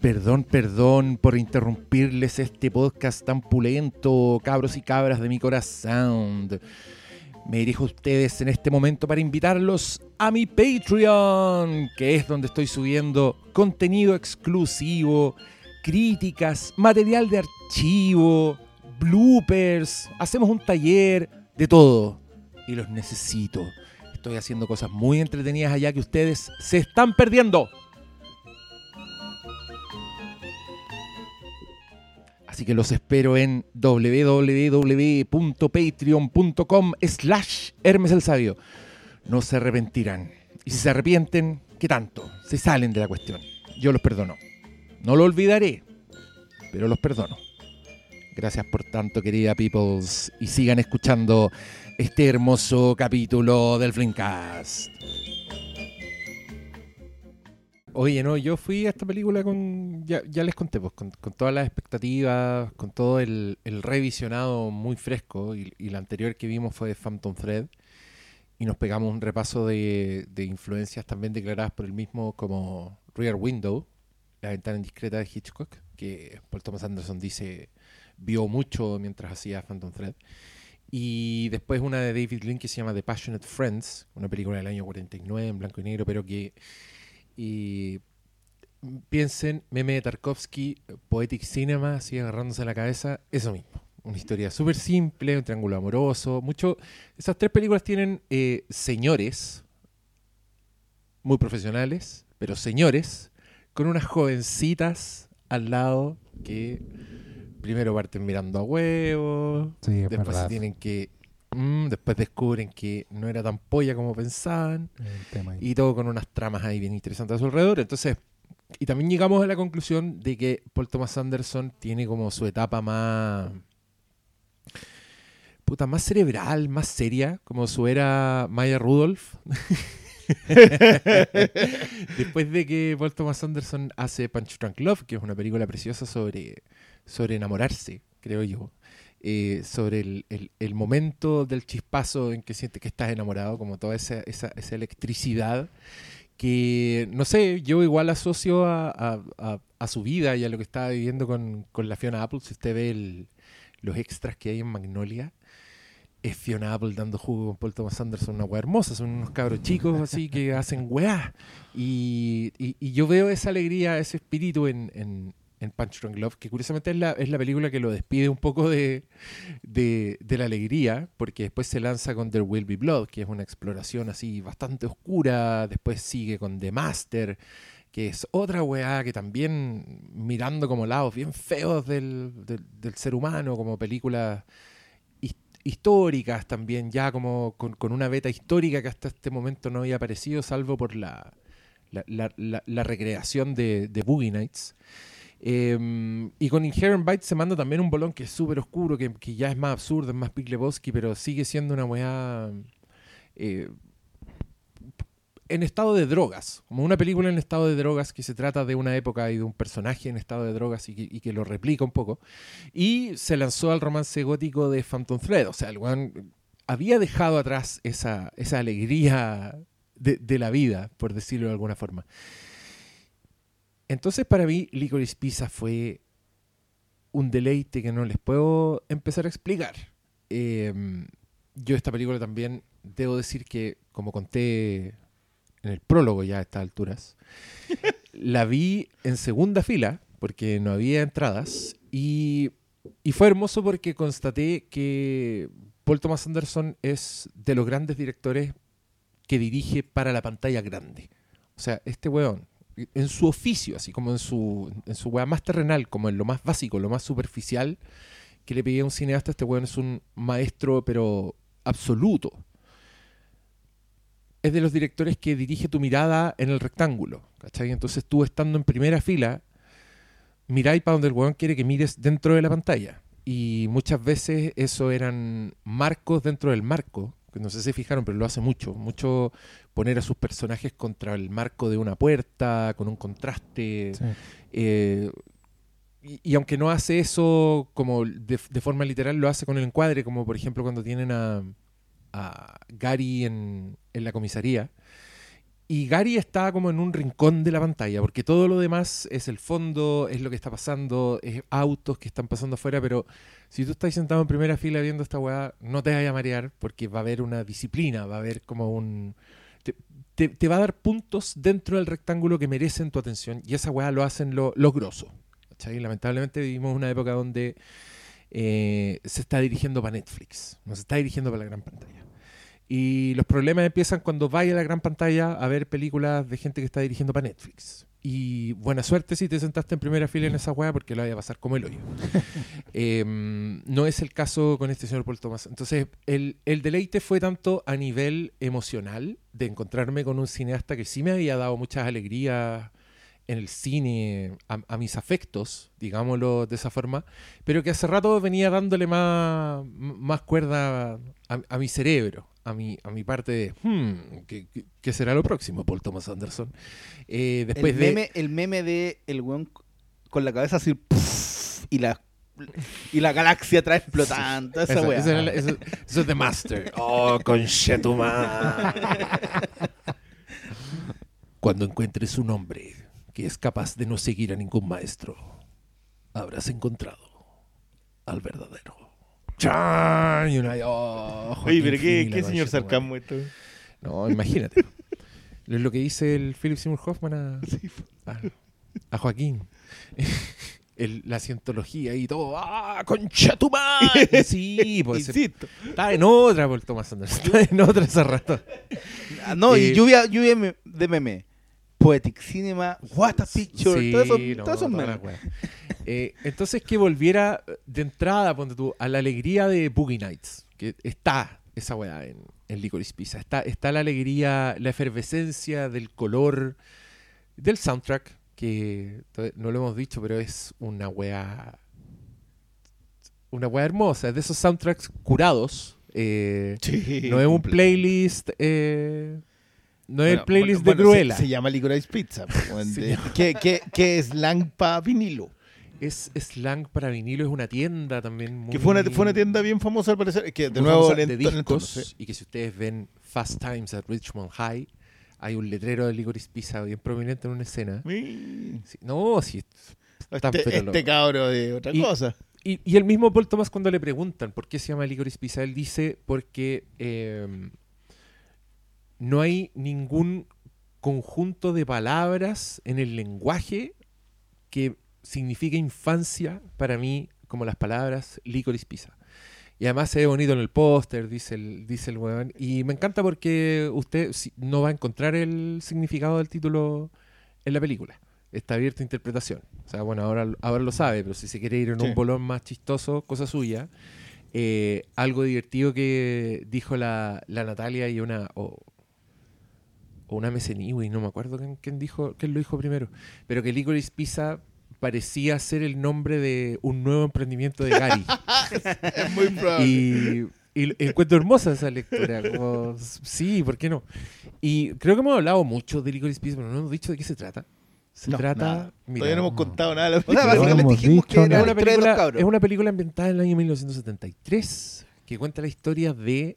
Perdón, perdón por interrumpirles este podcast tan pulento, cabros y cabras de mi corazón. Me dirijo a ustedes en este momento para invitarlos a mi Patreon, que es donde estoy subiendo contenido exclusivo, críticas, material de archivo, bloopers, hacemos un taller, de todo. Y los necesito. Estoy haciendo cosas muy entretenidas allá que ustedes se están perdiendo. Así que los espero en www.patreon.com slash Hermes el Sabio. No se arrepentirán. Y si se arrepienten, ¿qué tanto? Se salen de la cuestión. Yo los perdono. No lo olvidaré, pero los perdono. Gracias por tanto, querida Peoples. Y sigan escuchando este hermoso capítulo del Flimcast. Oye, no, yo fui a esta película con, ya, les conté, pues, con, todas las expectativas, con todo el, el revisionado muy fresco, y, y la anterior que vimos fue de Phantom Thread, y nos pegamos un repaso de, de influencias también declaradas por el mismo como Rear Window, la ventana indiscreta de Hitchcock, que Paul Thomas Anderson dice vio mucho mientras hacía Phantom Thread. Y después una de David Lynch que se llama The Passionate Friends, una película del año 49 en blanco y negro, pero que piensen, meme de Tarkovsky, Poetic Cinema, así agarrándose la cabeza, eso mismo. Una historia súper simple, un triángulo amoroso, mucho... Esas tres películas tienen eh, señores, muy profesionales, pero señores, con unas jovencitas al lado que primero parten mirando a huevos, Sí, después se tienen que... mm, después descubren que no era tan polla como pensaban y todo con unas tramas ahí bien interesantes a su alrededor. Entonces, y también llegamos a la conclusión de que Paul Thomas Anderson tiene como su etapa más. puta, más cerebral, más seria, como su era Maya Rudolph. Después de que Paul Thomas Anderson hace Punch Drunk Love, que es una película preciosa sobre, sobre enamorarse, creo yo. Eh, sobre el, el- el momento del chispazo en que sientes que estás enamorado, como toda esa, esa, esa electricidad que, no sé, yo igual asocio a, a- a- a su vida y a lo que estaba viviendo con, con la Fiona Apple. Si usted ve el- los extras que hay en Magnolia, es Fiona Apple dando jugo con Paul Thomas Anderson, una weá hermosa. Son unos cabros chicos así que hacen weá. Y, y- y yo veo esa alegría, ese espíritu en, en, en Punch Drunk Love, que curiosamente es la, es la película que lo despide un poco de, de, de la alegría, porque después se lanza con There Will Be Blood, que es una exploración así bastante oscura. Después sigue con The Master, que es otra weá que también mirando como lados bien feos del, del, del ser humano, como películas históricas también, ya como con, una beta histórica que hasta este momento no había aparecido, salvo por la, la, la- la- recreación de, de Boogie Nights. Eh, y con Inherent Bite se manda también un bolón que es súper oscuro, que, que ya es más absurdo, es más Big Lebowski, pero sigue siendo una weá eh, en estado de drogas, como una película en estado de drogas que se trata de una época y de un personaje en estado de drogas y que, lo replica un poco. Y se lanzó al romance gótico de Phantom Thread, o sea, el weón había dejado atrás esa, esa alegría de, la vida, por decirlo de alguna forma. Entonces para mí Licorice Pizza fue un deleite que no les puedo empezar a explicar. Eh, yo esta película también debo decir que, como conté en el prólogo ya a estas alturas, la vi en segunda fila porque no había entradas y, fue hermoso porque constaté que Paul Thomas Anderson es de los grandes directores que dirige para la pantalla grande. O sea, este weón, en su oficio, así como en su, en su weá más terrenal, como en lo más básico, lo más superficial, que le pedía a un cineasta, este weón es un maestro, pero absoluto. Es de los directores que dirige tu mirada en el rectángulo, ¿cachai? Entonces tú estando en primera fila, miráis para donde el weón quiere que mires dentro de la pantalla. Y muchas veces eso eran marcos dentro del marco, que no sé si se fijaron, pero lo hace mucho. Mucho poner a sus personajes contra el marco de una puerta, con un contraste. Eh, y, y aunque no hace eso como de, de forma literal, lo hace con el encuadre, como por ejemplo cuando tienen a, a Gary en, en la comisaría. Y Gary está como en un rincón de la pantalla, porque todo lo demás es el fondo, es lo que está pasando, es autos que están pasando afuera, pero si tú estás sentado en primera fila viendo esta weá, no te vayas a marear, porque va a haber una disciplina, va a haber como un... Te, te- va a dar puntos dentro del rectángulo que merecen tu atención, y esa weá lo hacen lo- los grosos. ¿cachai? Lamentablemente vivimos una época donde eh, se está dirigiendo para Netflix, no se está dirigiendo para la gran pantalla. Y los problemas empiezan cuando vaya a la gran pantalla a ver películas de gente que está dirigiendo para Netflix. Y buena suerte si te sentaste en primera fila en esa weá porque lo vaya a pasar como el hoyo. Em, no es el caso con este señor Paul Thomas. Entonces, el, el deleite fue tanto a nivel emocional de encontrarme con un cineasta que sí me había dado muchas alegrías en el cine, a, a mis afectos, digámoslo de esa forma, pero que hace rato venía dándole más, más cuerda a, a mi cerebro, a mi, a mi parte de, hmm, ¿qué, será lo próximo, Paul Thomas Anderson? Eh, después el, de... meme, el meme de el weón con la cabeza así pff, y la y la galaxia atrás explotando. Esa Eso, weá. eso es The Master. Oh, conchetumar. Cuando encuentres un hombre que es capaz de no seguir a ningún maestro, habrás encontrado al verdadero. ¡Chan! Y una, oh, Oye, pero qué, qué señor sarcasmo esto. No, imagínate. Es lo que dice el Philip Seymour Hoffman a, a, a Joaquín. El- la cientología y todo. ¡Ah, concha tu madre! Sí, pues está en otra por Thomas Anderson. Está en otra hace rato. Ah, no, Eh, y lluvia, lluvia me- de meme. Poetic Cinema, What a Picture. Sí, no, todos esos memes. wea. Eh, entonces que volviera de entrada, ponte tú, a la alegría de Boogie Nights, que está esa weá en, en Licorice Pizza. Está, está la alegría, la efervescencia del color, del soundtrack, que no lo hemos dicho, pero es una weá una weá hermosa, es de esos soundtracks curados. eh, Sí, no es un playlist. eh, no es el playlist bueno, de Cruella. Se, se llama Licorice Pizza. pues, que, que, que es slang para vinilo. Es slang para vinilo, es una tienda también. Muy, Que fue una, fue una tienda bien famosa al parecer. Que de muy nuevo de discos. Y que si ustedes ven Fast Times at Richmond High, hay un letrero de Licorice Pizza bien prominente en una escena. Sí, no, sí. Está Este, este cabro de otra Y- cosa. Y, y el mismo Paul Thomas cuando le preguntan por qué se llama Licorice Pizza, él dice porque eh, no hay ningún conjunto de palabras en el lenguaje que signifique infancia para mí como las palabras Licorice Pizza. Y además se ve bonito en el póster, dice el, dice el weón. Y me encanta porque usted no va a encontrar el significado del título en la película. Está abierta a interpretación. O sea, bueno, ahora, ahora lo sabe, pero si se quiere ir en Sí. un bolón más chistoso, cosa suya. Eh, algo divertido que dijo la, la Natalia y una. O una Meseniwi, no me acuerdo quién, quién dijo, quién lo dijo primero. Pero que Licorice Pizza parecía ser el nombre de un nuevo emprendimiento de Gary. Es muy probable. Y, y encuentro hermosa esa lectura. Como, sí, ¿por qué no? Y creo que hemos hablado mucho de Licorice Pizza, pero no hemos dicho de qué se trata. Se No, trata. mira, Todavía no hemos contado nada de la O sea, película. básicamente hemos dijimos dicho, que era es, la una película, es una película ambientada en el año 1973 que cuenta la historia de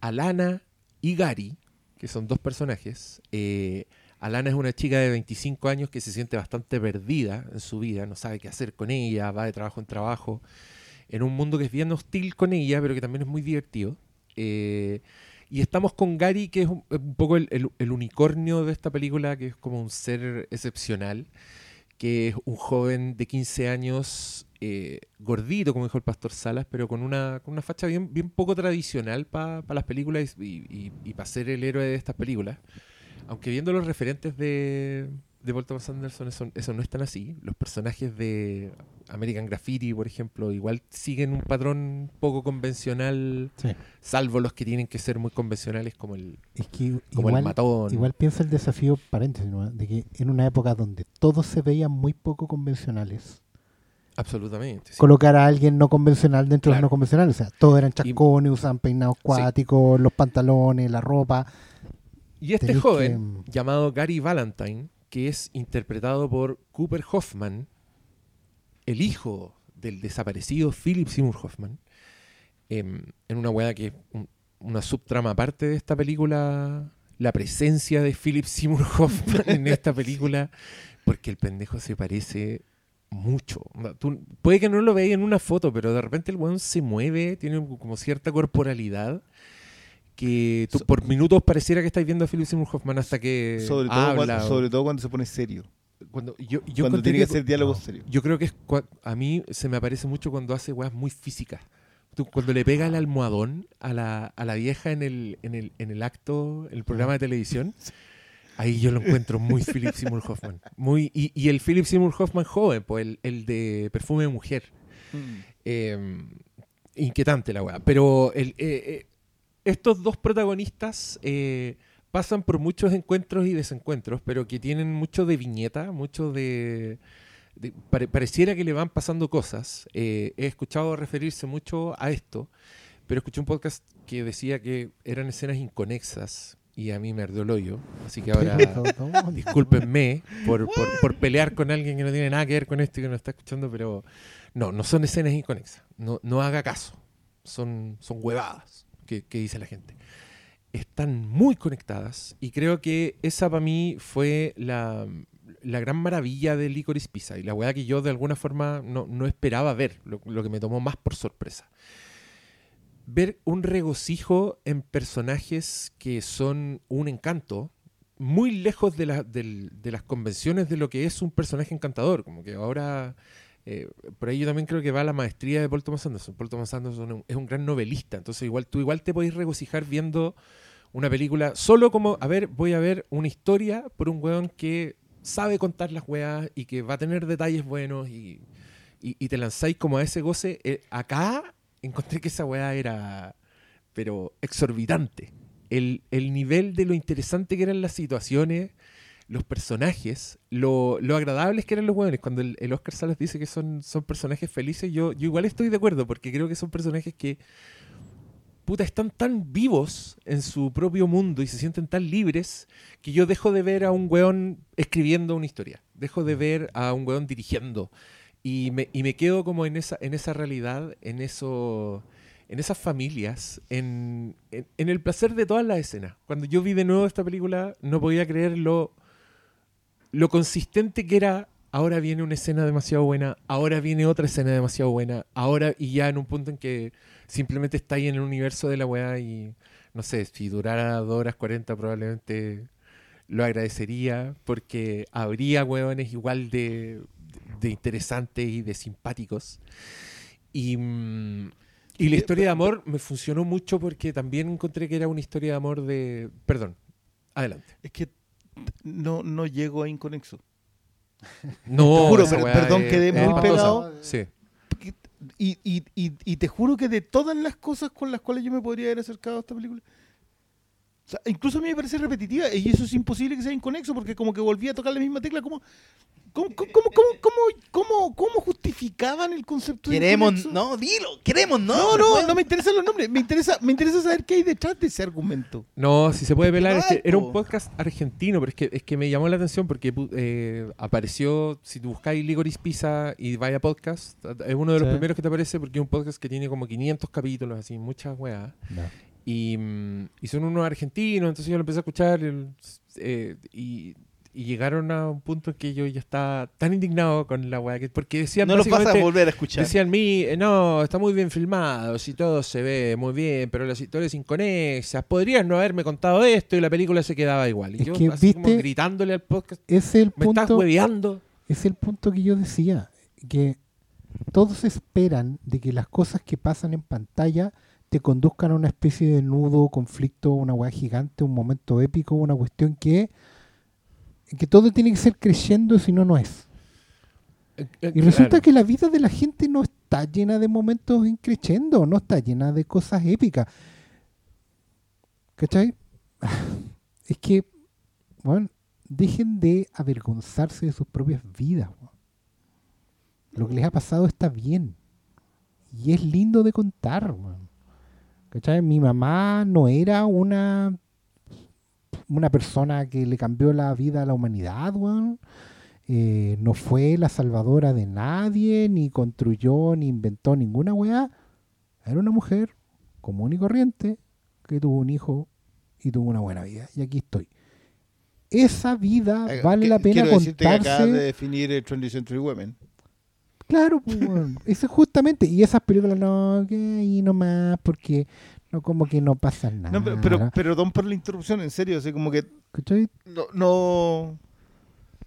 Alana y Gary, que son dos personajes. Eh, Alana es una chica de 25 años que se siente bastante perdida en su vida, no sabe qué hacer con ella, va de trabajo en trabajo, en un mundo que es bien hostil con ella, pero que también es muy divertido. Eh, y estamos con Gary, que es un, poco el unicornio de esta película, que es como un ser excepcional, que es un joven de 15 años, eh, gordito, como dijo el pastor Salas, pero con una, con una facha bien, bien poco tradicional para las películas y, para ser el héroe de estas películas. Aunque viendo los referentes de, de Paul Thomas Anderson, eso, eso no es tan así. Los personajes de American Graffiti, por ejemplo, igual siguen un patrón poco convencional, Sí. salvo los que tienen que ser muy convencionales, como el, Es que como el igual, matón. igual piensa el desafío, paréntesis, ¿no? de que en una época donde todos se veían muy poco convencionales, Absolutamente. sí. colocar a alguien no convencional dentro de los no convencionales. O sea, todos eran chascones, usaban peinados cuáticos, los pantalones, la ropa. Y este joven, que- llamado Gary Valentine, que es interpretado por Cooper Hoffman, el hijo del desaparecido Philip Seymour Hoffman, em, en una weá que un- una subtrama aparte de esta película, la presencia de Philip Seymour Hoffman en esta película, porque el pendejo se parece mucho. Puede que no lo veáis en una foto, pero de repente el weón se mueve, tiene como cierta corporalidad que tú por minutos pareciera que estáis viendo a Philip Seymour Hoffman hasta que Sobre todo, habla. cuando, o- sobre todo cuando se pone serio. cuando yo, yo cuando tiene que hacer diálogos serios. yo creo que es cua- a mí se me aparece mucho cuando hace weas muy físicas. Tú, cuando le pega el almohadón a la, a la vieja en el, en, el, en el acto, en el programa de televisión, ahí yo lo encuentro muy Philip Seymour Hoffman. Muy, y, y el Philip Seymour Hoffman joven, pues el, el de perfume de mujer. Eh, inquietante la weá. Pero el, eh, eh, estos dos protagonistas eh, pasan por muchos encuentros y desencuentros, pero que tienen mucho de viñeta, mucho de... de- pare- pareciera que le van pasando cosas. Eh, he escuchado referirse mucho a esto, pero escuché un podcast que decía que eran escenas inconexas y a mí me ardió el hoyo. Así que ahora... Discúlpenme por, por, por pelear con alguien que no tiene nada que ver con esto y que no está escuchando, pero no, no son escenas inconexas. No, no haga caso. Son, son huevadas que, dice la gente. Están muy conectadas y creo que esa para mí fue la, la gran maravilla de Licorice Pizza y la hueá que yo de alguna forma no, no esperaba ver, lo, que me tomó más por sorpresa ver un regocijo en personajes que son un encanto, muy lejos de, la- del- de las convenciones de lo que es un personaje encantador. Como que ahora, eh, por ahí yo también creo que va la maestría de Paul Thomas Anderson. Paul Anderson es un- gran novelista, entonces igual tú igual te podés regocijar viendo una película solo como, a ver, voy a ver una historia por un weón que sabe contar las weas y que va a tener detalles buenos y, y- y te lanzáis como a ese goce. Eh, acá encontré que esa weá era, pero exorbitante. El, el nivel de lo interesante que eran las situaciones, los personajes, lo, lo agradables que eran los hueones. Cuando el, el Oscar Salas dice que son, son personajes felices, yo, yo igual estoy de acuerdo, porque creo que son personajes que puta, están tan vivos en su propio mundo y se sienten tan libres que yo dejo de ver a un weón escribiendo una historia. Dejo de ver a un weón dirigiendo. Y me, y me quedo como en esa, en esa realidad, en eso. En esas familias, en, en- en el placer de todas las escenas. Cuando yo vi de nuevo esta película, no podía creer lo, lo consistente que era. Ahora viene una escena demasiado buena, ahora viene otra escena demasiado buena, ahora y ya en un punto en que simplemente está ahí en el universo de la weá y no sé, si durara 2 horas 40 probablemente lo agradecería porque habría weones igual de, de interesantes y de simpáticos. Y, mm, y la historia de amor me funcionó mucho porque también encontré que era una historia de amor de... Perdón, adelante. Es que no, no llego a Inconexo. No, juro, esa per- perdón, es- quedé muy pegado. Sí. Y, y, y, y te juro que de todas las cosas con las cuales yo me podría haber acercado a esta película, o sea, incluso a mí me parece repetitiva y eso es imposible que sea inconexo porque como que volvía a tocar la misma tecla. como ¿Cómo, cómo, cómo, cómo, cómo, cómo justificaban el concepto de Queremos, no, dilo, queremos, no. No, no, no me interesan los nombres. Me interesa, me interesa saber qué hay detrás de ese argumento. No, si se puede velar, es que era un podcast argentino, pero es que, es que me llamó la atención porque eh, apareció, si tú buscáis Ligoris Pizza y vaya podcast, es uno de los Sí. primeros que te aparece porque es un podcast que tiene como 500 capítulos, así, muchas weas. Y, mm, y son unos argentinos, entonces yo lo empecé a escuchar el- eh, y, y llegaron a un punto en que yo ya estaba tan indignado con la wea, que, porque decían No los vas a volver a escuchar. Decían mí, eh, no, está muy bien filmado, si todo se ve muy bien, pero las historias inconexas, podrías no haberme contado esto y la película se quedaba igual. Y Es yo que, así como ¿viste? gritándole al podcast, Es el me estás punto, hueveando. es el punto que yo decía, que todos esperan de que las cosas que pasan en pantalla te conduzcan a una especie de nudo, conflicto, una weá gigante, un momento épico, una cuestión que, que todo tiene que ser creciendo, si no, no es. Eh, eh, Y resulta claro. que la vida de la gente no está llena de momentos increciendo, no está llena de cosas épicas. ¿Cachai? Es que, bueno, dejen de avergonzarse de sus propias vidas. Lo que les ha pasado está bien. Y es lindo de contar. weón. ¿Cachai? Mi mamá no era una, una persona que le cambió la vida a la humanidad, weón. Eh, no fue la salvadora de nadie, ni construyó, ni inventó ninguna weá. Era una mujer común y corriente que tuvo un hijo y tuvo una buena vida. Y aquí estoy. Esa vida Eh, vale la pena Quiero decirte que acabas de contarse. definir el 20th Century Women. Claro, pues, weón. eso es justamente. Y esas películas no, que ahí nomás, porque no como que no pasa nada. No, pero, pero, perdón por la interrupción, en serio, así como que ¿Cachai? no, no,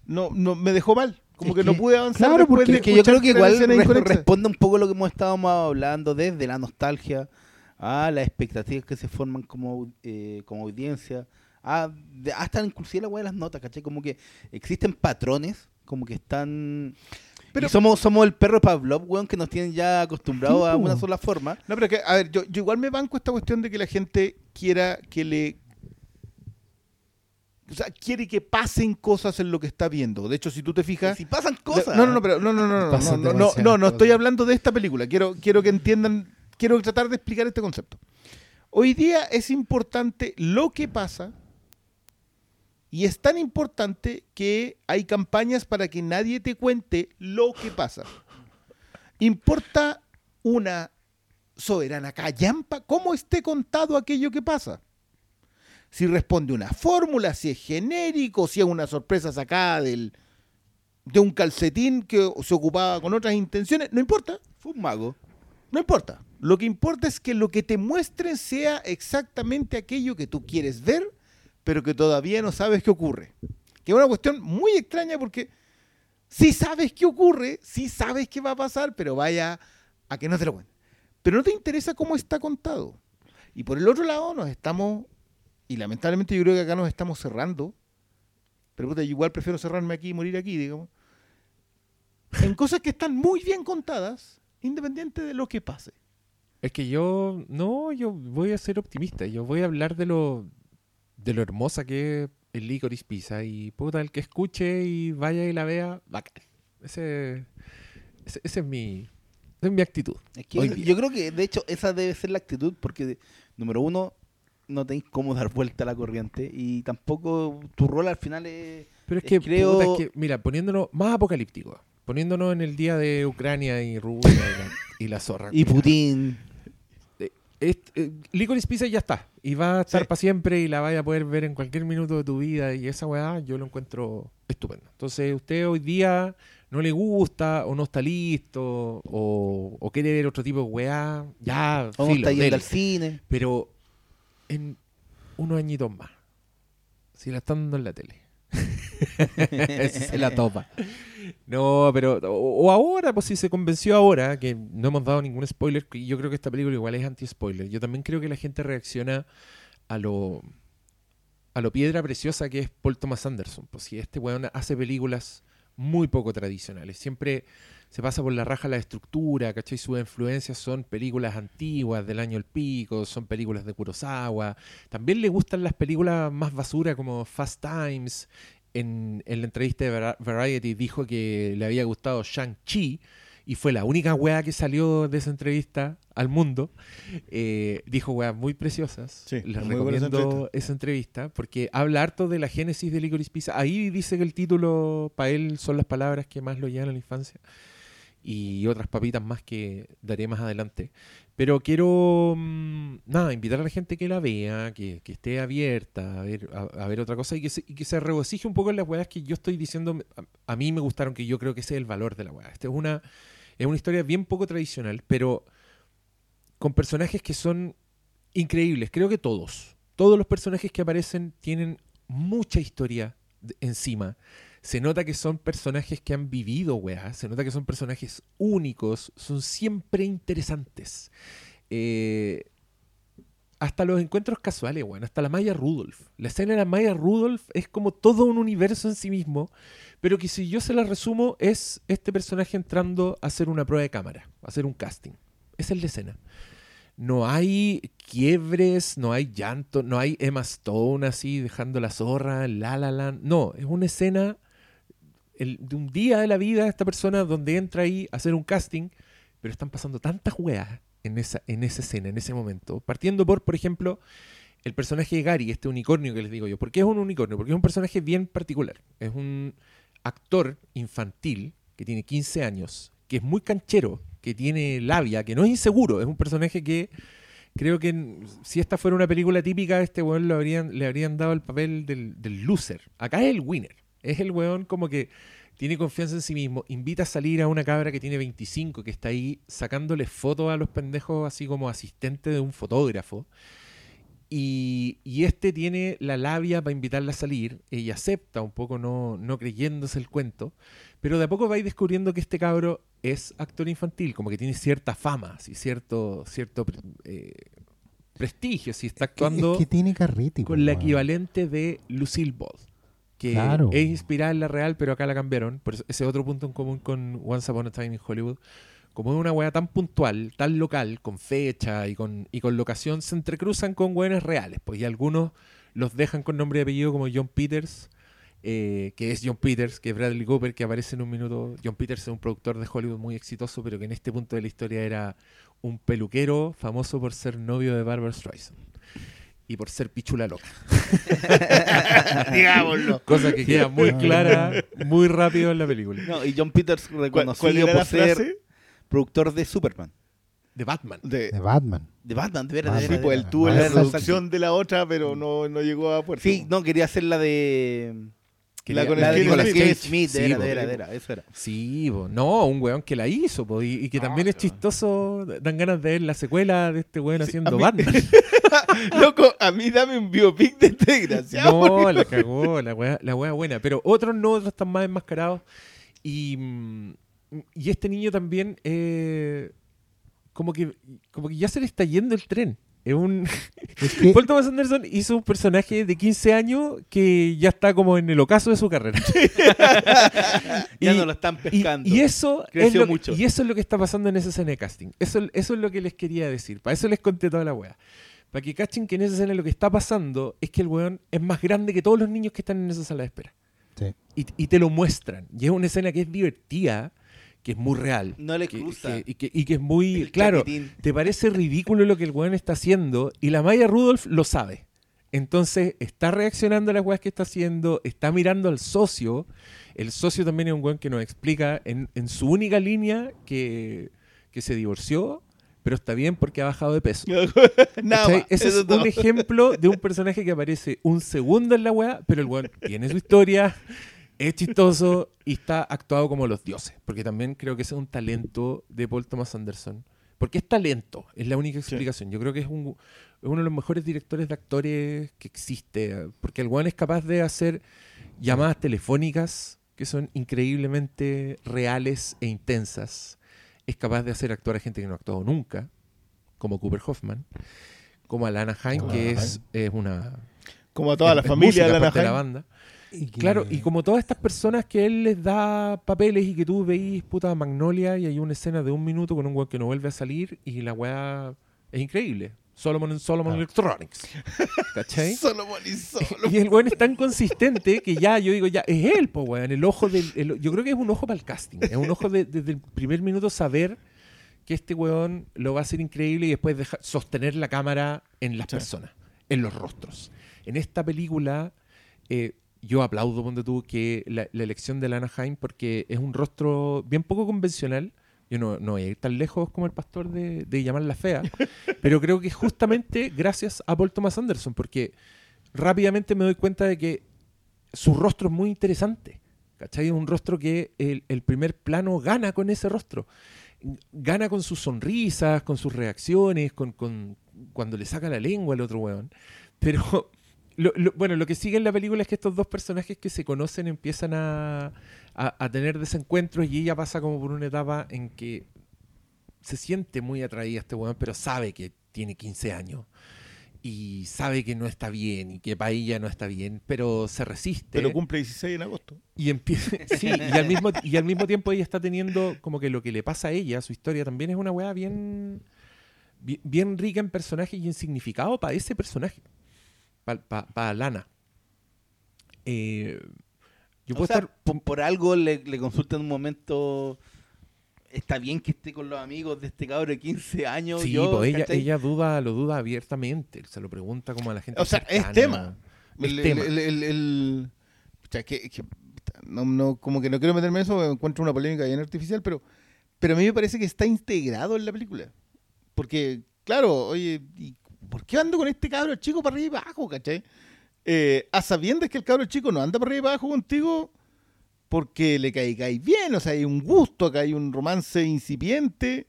no, no, me dejó mal. Como Es que, no pude avanzar claro, porque- de Es que yo creo que igual responde un poco lo que hemos estado hablando desde la nostalgia a las expectativas que se forman como, eh, como audiencia, a, de- hasta inclusive la de las notas, ¿cachai? Como que existen patrones, como que están... Pero- y somos, somos el perro Pavlov, weón, que nos tienen ya acostumbrados a una sola forma. No, pero que, a ver, yo, yo igual me banco esta cuestión de que la gente quiera que le. O sea, quiere que pasen cosas en lo que está viendo. De hecho, si tú te fijas. Si pasan cosas. No, no, no, pero no, no, no, no, no, no, no, no, no estoy hablando de esta película. Quiero, quiero que entiendan, quiero tratar de explicar este concepto. Hoy día es importante lo que pasa y es tan importante que hay campañas para que nadie te cuente lo que pasa. Importa una soberana callampa cómo esté contado aquello que pasa. Si responde una fórmula, si es genérico, si es una sorpresa sacada del, de un calcetín que se ocupaba con otras intenciones, no importa, Fue un mago. no importa. Lo que importa es que lo que te muestren sea exactamente aquello que tú quieres ver, pero que todavía no sabes qué ocurre. Que es una cuestión muy extraña porque sí sabes qué ocurre, sí sabes qué va a pasar, pero vaya a que no te lo cuenten. Pero no te interesa cómo está contado. Y por el otro lado nos estamos, y lamentablemente yo creo que acá nos estamos cerrando, pero puta, yo igual prefiero cerrarme aquí y morir aquí, digamos, en cosas que están muy bien contadas, independiente de lo que pase. Es que yo, no, yo voy a ser optimista, yo voy a hablar de lo, de lo hermosa que es el Licorice Pizza. Y puta, el que escuche y vaya y la vea, bacán. Ese, ese, ese es mi, esa es mi actitud. Es que yo, creo que, de hecho, esa debe ser la actitud porque, número uno, no tenéis cómo dar vuelta a la corriente y tampoco tu rol al final es... Pero es que, creo- puta, es que, mira, poniéndonos más apocalíptico, poniéndonos en el día de Ucrania y Rusia y la, y la zorra. Y Putin... Est- eh, Licorice Pizza ya está. Y va a estar Sí. para siempre y la vaya a poder ver en cualquier minuto de tu vida. Y esa weá yo lo encuentro estupendo. Entonces, usted hoy día no le gusta o no está listo o, o quiere ver otro tipo de weá, ya, filo, está yendo al cine. Pero en unos añitos más, si la están dando en la tele, se la topa. No, pero. O, ahora, pues si se convenció ahora, que no hemos dado ningún spoiler, yo creo que esta película igual es anti-spoiler. Yo también creo que la gente reacciona a lo. a lo piedra preciosa que es Paul Thomas Anderson. Pues si este weón hace películas muy poco tradicionales. Siempre se pasa por la raja la estructura, ¿cachai? Sus influencias son películas antiguas del año El Pico, son películas de Kurosawa. También le gustan las películas más basura como Fast Times. En, en la entrevista de Var- Variety dijo que le había gustado Shang-Chi y fue la única weá que salió de esa entrevista al mundo. Eh, dijo weas muy preciosas. Sí, Les muy recomiendo esa entrevista porque habla harto de la génesis de Licorice Pizza. Ahí dice que el título para él son las palabras que más lo llevan a la infancia y otras papitas más que daré más adelante. Pero quiero, mm, nada, invitar a la gente que la vea, que, que esté abierta a ver, a, ver otra cosa y que, se, y que se regocije un poco en las weas que yo estoy diciendo. A, a mí me gustaron, que yo creo que ese es el valor de la wea. Esta es una, es una historia bien poco tradicional, pero con personajes que son increíbles. Creo que todos, todos los personajes que aparecen tienen mucha historia de- encima. Se nota que son personajes que han vivido, weá. Se nota que son personajes únicos. Son siempre interesantes. Eh, hasta los encuentros casuales, weón. Hasta la Maya Rudolph. La escena de la Maya Rudolph es como todo un universo en sí mismo. Pero que si yo se la resumo, es este personaje entrando a hacer una prueba de cámara, a hacer un casting. Esa es la escena. No hay quiebres, no hay llanto, no hay Emma Stone así dejando la zorra, la la la. No, es una escena el- de un día de la vida de esta persona donde entra ahí a hacer un casting, pero están pasando tantas weas en esa, en esa escena, en ese momento. Partiendo por, por ejemplo, el personaje de Gary, este unicornio que les digo yo. ¿Por qué es un unicornio? Porque es un personaje bien particular. Es un actor infantil que tiene 15 años, que es muy canchero, que tiene labia, que no es inseguro. Es un personaje que creo que si esta fuera una película típica, este weón le habrían, le habrían dado el papel del, del loser. Acá es el winner. Es el weón como que tiene confianza en sí mismo, invita a salir a una cabra que tiene 25, que está ahí sacándole fotos a los pendejos así como asistente de un fotógrafo. Y, y este tiene la labia para invitarla a salir. Ella acepta un poco no, no creyéndose el cuento. Pero de a poco vais descubriendo que este cabro es actor infantil, como que tiene cierta fama, así, cierto, cierto eh, prestigio, si está Es que- actuando es que tiene carrete. con la equivalente de Lucille Ball, que Claro. es inspirada en la real, pero acá la cambiaron. Por eso, ese otro punto en común con Once Upon a Time in Hollywood. Como es una weá tan puntual, tan local, con fecha y con, y con locación, se entrecruzan con weones reales. Pues y algunos los dejan con nombre y apellido como John Peters, eh, que es John Peters, que es Bradley Cooper, que aparece en un minuto. John Peters es un productor de Hollywood muy exitoso, pero que en este punto de la historia era un peluquero famoso por ser novio de Barbara Streisand y por ser pichula loca. Digámoslo. Cosa que queda muy clara muy rápido en la película. No, y John Peters ¿Cuál, reconocido por ser frase? productor de Superman. De Batman. De, De Batman. De Batman, de veras, Ah, sí, pues él tuvo Ah, la producción de la otra, pero no, no llegó a puerto. Sí, no, quería hacer la de... La con la de el Cage Smith. Smith, de Sí, po. veras, de veras, eso era. Sí, po. no, un weón que la hizo, po, y, y que también es chistoso. Dan ganas de ver la secuela de este weón Sí, haciendo mí- Batman. Loco, a mí dame un biopic de este desgraciado. No, la cagó, la weá, la weá buena. Pero otros no, otros están más enmascarados. Y, y este niño también, eh, como, que, como que ya se le está yendo el tren. Es un. Es que, Paul Thomas Anderson hizo un personaje de 15 años que ya está como en el ocaso de su carrera. Ya no lo están pescando. y eso es Creció lo que- mucho. y eso es lo que está pasando en esa escena de casting. Eso, eso es lo que les quería decir. Para eso les conté toda la wea. Para que cachen que en esa escena lo que está pasando es que el weón es más grande que todos los niños que están en esa sala de espera. Sí. Y, y te lo muestran. Y es una escena que es divertida, que es muy real. No le que- y, que, y que es muy. El claro, te parece ridículo lo que el weón está haciendo. Y la Maya Rudolph lo sabe. Entonces está reaccionando a las weas que está haciendo, está mirando al socio. El socio también es un weón que nos explica en, en su única línea que, que se divorció, pero está bien porque ha bajado de peso. Nada Ese es todo. un ejemplo de un personaje que aparece un segundo en la weá, pero el weón tiene su historia, es chistoso y está actuado como los dioses. Porque también creo que ese es un talento de Paul Thomas Anderson. Porque es talento, es la única explicación. Yo creo que es, un- es uno de los mejores directores de actores que existe. Porque el weón es capaz de hacer llamadas telefónicas que son increíblemente reales e intensas. Es capaz de hacer actuar a gente que no ha actuado nunca, como Cooper Hoffman, como a Lana Haim, que Lana es, es una Como a toda la familia de música, la aparte de la banda. Y que- Claro, y como todas estas personas que él les da papeles y que tú veís puta Magnolia y hay una escena de un minuto con un weón que no vuelve a salir y la weá es increíble. Solomon en Solomon Ah. Electronics. ¿Cachai? Solomon y Solomon. Y el weón es tan consistente que ya, yo digo, ya, es él, po, weón. El ojo del. el- yo creo que es un ojo para el casting. Es un ojo de- desde el primer minuto saber que este weón lo va a hacer increíble y después deja- sostener la cámara en las Sí. personas, en los rostros. En esta película, eh, yo aplaudo, ponte tú, que la, la elección de Lana Haim, porque es un rostro bien poco convencional. Yo no, no voy a ir tan lejos como el pastor de, de llamarla fea, pero creo que justamente gracias a Paul Thomas Anderson, porque rápidamente me doy cuenta de que su rostro es muy interesante. ¿Cachai? Es un rostro que el, el primer plano gana con ese rostro. Gana con sus sonrisas, con sus reacciones, con, con cuando le saca la lengua al otro weón. Pero, lo- lo- bueno, lo que sigue en la película es que estos dos personajes que se conocen empiezan a, a- a tener desencuentros y ella pasa como por una etapa en que se siente muy atraída a este weón, pero sabe que tiene 15 años y sabe que no está bien y que para ella no está bien, pero se resiste. Pero cumple 16 en agosto. Y empieza, sí, y al mismo y al mismo tiempo ella está teniendo como que lo que le pasa a ella, su historia también es una weá bien bien, bien rica en personajes y en significado para ese personaje, para Lana. Eh, yo O puedo sea, estar por, por algo le, le consulta en un momento. Está bien que esté con los amigos de este cabro de 15 años. Sí, yo, pues ella, duda, lo duda abiertamente, se lo pregunta como a la gente. O sea, es cercana. tema. Es El, tema. el- el- el- pucha, que- que- no, no, como que no quiero meterme en eso, encuentro una polémica bien artificial, pero, pero a mí me parece que está integrado en la película. Porque, claro, oye, ¿y ¿por qué ando con este cabro chico para arriba y para abajo, cachai? Eh, a sabiendas que el cabro chico no anda para arriba y para abajo contigo porque le cae bien, o sea, hay un gusto, acá hay un romance incipiente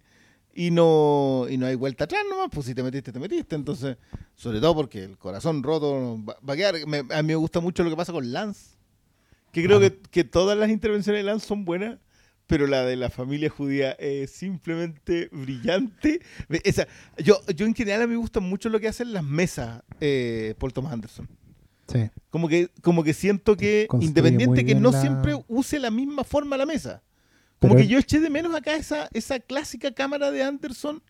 y no, y no hay vuelta atrás nomás, pues si te metiste, te metiste. Entonces, sobre todo porque el corazón roto va, a quedar. Me- a mí me gusta mucho lo que pasa con Lance, que creo que, que todas las intervenciones de Lance son buenas, pero la de la familia judía es simplemente brillante. Esa, yo, yo en general a mí me gusta mucho lo que hacen las mesas, eh, Paul Thomas Anderson. Sí. Como que, como que siento que, Construye independiente que no la- siempre use la misma forma la mesa. Como Pero- que yo eché de menos acá esa, esa clásica cámara de Anderson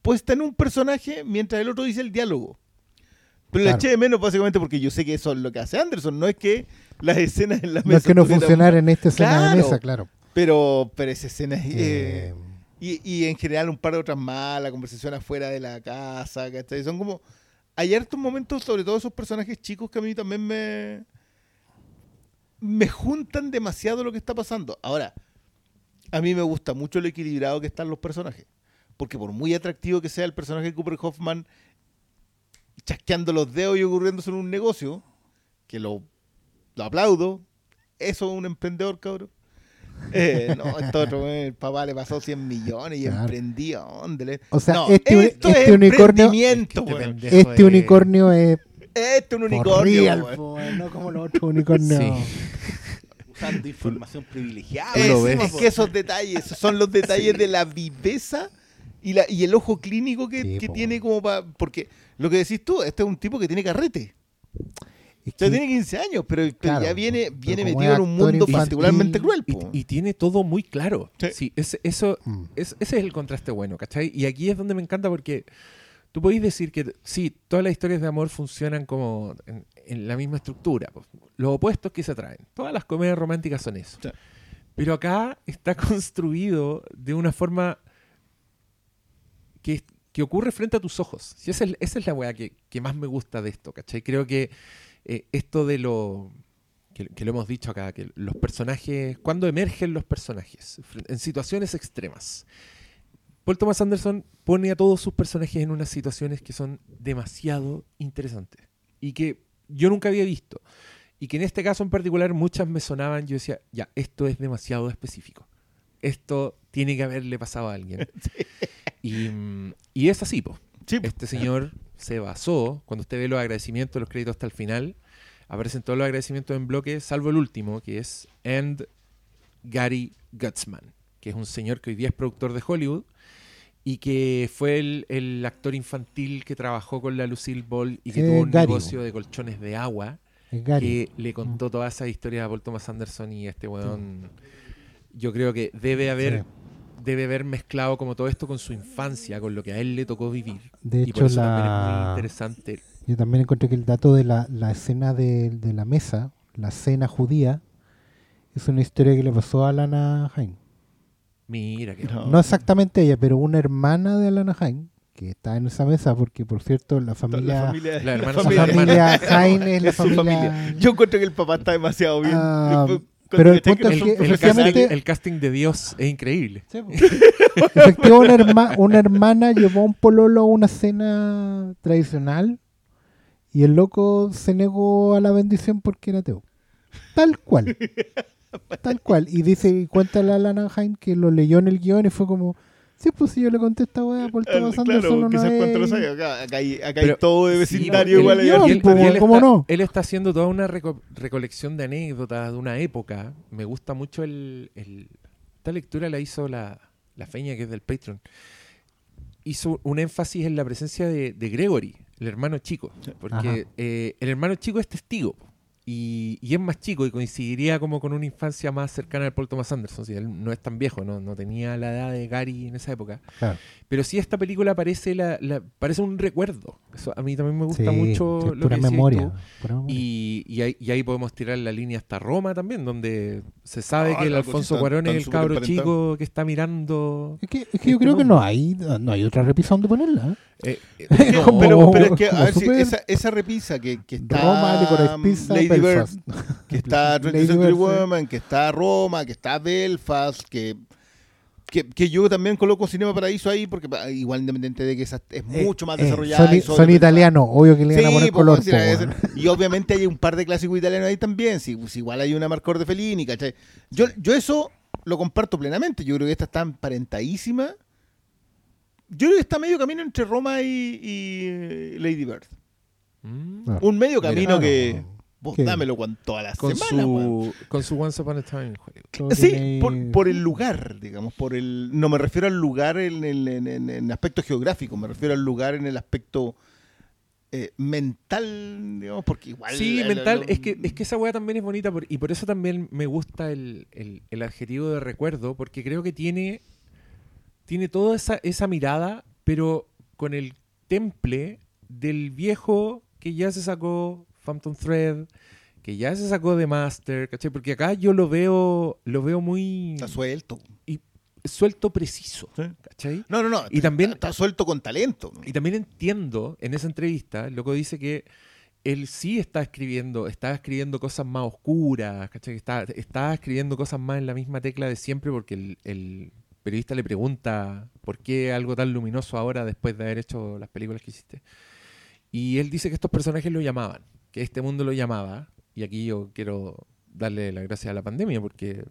puesta en un personaje mientras el otro dice el diálogo. Pero la eché de menos básicamente porque yo sé que eso es lo que hace Anderson, no es que las escenas en la mesa... No es que no funcionara en esta escena de mesa, claro. Pero, pero esa escena es... eh, y, y en general un par de otras más, la conversación afuera de la casa, ¿cachai? Son como... Hay hartos momentos, sobre todo esos personajes chicos, que a mí también me... Me juntan demasiado lo que está pasando. Ahora, a mí me gusta mucho lo equilibrado que están los personajes. Porque por muy atractivo que sea el personaje de Cooper Hoffman, chasqueando los dedos y ocurriéndose en un negocio, que lo, lo aplaudo, eso es un emprendedor, cabrón. Eh, no, esto otro, eh, el papá le pasó 100 millones y Claro. emprendía. ¿dónde O sea, No, este esto este es unicornio- emprendimiento, Este weón. pendejo este es- unicornio es Este es un unicornio. real, no como los otros unicornios. Sí. Usando información privilegiada. Es, lo ves. es que esos detalles son los detalles de la viveza y, la, y el ojo clínico que, Sí, que tiene como para... Porque lo que decís tú, este es un tipo que tiene carrete. Es O sea, que- tiene 15 años, pero, pero Claro, ya viene, viene metido en un mundo particularmente cruel. Y, tiene todo muy claro. Sí. Eso, Mm. es- ese es el contraste bueno, ¿cachai? Y aquí es donde me encanta porque tú podéis decir que sí, todas las historias de amor funcionan como en, en la misma estructura. Los opuestos que se atraen. Todas las comedias románticas son eso. Sí. Pero acá está construido de una forma que, que ocurre frente a tus ojos. Y esa es, esa es la weá que, que más me gusta de esto, ¿cachai? Creo que eh, esto de lo... Que, que lo hemos dicho acá, que los personajes, cuando emergen los personajes, en situaciones extremas. Paul Thomas Anderson pone a todos sus personajes en unas situaciones que son demasiado interesantes y que yo nunca había visto. Y que en este caso en particular muchas me sonaban, yo decía, ya, esto es demasiado específico. Esto tiene que haberle pasado a alguien. Y, mm, y es así, po. Sí. Este señor se basó, cuando usted ve los agradecimientos, los créditos hasta el final, aparecen todos los agradecimientos en bloque, salvo el último, que es And Gary Gutzman, que es un señor que hoy día es productor de Hollywood y que fue el, el actor infantil que trabajó con la Lucille Ball y que Eh, tuvo un Gary. negocio de colchones de agua Gary. que le contó toda esa historia a Paul Thomas Anderson y este weón yo creo que debe haber Sí. Debe haber mezclado como todo esto con su infancia, con lo que a él le tocó vivir. De y por hecho, eso también es muy la... interesante. yo también encontré que el dato de la, la escena de, de la mesa, la cena judía, es una historia que le pasó a Lana Haim. Mira que No. No exactamente ella, pero una hermana de Alana Haim, que está en esa mesa, porque por cierto, la familia, la familia, La hermana la familia es la familia. Yo encuentro que el papá está demasiado bien. Ah, Después, pero el punto es que el, casting, el casting de Dios es increíble. Efectivamente, una, herma- una hermana llevó a un pololo a una cena tradicional y el loco se negó a la bendición porque era ateo. Tal cual. Tal cual. Y dice, y cuenta la Lana que lo leyó en el guion y fue como, sí, pues si yo le conté esta weá por Thomas Anderson Claro, una quizás vez". cuánto lo sabe. Acá, acá hay, acá Pero- hay todo de Sí, vecindario porque igual. él- yo, y él- pues, y él ¿cómo está, no? Él está haciendo toda una reco- recolección de anécdotas de una época. Me gusta mucho el, el- esta lectura la hizo la, la Feña, que es del Patreon. Hizo un énfasis en la presencia de, de Gregory, el hermano chico. Porque eh, el hermano chico es testigo. Y, y es más chico y coincidiría como con una infancia más cercana al Paul Thomas Anderson. Si él no es tan viejo, no, no tenía la edad de Gary en esa época. Claro. Pero sí esta película parece la, la- parece un recuerdo. Eso a mí también me gusta Sí, mucho sí, lo pura que memoria. tú. pura memoria. Y, y ahí, y ahí podemos tirar la línea hasta Roma también, donde se sabe Ah, que el Alfonso Cuarón es el cabro chico que está mirando. Es que, es que yo este creo que no hay, no hay otra repisa donde ponerla. ¿eh? Eh, eh, Pero, no, pero, pero es que, a ver si esa, esa repisa que, que está Roma, Licorice Pizza, Lady. Bird, que está Lady 20th Century sí. Woman, que está Roma, que está Belfast, que, que, que yo también coloco Cinema Paraíso ahí, porque pa- igual independiente de que esa es Eh, mucho más eh, desarrollada. son, y son italianos, obvio que le van a Sí, poner pues, color. sí, po, es- weón. y obviamente hay un par de clásicos italianos ahí también. Pues igual hay una Marcor de Fellini, ¿cachai? Yo, yo eso lo comparto plenamente. Yo creo que esta está emparentadísima. Yo creo que está medio camino entre Roma y, y Lady Bird. Mm, No. Un medio camino Mira. que. Vos ¿Qué? dámelo con todas las con, semanas, weón. su, con su Once Upon a Time Sí, por, por el lugar, digamos, por el. No me refiero al lugar en el en, en- en aspecto geográfico, me refiero al lugar en el aspecto eh, mental, digamos, porque igual. Sí, mental. Es que, es que esa weá también es bonita por- y por eso también me gusta el, el- el adjetivo de recuerdo, porque creo que tiene, tiene toda esa, esa mirada, pero con el temple del viejo que ya se sacó Phantom Thread, que ya se sacó de Master, ¿cachai? Porque acá yo lo veo, lo veo muy Está suelto. suelto preciso, Sí. ¿cachai? No, no, no. Y también- Está, está suelto con talento. Y también entiendo en esa entrevista, el loco dice que él sí está escribiendo, está escribiendo cosas más oscuras, ¿cachai? Está, está escribiendo cosas más en la misma tecla de siempre porque el, el periodista le pregunta por qué algo tan luminoso ahora después de haber hecho las películas que hiciste. Y él dice que estos personajes lo llamaban, que este mundo lo llamaba. Y aquí yo quiero darle las gracias a la pandemia porque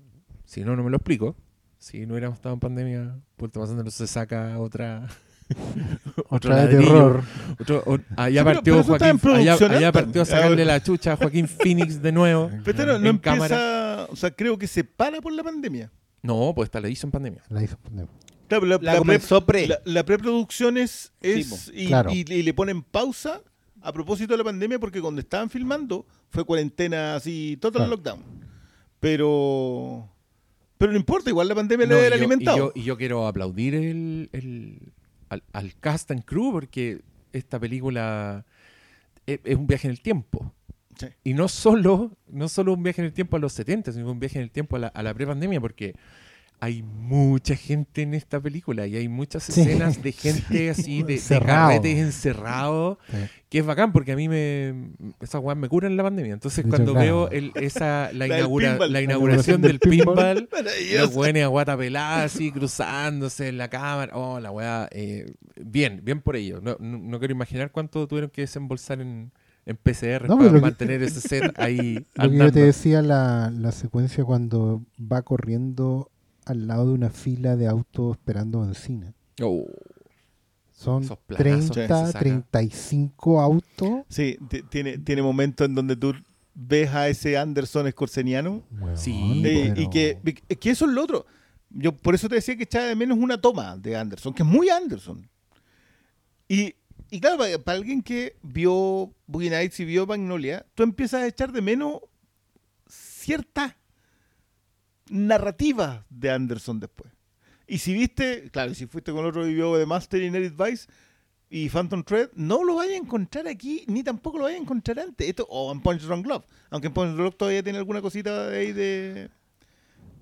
si no, no me lo explico. Si no hubiéramos estado en pandemia, Puerto Mazando no se saca otra... otro Otra de ladrillo. terror. Otro- o- allá Sí, partió Joaquín, allá, allá alta. partió a sacarle la chucha a Joaquín Phoenix de nuevo. Pero este no, no en empieza. cámara. O sea, creo que se para por la pandemia. No, pues esta la hizo en pandemia. La hizo poner. Claro, la, comenzó pre. la- la preproducción es. es Sí, y, Claro. y- y le ponen pausa a propósito de la pandemia porque cuando estaban filmando fue cuarentena así, total Claro. lockdown. Pero. Pero no importa, igual la pandemia No, le y alimentado. yo- y yo quiero aplaudir el, el- al, al cast and crew porque esta película es, es un viaje en el tiempo. Sí. Y no solo, no solo un viaje en el tiempo a los 70, sino un viaje en el tiempo a la, a la prepandemia, porque hay mucha gente en esta película y hay muchas Sí. escenas de gente así, de, carretes encerrados, Sí. que es bacán porque a mí me esas weas me curan la pandemia. Entonces De hecho, cuando claro. veo el, esa, la, La inaugura- inauguración del del pinball. los buenos a guata pelada así cruzándose en la cámara. Oh, la wea. eh, bien, bien por ello. No, no, no quiero imaginar cuánto tuvieron que desembolsar en, en PCR No, para que- mantener ese set ahí Lo que yo te decía, la, la secuencia cuando va corriendo al lado de una fila de autos esperando benzina. Oh, Son Esos planazos que se 30, saca. 35 autos. Sí, tiene, tiene momentos en donde tú ves a ese Anderson escorceniano Weón, Sí, eh, pero- y que, que eso es lo otro. Yo por eso te decía que echaba de menos una toma de Anderson, que es muy Anderson. Y, y claro, para, para alguien que vio Boogie Nights y vio Magnolia, tú empiezas a echar de menos cierta narrativa de Anderson después. Y si viste, claro, y si fuiste con otro vio The Master y Net Advice y Phantom Thread, no lo vaya a encontrar aquí, ni tampoco lo vaya a encontrar antes. Esto, o en Punch Drunk Love. Aunque en Punch Drunk Love todavía tiene alguna cosita de ahí de.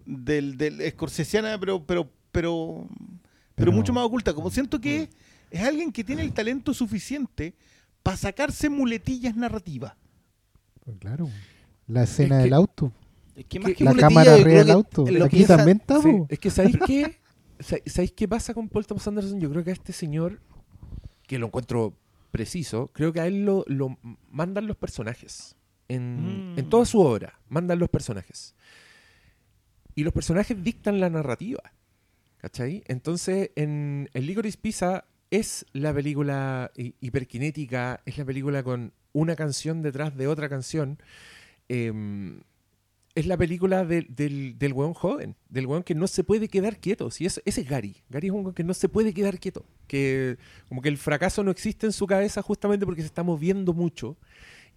del, del escorsesiana, pero, pero, pero, pero, Pero- mucho más oculta. Como siento que es alguien que tiene el talento suficiente para sacarse muletillas narrativas. Pues claro. La escena Es que- del auto. Es que más que La cámara arriba del auto. lo Aquí también está, Sí, es que ¿sabéis qué? Sa- ¿Sabéis qué pasa con Paul Thomas Anderson? Yo creo que a este señor, que lo encuentro preciso, creo que a él lo, lo mandan los personajes. En, Mm. en toda su obra, mandan los personajes. Y los personajes dictan la narrativa. ¿Cachai? Entonces, en El Licorice Pizza es la película hi- hiperkinética, es la película con una canción detrás de otra canción. Em, es la película del, del, del weón joven, del weón que no se puede quedar quieto. Si es, ese es Gary. Gary es un weón que no se puede quedar quieto. Que como que el fracaso no existe en su cabeza justamente porque se está moviendo mucho.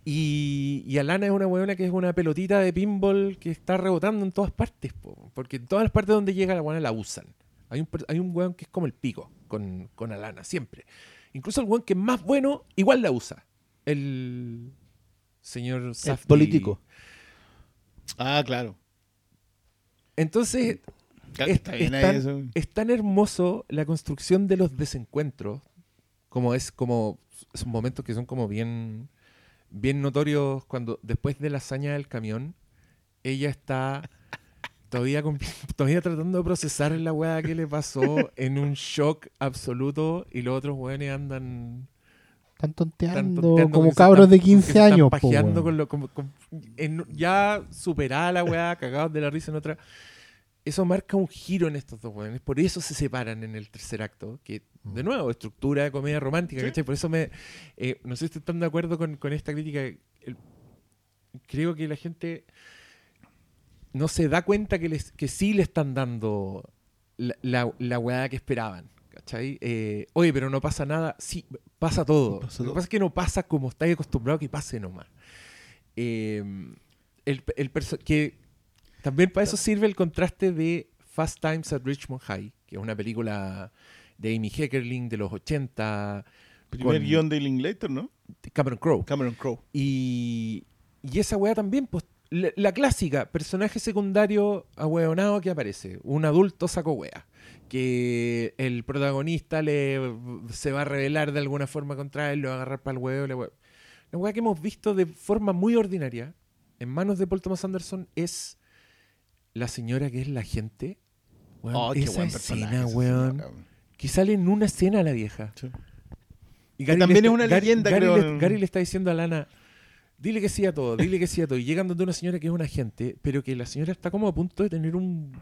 Y, Alana es una weona que es una pelotita de pinball que está rebotando en todas partes. po, porque en todas las partes donde llega la weona la usan. Hay un, hay un weón que es como el pico con, con Alana, siempre. Incluso el weón que es más bueno, igual la usa. El señor Safdie. político. Ah, claro. Entonces, es, Está bien es ahí tan, eso. es tan hermoso la construcción de los desencuentros, como es como son momentos que son como bien bien notorios cuando después de la hazaña del camión ella está todavía todavía tratando de procesar la weá que le pasó en un shock absoluto y los otros weones andan Están están tonteando tonteando como cabros están- de que 15 se están años. po, pajeando con lo- como- con- en- ya superada la weá, cagados de la risa en otra. Eso marca un giro en estos dos weones. Por eso se separan en el tercer acto. Que, de Mm. nuevo, estructura de comedia romántica. Por eso me. eh, no sé si están de acuerdo con, con esta crítica. El- creo que la gente no se da cuenta que, les, que sí le están dando la, la, la weá que esperaban. ¿Cachai? Eh, Oye, pero no pasa nada. Sí, pasa todo. Pasa Lo que todo. pasa es que no pasa como estáis acostumbrado que pase nomás. Eh, el, el que también para eso sirve el contraste de Fast Times at Richmond High, que es una película de Amy Heckerling de los 80, Primer guion de Linklater, ¿no? Cameron Crowe. Cameron Crowe. Y, y esa weá también, pues, la, la clásica, personaje secundario ahueonado que aparece, un adulto saco wea, que el protagonista le se va a rebelar de alguna forma contra él, lo va a agarrar para el huevo. La wea que hemos visto de forma muy ordinaria en manos de Paul Thomas Anderson es la señora que es la gente. Weón, Oh, qué esa buen escena, weón, señora, que sale en una escena la vieja. Sí. Y también le es una Gary- leyenda, Gary creo, le, en- Gary le está diciendo a Lana, dile que sí a todo, dile que sí a todo. Y llegan donde una señora que es una agente, pero que la señora está como a punto de tener un,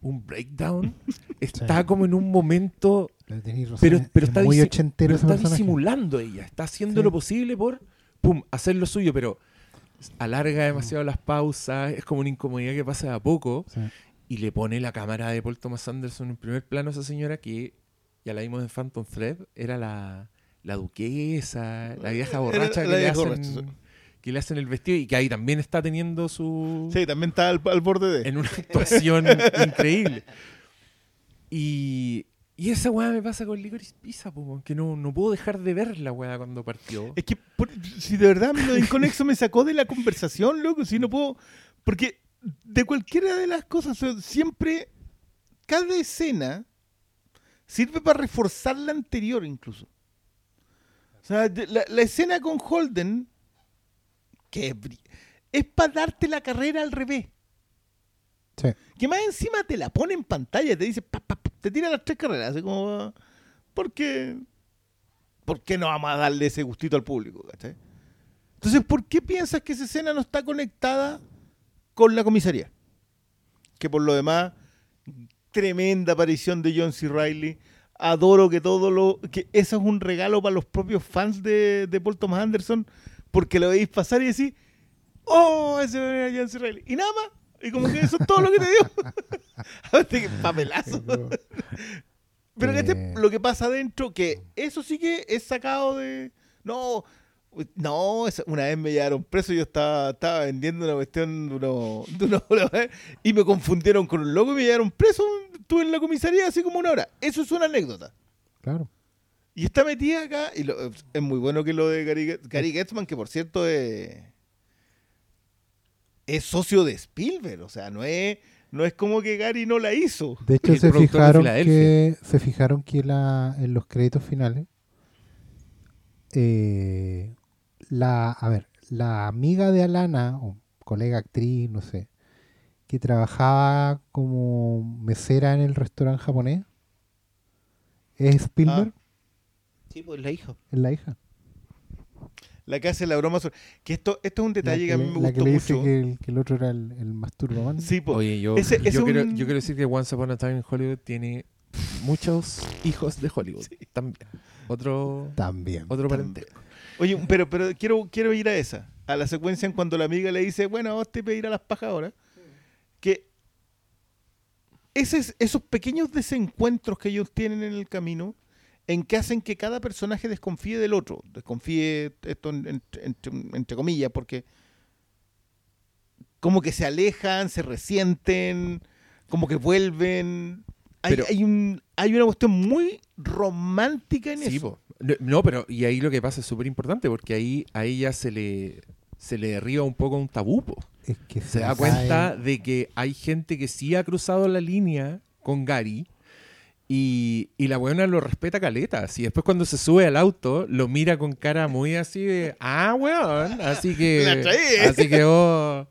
un breakdown. Está Sí. como en un momento, razón, pero, es pero está, muy disi- pero está disimulando ella, está haciendo Sí. lo posible por, pum, hacer lo suyo, pero alarga demasiado las pausas, es como una incomodidad que pasa de a poco Sí. y le pone la cámara de Paul Thomas Anderson en primer plano a esa señora que ya la vimos en Phantom Thread, era la, la duquesa, la vieja Era borracha la que, le vieja hacen. Que le hacen el vestido y que ahí también está teniendo su... Sí, también está al, al borde de. en una actuación increíble. Y, Y esa weá me pasa con Licorice Pizza, po, que no, no puedo dejar de ver la weá cuando partió. Es que por- si de verdad lo de Inconexo me sacó de la conversación, loco, si no puedo. Porque de cualquiera de las cosas, siempre, cada escena sirve para reforzar la anterior, incluso. O sea, la, la escena con Holden, que es, para darte la carrera al revés. Sí. Que más encima te la pone en pantalla, te dice, pa, pa, pa, te tira las tres carreras, así como, ¿por qué? ¿Por qué no vamos a darle ese gustito al público? ¿cachai? Entonces, ¿por qué piensas que esa escena no está conectada con la comisaría? Que por lo demás, tremenda aparición de John C. Reilly. Adoro que todo lo. que eso es un regalo para los propios fans de, de Paul Thomas Anderson, porque lo veis pasar y decís, ¡Oh! Ese era C. Reilly. Y nada más. Y como que eso es todo lo que te dio. Papelazo. Pero que este- lo que pasa adentro, que eso sí que es sacado de. No, no, una vez me llevaron preso, yo estaba, estaba vendiendo una cuestión de uno, de uno- y me confundieron con un loco y me llevaron preso. Estuve en la comisaría así como una hora. Eso es una anécdota. Claro. Y está metida acá, y lo- es muy bueno que lo de Gary, Gary Getzman, que por cierto es, es socio de Spielberg, o sea, no es, no es como que Gary no la hizo. De hecho, se fijaron que se fijaron que la, en los créditos finales eh, la a ver la amiga de Alana o colega actriz no sé que trabajaba como mesera en el restaurante japonés es Spielberg Sí, pues la hija. es la hija La que hace la broma sobre... Que esto, esto es un detalle que, que, a mí me la que gustó le dice mucho. que el, que el otro era el, el Sí, po. Oye, yo, Ese- ese yo, un- quiero, yo quiero decir que Once Upon a Time in Hollywood tiene muchos hijos de Hollywood. También. Otro, también otro También. parentesco. Oye, pero, pero quiero, quiero ir a esa. A la secuencia en cuando la amiga le dice, bueno, vos te pedir a las pajas ahora. Que ese- esos pequeños desencuentros que ellos tienen en el camino, en que hacen que cada personaje desconfíe del otro. Desconfíe, esto en- en- entre, entre comillas, porque como que se alejan, se resienten, como que vuelven. Hay, Pero- hay, un, hay una cuestión muy romántica en Sí, eso. po. No, pero y ahí lo que pasa es súper importante porque ahí a ella se le, se le derriba un poco un tabú. po. es que Se da le cuenta de que hay gente que sí ha cruzado la línea con Gary y, y la buena lo respeta caleta. Y después cuando se sube al auto, lo mira con cara muy así de, ah, weón. Así que... Así que, oh.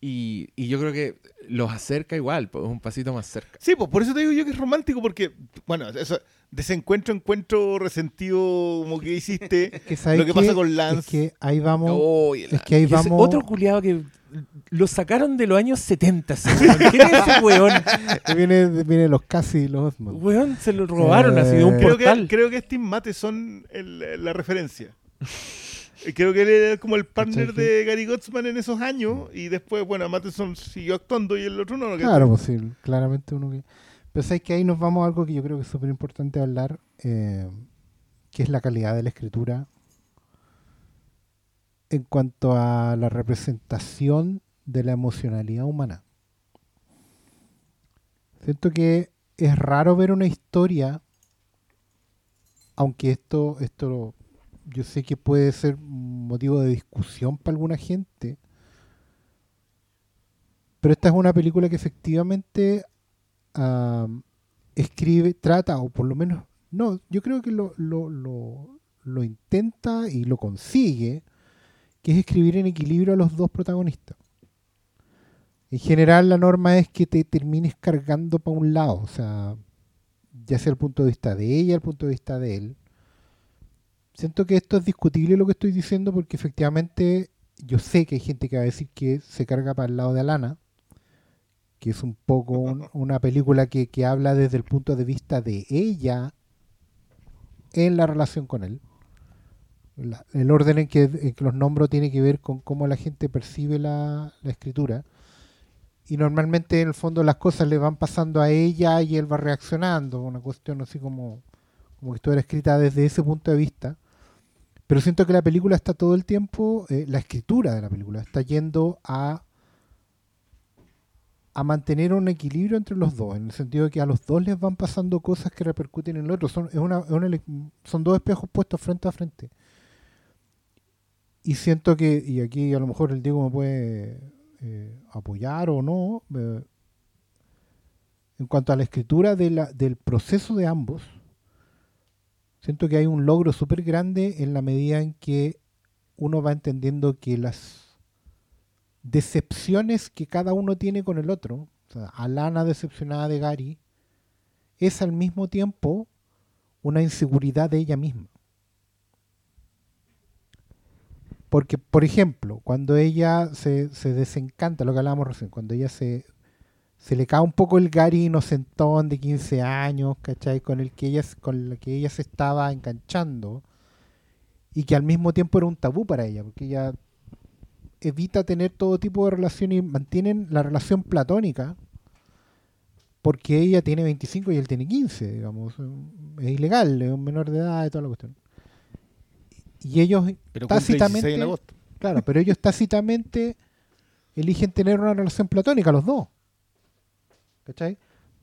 Y, y yo creo que los acerca igual, pues, un pasito más cerca. Sí, pues por eso te digo yo que es romántico, porque, bueno, eso, desencuentro, encuentro, resentido, como que hiciste. que ¿sabes lo que pasa con Lance. es que ahí vamos Oh, es que ahí vamos Otro culiado que lo sacaron de los años 70. ese weón. ¿Quién es ese weón? viene, viene los casi y los Osmond. Weón, se lo robaron así de un Eh, creo, portal. que, creo que Steve Matheson el- la referencia. Eh, Creo que él era como el partner ¿Cachai? de Gary Gottsman en esos años y después, bueno, Matheson siguió actuando y el otro no. ¿no? Claro, pues sí, claramente uno que... Pero sabes que ahí nos vamos a algo que yo creo que es súper importante hablar, eh, que es la calidad de la escritura en cuanto a la representación de la emocionalidad humana. Siento que es raro ver una historia, aunque esto, esto yo sé que puede ser motivo de discusión para alguna gente, pero esta es una película que efectivamente am, escribe, trata, o por lo menos, no, yo creo que lo, lo, lo, lo intenta y lo consigue, que es escribir en equilibrio a los dos protagonistas. En general la norma es que te termines cargando para un lado, o sea, ya sea el punto de vista de ella, el punto de vista de él. Siento que esto es discutible lo que estoy diciendo porque efectivamente yo sé que hay gente que va a decir que se carga para el lado de Alana, que es un poco un- una película que, que habla desde el punto de vista de ella en la relación con él. La- el orden en que, los nombro tiene que ver con cómo la gente percibe la, escritura. Y normalmente en el fondo las cosas le van pasando a ella y él va reaccionando. Una cuestión así como, como que estuviera escrita desde ese punto de vista. Pero siento que la película está todo el tiempo, eh, la escritura de la película está yendo a a mantener un equilibrio entre los dos, en el sentido de que a los dos les van pasando cosas que repercuten en el otro. Son, son dos espejos puestos frente a frente. Y siento que, y aquí a lo mejor el Diego me puede eh, apoyar o no, eh, en cuanto a la escritura del proceso de ambos, siento que hay un logro súper grande en la medida en que uno va entendiendo que las decepciones que cada uno tiene con el otro, o sea, Alana decepcionada de Gary, es al mismo tiempo una inseguridad de ella misma. Porque, por ejemplo, cuando ella se, se desencanta, lo que hablábamos recién, cuando ella se, le cae un poco el Gary inocentón de 15 años, ¿cachai? Con el que ella, con el que ella se estaba enganchando y que al mismo tiempo era un tabú para ella, porque ella evita tener todo tipo de relaciones y mantienen la relación platónica porque ella tiene 25 y él tiene 15, digamos. Es ilegal, es un menor de edad y toda la cuestión. Y ellos Pero cumple 16 tácitamente, en agosto. claro, pero ellos tácitamente eligen tener una relación platónica los dos. ¿Cachai?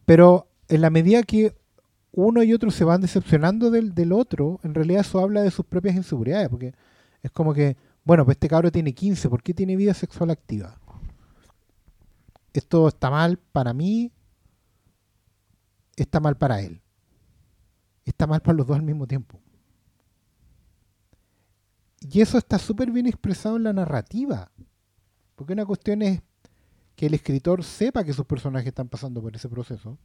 Pero en la medida que uno y otro se van decepcionando del, del otro, en realidad eso habla de sus propias inseguridades, porque es como que, bueno, pues este cabro tiene 15, ¿por qué tiene vida sexual activa? Esto está mal para mí, está mal para él. Está mal para los dos al mismo tiempo. Y eso está súper bien expresado en la narrativa. Porque una cuestión es que el escritor sepa que sus personajes están pasando por ese proceso.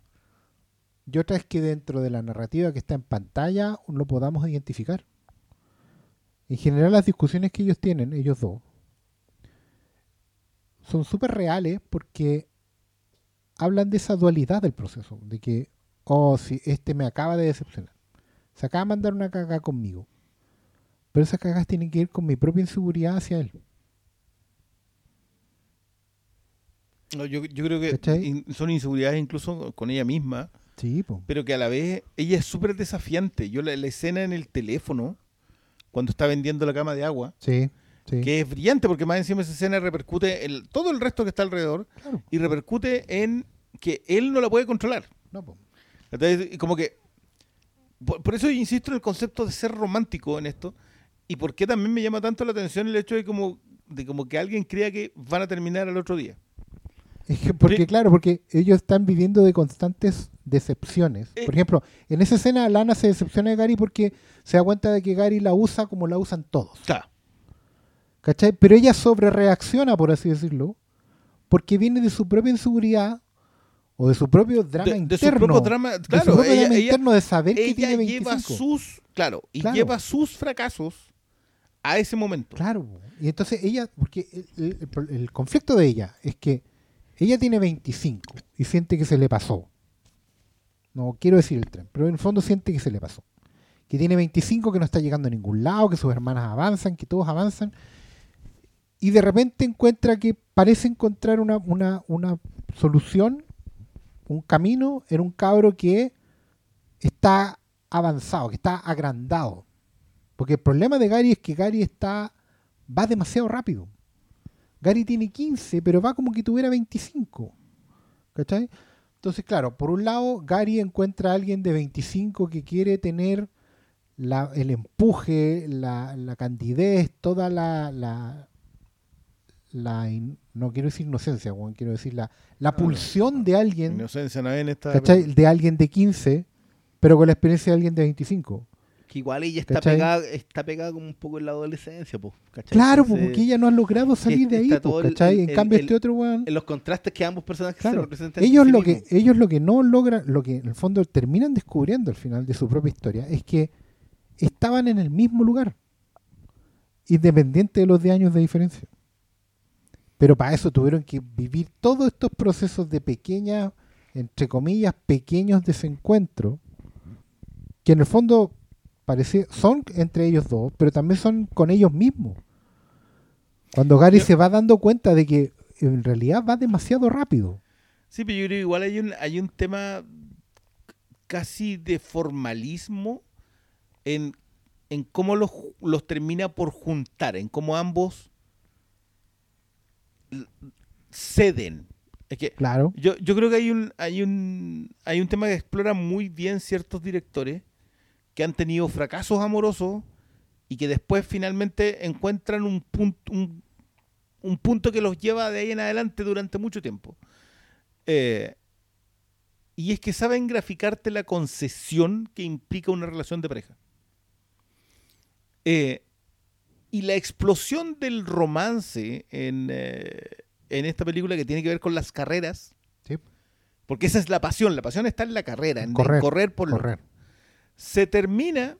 Y otra es que dentro de la narrativa que está en pantalla lo podamos identificar. En general las discusiones que ellos tienen, ellos dos, son súper reales porque hablan de esa dualidad del proceso. De que, oh, si este me acaba de decepcionar. Se acaba de mandar una caga conmigo. Pero esas cagas tienen que ir con mi propia inseguridad hacia él. No, yo, yo creo que son inseguridades incluso con ella misma, Sí, po. pero que a la vez ella es súper desafiante. Yo la, la escena en el teléfono, cuando está vendiendo la cama de agua, Sí, sí. que es brillante porque más encima esa escena repercute en todo el resto que está alrededor Claro. y repercute en que él no la puede controlar. No, po. Entonces, como que. Por, por eso insisto en el concepto de ser romántico en esto. Y por qué también me llama tanto la atención el hecho de como, de como que alguien crea que van a terminar al otro día. Es que porque, Sí. claro, porque ellos están viviendo de constantes decepciones. Eh. Por ejemplo, en esa escena Lana se decepciona de Gary porque se da cuenta de que Gary la usa como la usan todos. Claro. ¿Cachai? Pero ella sobre reacciona, por así decirlo, porque viene de su propia inseguridad o de su propio drama De, de su interno. propio drama. de su propio ella, drama ella- interno de saber que tiene 25. lleva sus. Claro, y Claro. lleva sus fracasos a ese momento. Claro. Y entonces ella, porque el conflicto de ella es que ella tiene 25 y siente que se le pasó. No quiero decir el tren, pero en el fondo siente que se le pasó. Que tiene 25, que no está llegando a ningún lado, que sus hermanas avanzan, que todos avanzan. Y de repente encuentra que parece encontrar una, una, una solución, un camino en un cabro que está avanzado, que está agrandado. Porque el problema de Gary es que Gary está va demasiado rápido. Gary tiene 15, pero va como que tuviera 25. ¿Cachai? Entonces, claro, por un lado, Gary encuentra a alguien de 25 que quiere tener la- el empuje, la, la candidez, toda la... la, la in- no quiero decir inocencia, weón, quiero decir la, la pulsión de alguien Inocencia no en esta. ¿cachai? De alguien de 15, pero con la experiencia de alguien de 25. Que igual ella está ¿Cachai? pegada, está pegada como un poco en la adolescencia, pues. Claro, pues, porque ella no ha logrado salir de ahí, el- ¿cachai? el- en cambio, el- este otro weón. En los contrastes que ambos personajes se representan. ellos sí lo que ellos lo que no logran, lo que en el fondo terminan descubriendo al final de su propia historia es que estaban en el mismo lugar, independiente de los de años de diferencia. Pero para eso tuvieron que vivir todos estos procesos de pequeñas, entre comillas, pequeños desencuentros, que en el fondo parece, son entre ellos dos, pero también son con ellos mismos. Cuando Gary Yo- se va dando cuenta de que en realidad va demasiado rápido. Sí, pero yo creo que igual hay un, hay un tema casi de formalismo en, en cómo los, los termina por juntar, en cómo ambos ceden Es que Claro. yo, yo creo que hay un, hay un hay un tema que explora muy bien ciertos directores que han tenido fracasos amorosos y que después finalmente encuentran un punto un, un punto que los lleva de ahí en adelante durante mucho tiempo. Eh, y es que saben graficarte la concesión que implica una relación de pareja. Eh, y la explosión del romance en, eh, en esta película que tiene que ver con las carreras, Sí. porque esa es la pasión, la pasión está en la carrera, en Correr, correr, por lo- Correr. Se termina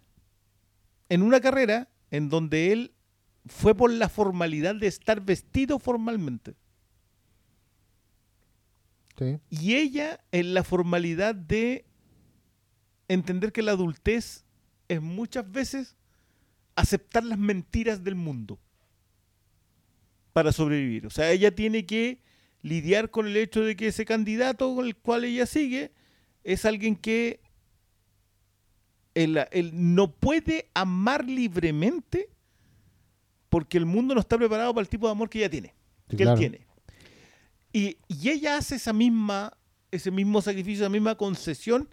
en una carrera en donde él fue por la formalidad de estar vestido formalmente. Sí. Y ella en la formalidad de entender que la adultez es muchas veces aceptar las mentiras del mundo para sobrevivir. O sea, ella tiene que lidiar con el hecho de que ese candidato con el cual ella sigue es alguien que él, él no puede amar libremente porque el mundo no está preparado para el tipo de amor que ella tiene, Sí, que claro. él tiene. Y, y ella hace esa misma, ese mismo sacrificio, esa misma concesión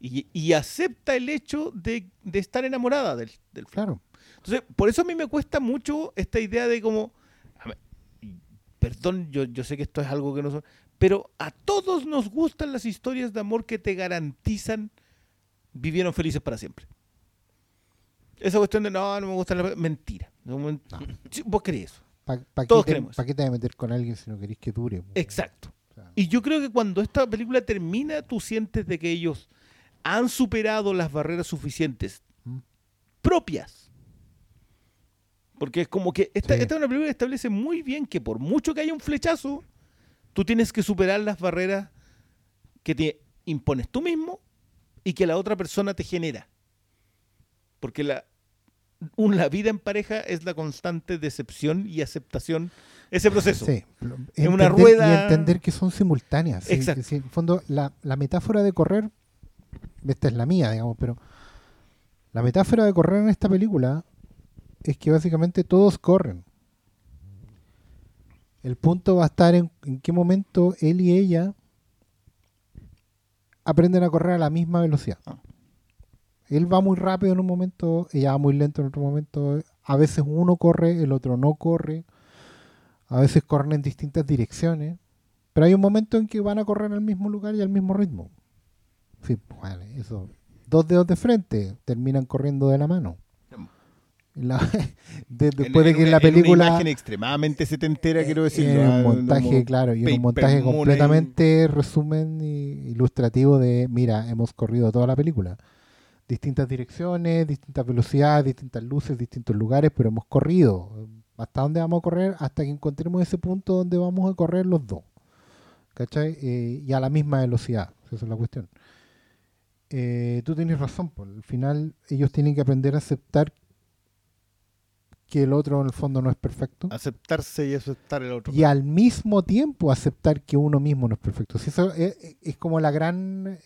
y, y acepta el hecho de, de estar enamorada del, del. Claro. Entonces, por eso a mí me cuesta mucho esta idea de como, perdón, yo, yo sé que esto es algo que no son, pero a todos nos gustan las historias de amor que te garantizan vivieron felices para siempre. Esa cuestión de no, no me gusta la mentira. No, men- Sí, Vos crees eso. ¿Para Todos te- queremos. pa' qué te vas a meter con alguien si no querés que dure? Exacto. O sea, Y yo creo que cuando esta película termina, tú sientes de que ellos han superado las barreras suficientes Mm. propias. Porque es como que esta, Sí. esta es una película que establece muy bien que por mucho que haya un flechazo, tú tienes que superar las barreras que te impones tú mismo y que la otra persona te genera. Porque la, la vida en pareja es la constante decepción y aceptación, ese proceso. Sí, Es una entender- rueda- Y entender que son simultáneas. Exacto. sí, en el fondo, la, la metáfora de correr, esta es la mía, digamos, pero la metáfora de correr en esta película es que básicamente todos corren. El punto va a estar en, en qué momento él y ella aprenden a correr a la misma velocidad. Ah. Él va muy rápido en un momento, ella va muy lento en otro momento. A veces uno corre, el otro no corre. A veces corren en distintas direcciones. Pero hay un momento en que van a correr al mismo lugar y al mismo ritmo. Sí, bueno, eso. Dos dedos de frente terminan corriendo de la mano. La- de- después de que una- la en película. una imagen extremadamente setentera, quiero decirlo. En ah, un montaje, como claro, y en un montaje completamente resumen y ilustrativo de, mira, hemos corrido toda la película. Distintas direcciones, distintas velocidades, distintas luces, distintos lugares, pero hemos corrido. ¿Hasta dónde vamos a correr? Hasta que encontremos ese punto donde vamos a correr los dos. ¿Cachai? Eh, y a la misma velocidad. Esa es la cuestión. Eh, tú tienes razón, por al final ellos tienen que aprender a aceptar que el otro en el fondo no es perfecto Aceptarse y aceptar el otro. y al mismo tiempo aceptar que uno mismo no es perfecto. Si eso es, es como la gran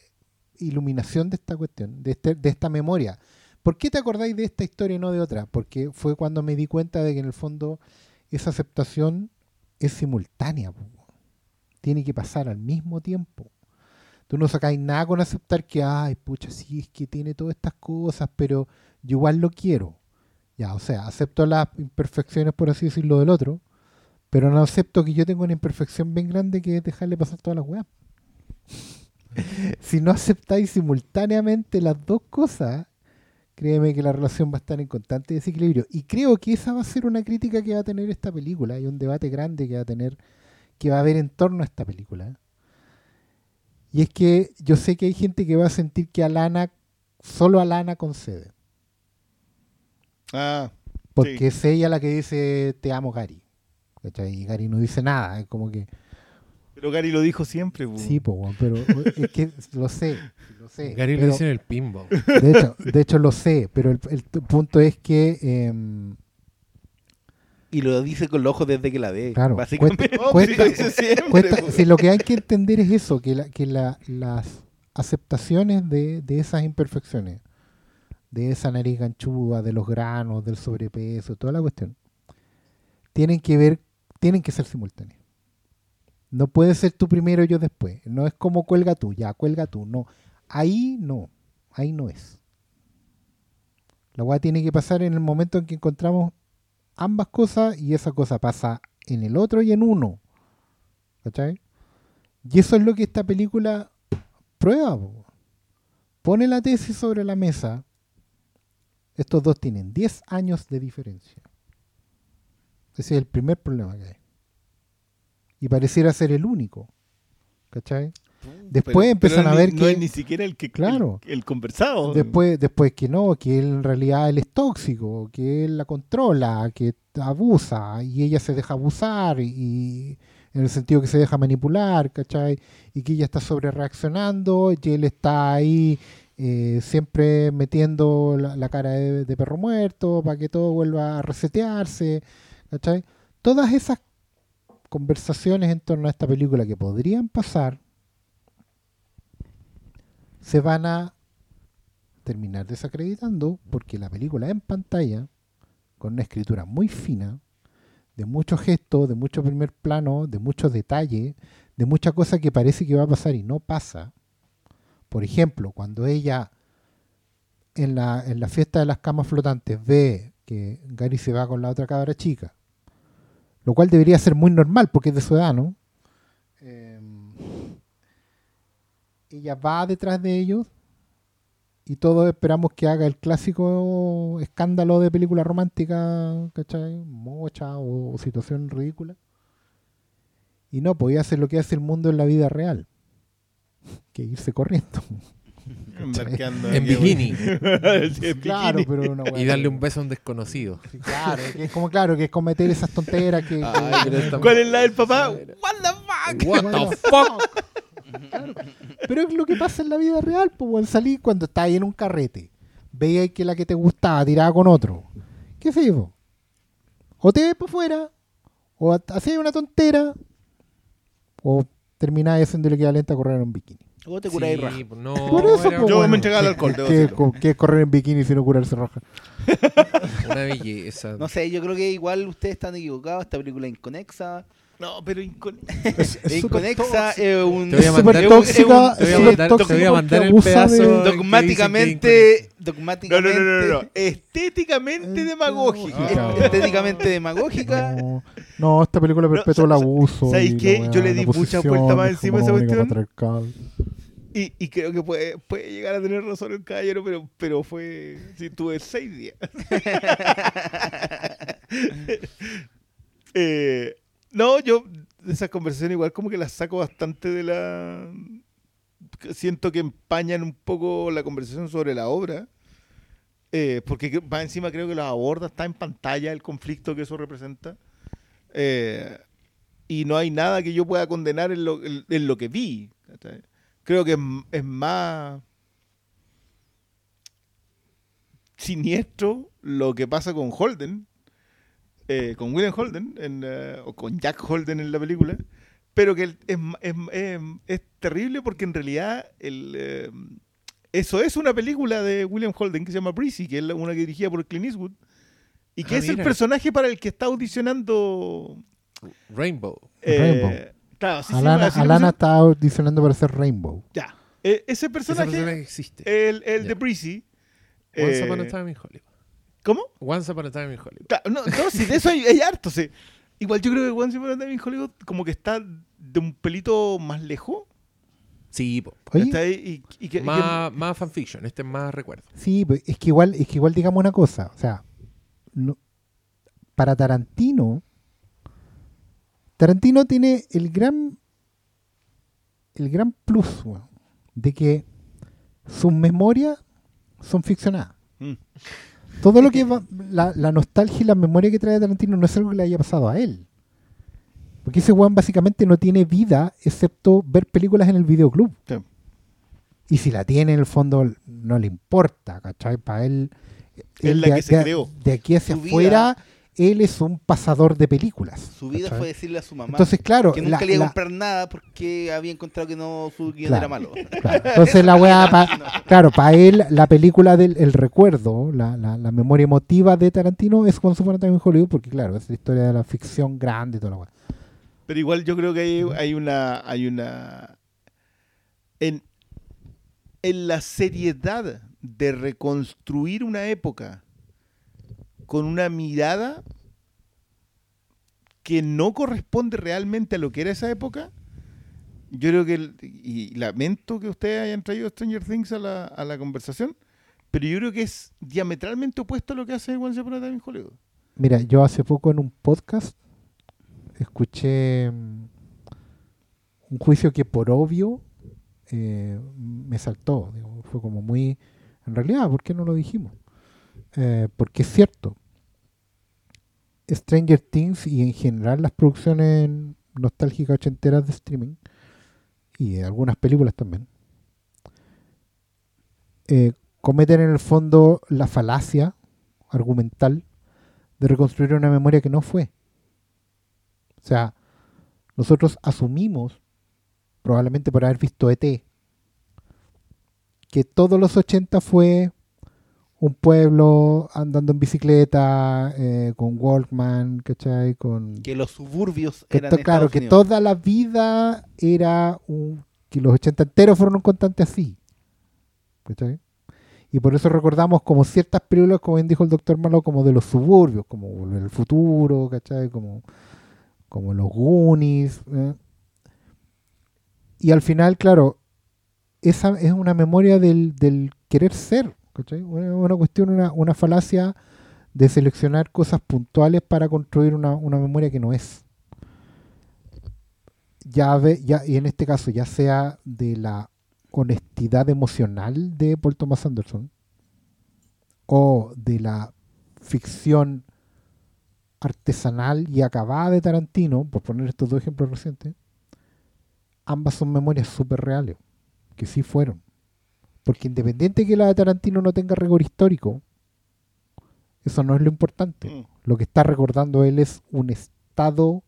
iluminación de esta cuestión, de, este, de esta memoria. ¿Por qué te acordáis de esta historia y no de otra? Porque fue cuando me di cuenta de que en el fondo esa aceptación es simultánea. Tiene que pasar al mismo tiempo. Tú no sacáis nada con aceptar que, ay, pucha, sí, es que tiene todas estas cosas, pero yo igual lo quiero. Ya, o sea, acepto las imperfecciones, por así decirlo, del otro, pero no acepto que yo tengo una imperfección bien grande que es dejarle pasar todas las weas. si no aceptáis simultáneamente las dos cosas, créeme que la relación va a estar en constante desequilibrio. Y creo que esa va a ser una crítica que va a tener esta película. Hay un debate grande que va a tener, que va a haber en torno a esta película. Y es que yo sé que hay gente que va a sentir que Alana, solo Alana concede. Ah, Porque Sí. es ella la que dice te amo Gary. ¿Cachai? Y Gary no dice nada. Es como que pero Gary lo dijo siempre. po. sí, po, weón, pero es que lo sé. Lo sé Gary lo dice en el pinball. de, hecho, de hecho lo sé, pero el, punto es que em, Y lo dice con los ojos desde que la ve. Claro, básicamente. cuesta- No, cuesta- sí, lo dice siempre, cuesta- po. si lo que hay que entender es eso, que, la- que la- las aceptaciones de, de esas imperfecciones, de esa nariz ganchuda, de los granos, del sobrepeso, toda la cuestión, tienen que ver, tienen que ser simultáneas. No puede ser tú primero y yo después. No es como cuelga tú, ya, cuelga tú. No. Ahí no. Ahí no es. La weá tiene que pasar en el momento en que encontramos ambas cosas y esa cosa pasa en el otro y en uno. ¿Cachai? Y eso es lo que esta película prueba. po. Pone la tesis sobre la mesa. Estos dos tienen 10 años de diferencia. Ese es el primer problema que hay. Y pareciera ser el único. ¿Cachai? Después Pero- empiezan pero a ni- ver No que- es ni siquiera el que. Claro. El, el conversado. Después, después que no, que él en realidad él es tóxico, que él la controla, que abusa y ella se deja abusar y en el sentido que se deja manipular, ¿cachai? Y que ella está sobre reaccionando y él está ahí eh, siempre metiendo la, cara de, de perro muerto para que todo vuelva a resetearse, ¿cachai? Todas esas conversaciones en torno a esta película que podrían pasar se van a terminar desacreditando porque la película en pantalla, con una escritura muy fina, de muchos gestos, de mucho primer plano, de muchos detalles, de mucha cosa que parece que va a pasar y no pasa. Por ejemplo, cuando ella en la, en la fiesta de las camas flotantes ve que Gary se va con la otra cabra chica, lo cual debería ser muy normal porque es de su edad, ¿no? Em, ella va detrás de ellos y todos esperamos que haga el clásico escándalo de película romántica, ¿cachai? Mocha o, o situación ridícula. Y no, podía hacer lo que hace el mundo en la vida real, que irse corriendo. En bikini. Sí, en claro, bikini. pero una Y darle que- un beso a un desconocido. sí, claro, que es como claro, que es cometer esas tonteras que... que- Ay, esta- ¿Cuál es la del papá? What the fuck? What the fuck? Claro. Pero es lo que pasa en la vida real, pues, weón. Salí cuando estás ahí en un carrete, veías que la que te gustaba tiraba con otro. ¿Qué sé yo? O te ves por fuera, o hacías una tontera, o terminás haciendo el equivalente a correr en un bikini. O te curáis Sí, raja. pues no, Por eso, era pues, Yo bueno. me entregaba al alcohol, ¿Qué, qué es correr en bikini si no curarse roja? una belleza. No sé, yo creo que igual ustedes están equivocados. Esta película es inconexa. No, pero incon- Es, Es inconexa, es un. Te voy a mandar- súper es tóxica, Te voy a mandar, te voy tóxica a porque mandar el pedazo. de- Dogmáticamente. No, Dogmáticamente. no, no, no, no. Estéticamente Eh, demagógica. est- Estéticamente demagógica. No, no, esta película perpetua el abuso. ¿sabéis y la qué? Yo le di mucha vuelta más encima a esa cuestión. patriarcal. Y, y creo que puede, puede llegar a tener razón el caballero, pero, pero fue. Sí, tuve seis días. Eh, no, yo de esas conversaciones igual como que las saco bastante de la. Siento que empañan un poco la conversación sobre la obra. eh, porque más encima creo que los aborda, está en pantalla el conflicto que eso representa. Eh, y no hay nada que yo pueda condenar en lo, lo que vi. Creo que es, es más siniestro lo que pasa con Holden, eh, con William Holden, en, eh, o con Jack Holden en la película, pero que el- es, es, es- es terrible porque en realidad el, eh, eso es una película de William Holden que se llama Breezy, que es una que dirigida por Clint Eastwood, y que Ah, es el personaje para el que está audicionando. Rainbow. eh, Rainbow. Claro, sí, sí, Alana, le Alana está audicionando para ser Rainbow. Ya. Eh, ese Ese personaje, personaje existe. el, de Breezy. Once eh, Upon a Time in Hollywood. ¿Cómo? Once Upon a Time in Hollywood. Claro, no, no, sí, de eso hay, hay harto. sí. Igual yo creo que Once Upon a Time in Hollywood como que está de un pelito más lejos. Sí, po. Está ahí y, y que, y que- más, fanfiction. Este es más recuerdo. sí, pues, es que igual, es que igual digamos una cosa, o sea, no- para Tarantino, Tarantino tiene el gran, el gran plus, weón, de que sus memorias son ficcionadas. Mm. Todo lo que va, la, la nostalgia y la memoria que trae Tarantino no es algo que le haya pasado a él. Porque ese weón básicamente no tiene vida excepto ver películas en el videoclub. Sí. Y si la tiene en el fondo no le importa, ¿cachai? Para él, Es él la de, que se de- creó. de aquí hacia Su vida- afuera, él es un pasador de películas. Su vida fue decirle a su mamá Entonces, claro, que nunca la- le iba a la- comprar nada porque había encontrado que no su guion Claro. era malo. Claro, Entonces la weá, pa- claro, para él la película del el recuerdo, la, la, la memoria emotiva de Tarantino es Upon a Time in Hollywood, porque claro, es la historia de la ficción grande y toda la weá. Pero igual yo creo que hay, hay una. Hay una. En, en la seriedad de reconstruir una época con una mirada que no corresponde realmente a lo que era esa época, yo creo que, y lamento que ustedes hayan traído Stranger Things a la, a la conversación, pero yo creo que es diametralmente opuesto a lo que hace Once Upon a Time Hollywood. Mira, yo hace poco en un podcast escuché mm, un juicio que por obvio eh, me saltó. fue como muy... En realidad, ¿por qué no lo dijimos? Eh, porque es cierto. Stranger Things y en general las producciones nostálgicas ochenteras de streaming y algunas películas también eh, cometen en el fondo la falacia argumental de reconstruir una memoria que no fue. O sea, nosotros asumimos, probablemente por haber visto ET, que todos los 80 fue un pueblo andando en bicicleta, eh, con Walkman, ¿cachai? Con, Que los suburbios que eran to- claro, Estados que Unidos. toda la vida era un... que los 80 enteros fueron un constante así. ¿Cachai? Y por eso recordamos como ciertas películas, como bien dijo el doctor Malo, como de los suburbios, como Volver al Futuro, ¿cachai? Como, como los Goonies. ¿eh? Y al final, claro, esa es una memoria del, del querer ser, ¿cachai? Una, cuestión, una, una falacia de seleccionar cosas puntuales para construir una, una memoria que no es. Ya ya, y en este caso, ya sea de la honestidad emocional de Paul Thomas Anderson o de la ficción artesanal y acabada de Tarantino, por poner estos dos ejemplos recientes, ambas son memorias súper reales, que sí fueron. Porque independiente que la de Tarantino no tenga rigor histórico, eso no es lo importante. Mm. Lo que está recordando él es un estado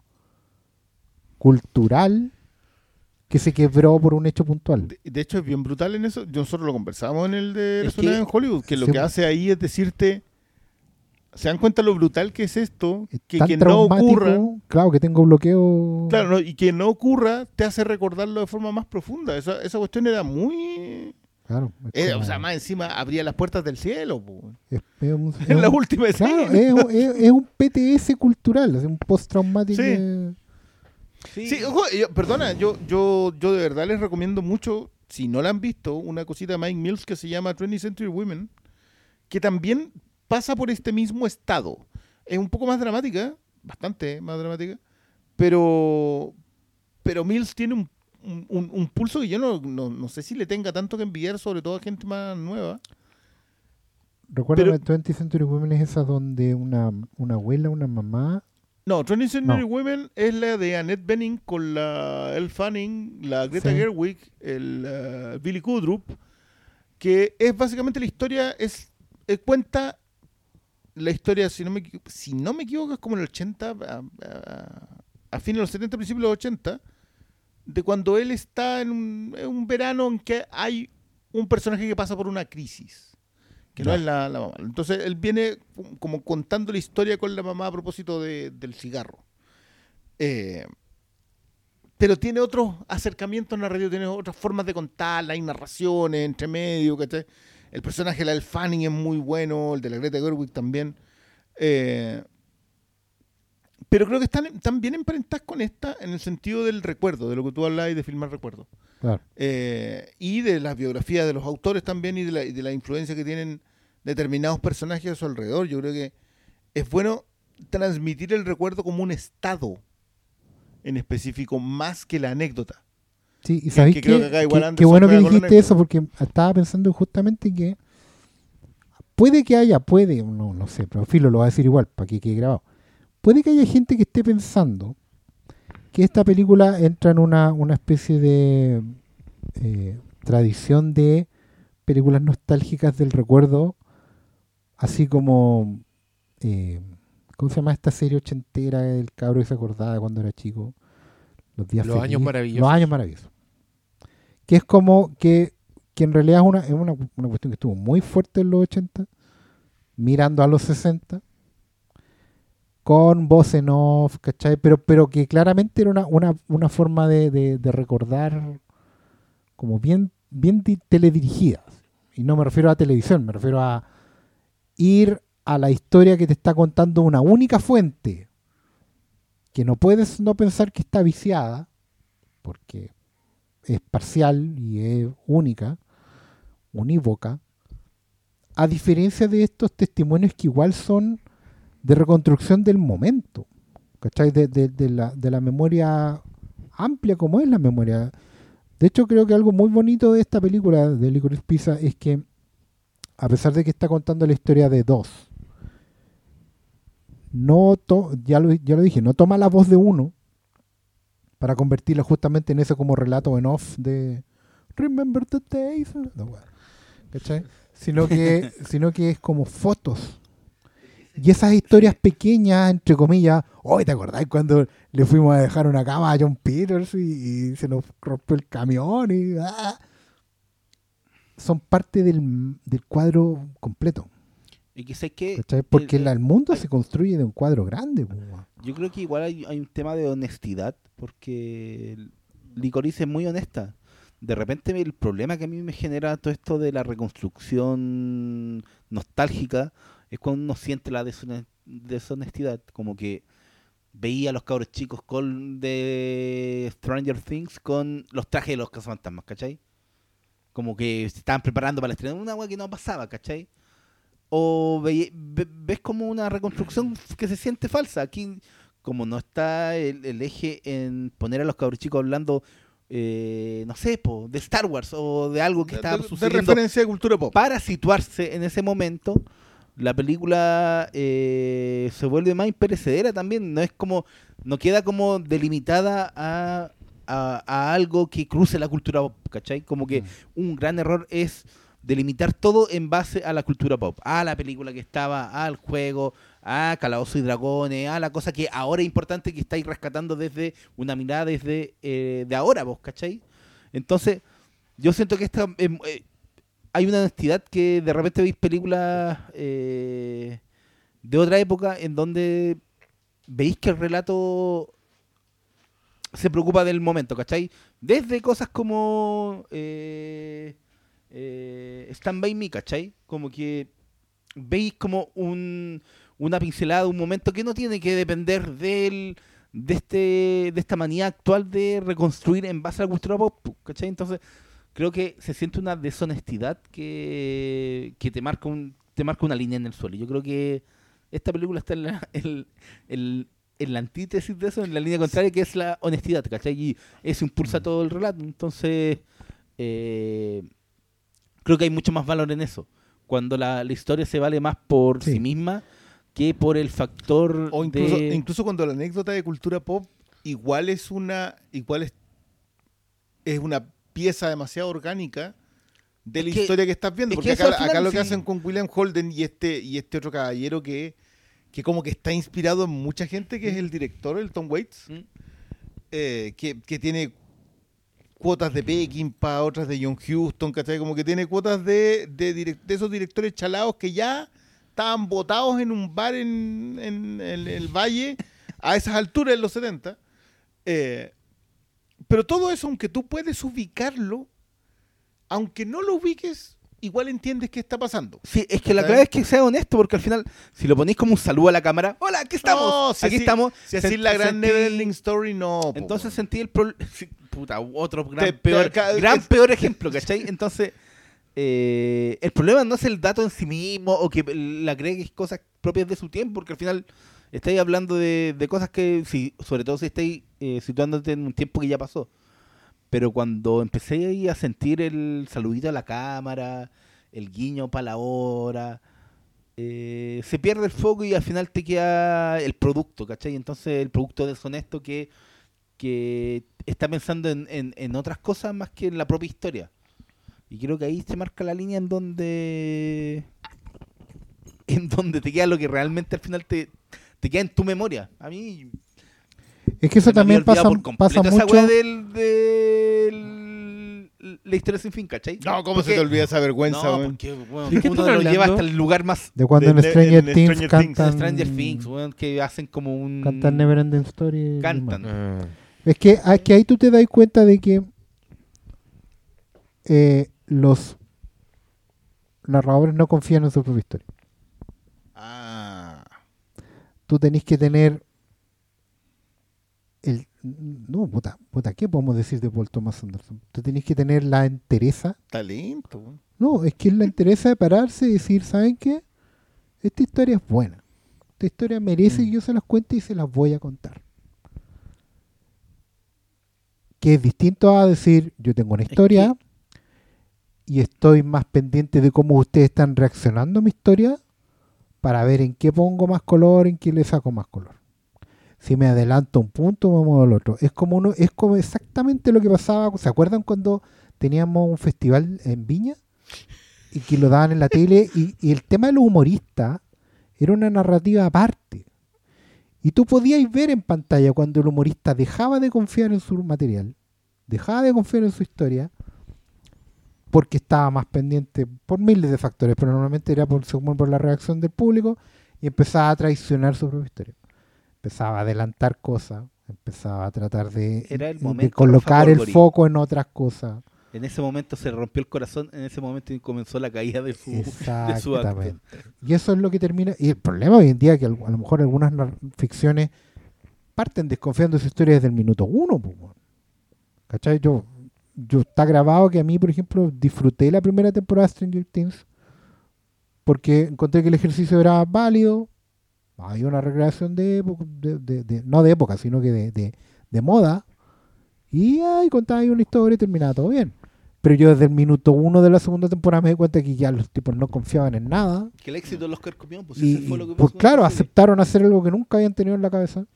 cultural que se quebró por un hecho puntual. De, de hecho, es bien brutal en eso. Nosotros lo conversamos en el de Es que- en Hollywood, que lo Sí, que hace ahí es decirte, ¿se dan cuenta lo brutal que es esto? Es Que, no ocurra, claro que tengo bloqueo. claro, no, y que no ocurra te hace recordarlo de forma más profunda. Esa, esa cuestión era muy... Claro, eh, como- o sea, más encima abría las puertas del cielo. es- es un- es En la un- última claro, escena. es, un- es- es un PTS cultural, es un post-traumático. Sí. de- Sí, ojo, yo- perdona, yo, yo, yo de verdad les recomiendo mucho, si no la han visto, una cosita de Mike Mills que se llama 20th Century Women, que también pasa por este mismo estado. Es un poco más dramática, bastante más dramática, pero, pero Mills tiene un, un- un- un pulso que yo no, no, no sé si le tenga tanto que envidiar, sobre todo a gente más nueva. Recuérdame, Pero- 20th Century Women es esa donde una, una abuela, una mamá. No, 20th Century No. Women es la de Annette Bening con la Elle Fanning, la Greta Sí. Gerwig, el eh, Billy Kudrup, que es básicamente la historia, es cuenta la historia, si no, me, si no me equivoco, es como en el 80, a, a, a fines de los 70, principios de los 80, de cuando él está en un, en un verano en que hay un personaje que pasa por una crisis, que no es la, la mamá. Entonces él viene como contando la historia con la mamá a propósito de- del cigarro. Eh, pero tiene otros acercamientos narrativos, tiene otras formas de contarla, hay narraciones entre medio, ¿cachai? El personaje de la Fanning es muy bueno, el de la Greta Gerwig también. Eh, pero creo que están, están bien emparentadas con esta en el sentido del recuerdo, de lo que tú hablabas y de filmar recuerdo. Claro. Eh, y de las biografías de los autores también y de la, y de la influencia que tienen determinados personajes a su alrededor. Yo creo que es bueno transmitir el recuerdo como un estado en específico, más que la anécdota. Sí, y Que- sabéis que que acá igual Qué- bueno que dijiste eso porque estaba pensando justamente que puede que haya, puede, no, no sé, pero Filo lo va a decir igual para que quede grabado. Puede que haya gente que esté pensando que esta película entra en una, una especie de eh, tradición de películas nostálgicas del recuerdo, así como, eh, ¿cómo se llama esta serie ochentera? El cabro que se acordaba cuando era chico. Los días Los años maravillosos. Los años maravillosos. Que es como que, que en realidad es una, es una, una cuestión que estuvo muy fuerte en los 80, mirando a los 60, con voz en off, ¿cachai? Pero, pero que claramente era una, una, una forma de, de- recordar como bien, bien di- teledirigida. Y no me refiero a televisión, me refiero a ir a la historia que te está contando una única fuente, que no puedes no pensar que está viciada, porque es parcial y es única, unívoca, a diferencia de estos testimonios que igual son de reconstrucción del momento, ¿cachai? De, de- de la, de la memoria amplia como es la memoria. De hecho, creo que algo muy bonito de esta película de Licorice Pizza es que, a pesar de que está contando la historia de dos, no to- ya, lo, ya lo dije, no toma la voz de uno para convertirla justamente en ese como relato en off de Remember the days. ¿cachai? Sino que, sino que es como fotos. Y esas historias pequeñas, entre comillas, hoy ¿te acordás cuando le fuimos a dejar una cama a John Peters y, y se nos rompió el camión? y ah? Son parte del, del cuadro completo. Y sé que. Porque el- mundo se construye de un cuadro grande. Yo creo que igual hay, hay un tema de honestidad, porque Licorice es muy honesta. De repente el problema que a mí me genera todo esto de la reconstrucción nostálgica es cuando uno siente la deshone- deshonestidad, como que veía a los cabros chicos con de Stranger Things con los trajes de los cazafantasmas, ¿cachai? Como que se estaban preparando para la estreno, una agua que no pasaba, ¿cachai? o ve- ve- ves como una reconstrucción que se siente falsa. Aquí, como no está el, el eje en poner a los cabros chicos hablando, eh, no sé, po, de Star Wars o de algo que De- estaba de, de sucediendo referencia de cultura pop. para situarse en ese momento, la película eh, se vuelve más imperecedera también. No es como, no queda como delimitada a, a- a algo que cruce la cultura pop, ¿cachai? Como que un gran error es delimitar todo en base a la cultura pop, a la película que estaba, al juego, a Calabozo y Dragones, a la cosa que ahora es importante que estáis rescatando desde una mirada desde eh, de ahora, vos, ¿cachai? Entonces, yo siento que esta em, eh, hay una honestidad que de repente veis películas eh, de otra época en donde veis que el relato se preocupa del momento, ¿cachai? Desde cosas como eh, eh, Stand By Me, ¿cachai? Como que veis como un, una pincelada, un momento que no tiene que depender del, de, este, de esta manía actual de reconstruir en base a la cultura pop, ¿cachai? Entonces, creo que se siente una deshonestidad que, que te marca un te marca una línea en el suelo. Yo creo que esta película está en la, en- en- en la antítesis de eso, en la línea contraria, que es la honestidad, ¿cachai? Y eso impulsa todo el relato. Entonces, eh, creo que hay mucho más valor en eso. Cuando la, la historia se vale más por sí, Sí. misma que por el factor O incluso, de... incluso cuando la anécdota de cultura pop igual es una igual es, es una pieza demasiado orgánica de la Es que- historia que estás viendo. es Porque acá, al final acá lo que sí. hacen con William Holden y este, y este otro caballero que, que como que está inspirado en mucha gente, que es el director, el Tom Waits, ¿Mm? eh, que, que tiene cuotas de Peckinpah, otras de John Huston, ¿cachai? Como que tiene cuotas de, de, esos directores chalados que ya estaban botados en un bar en, en- en el valle a esas alturas en los 70. Eh, pero todo eso, aunque tú puedes ubicarlo, aunque no lo ubiques, igual entiendes qué está pasando. Sí, es que la clave es que sea honesto, porque al final, si lo ponéis como un saludo a la cámara, hola, aquí estamos, No, si aquí así- estamos. Si así la gran Neverending Story, no. Entonces sentí el problema. Puta, otro gran, Te- peor, gran es- peor ejemplo, ¿cachai? Entonces, eh, el problema no es el dato en sí mismo o que le agregues cosas propias de su tiempo, porque al final estáis hablando de, de cosas que, si, sobre todo si estáis eh, situándote en un tiempo que ya pasó. Pero cuando empecé a sentir el saludito a la cámara, el guiño para la hora, eh, se pierde el foco y al final te queda el producto, ¿cachai? Entonces el producto deshonesto que, que está pensando en, en- en otras cosas más que en la propia historia. Y creo que ahí se marca la línea en donde en donde te queda lo que realmente al final te, te queda en tu memoria. A mí Es que eso también pasa, esa mucho. weá del, del- la historia sin fin, ¿cachai? No, ¿cómo Porque- se te olvida esa vergüenza, No, weón? porque weón, ¿De qué uno lo lleva hasta el lugar más De cuando De- en de- Stranger en Things Stranger Things. cantan. Stranger Things, weón, que hacen como un... Cantan Neverending Story. Cantan. Ah. Es que, que ahí tú te das cuenta de que eh, los narradores no confían en su propia historia. Ah. Tú tenés que tener el no puta, puta, ¿qué podemos decir de Paul Thomas Anderson? Tú tenés que tener la entereza. Talento. No, es que es la entereza de pararse y decir, ¿saben qué? Esta historia es buena. Esta historia merece que yo se las cuente y se las voy a contar. Que es distinto a decir, yo tengo una historia y estoy más pendiente de cómo ustedes están reaccionando a mi historia para ver en qué pongo más color, en qué le saco más color. Si me adelanto un punto, muevo al otro. Es como uno, es como exactamente lo que pasaba. ¿Se acuerdan cuando teníamos un festival en Viña? Y que lo daban en la tele. Y, y el tema de los humoristas era una narrativa aparte. Y tú podías ver en pantalla cuando el humorista dejaba de confiar en su material, dejaba de confiar en su historia, porque estaba más pendiente por miles de factores, pero normalmente era por, según por la reacción del público, y empezaba a traicionar su propia historia. Empezaba a adelantar cosas, empezaba a tratar de, Era el de momento colocar el foco en otras cosas. En ese momento se rompió el corazón, en ese momento comenzó la caída de su, de su acto. Y eso es lo que termina. Y el problema hoy en día es que a lo mejor algunas ficciones parten desconfiando de su historia desde el minuto uno. ¿Cachai? Yo, yo está grabado que a mí, por ejemplo, disfruté la primera temporada de Stranger Things porque encontré que el ejercicio era válido. Hay una recreación de, época, de, de- de- no de época, sino que de, de- de moda. Y ahí contaba ahí una historia y terminaba todo bien. Pero yo desde el minuto uno de la segunda temporada me di cuenta que ya los tipos no confiaban en nada. Que el éxito de los Oscar pues Y, ese fue lo que pasó con claro, aceptaron hacer algo que nunca habían tenido en la cabeza.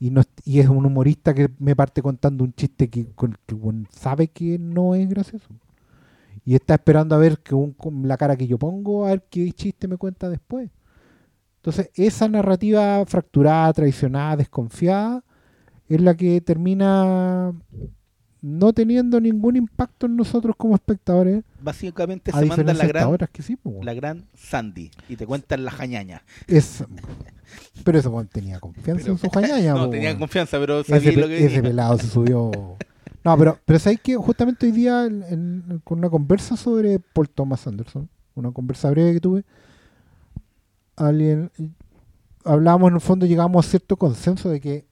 Y, no, y es un humorista que me parte contando un chiste que, con- que bueno, sabe que no es gracioso. Y está esperando a ver que un- con la cara que yo pongo, a ver qué chiste me cuenta después. Entonces, esa narrativa fracturada, traicionada, desconfiada, es la que termina no teniendo ningún impacto en nosotros como espectadores, Básicamente se manda la gran, otras que sí. pues, bueno. la gran Sandy y te cuentan la jañaña. Es- pero ese weón tenía confianza en su jañaña. No, po, tenía confianza, pero ese, sabía pe- lo que ese pelado se subió. No, pero, pero sabéis que justamente hoy día, en- en- con una conversa sobre Paul Thomas Anderson, una conversa breve que tuve, alguien hablábamos en el fondo, llegamos a cierto consenso de que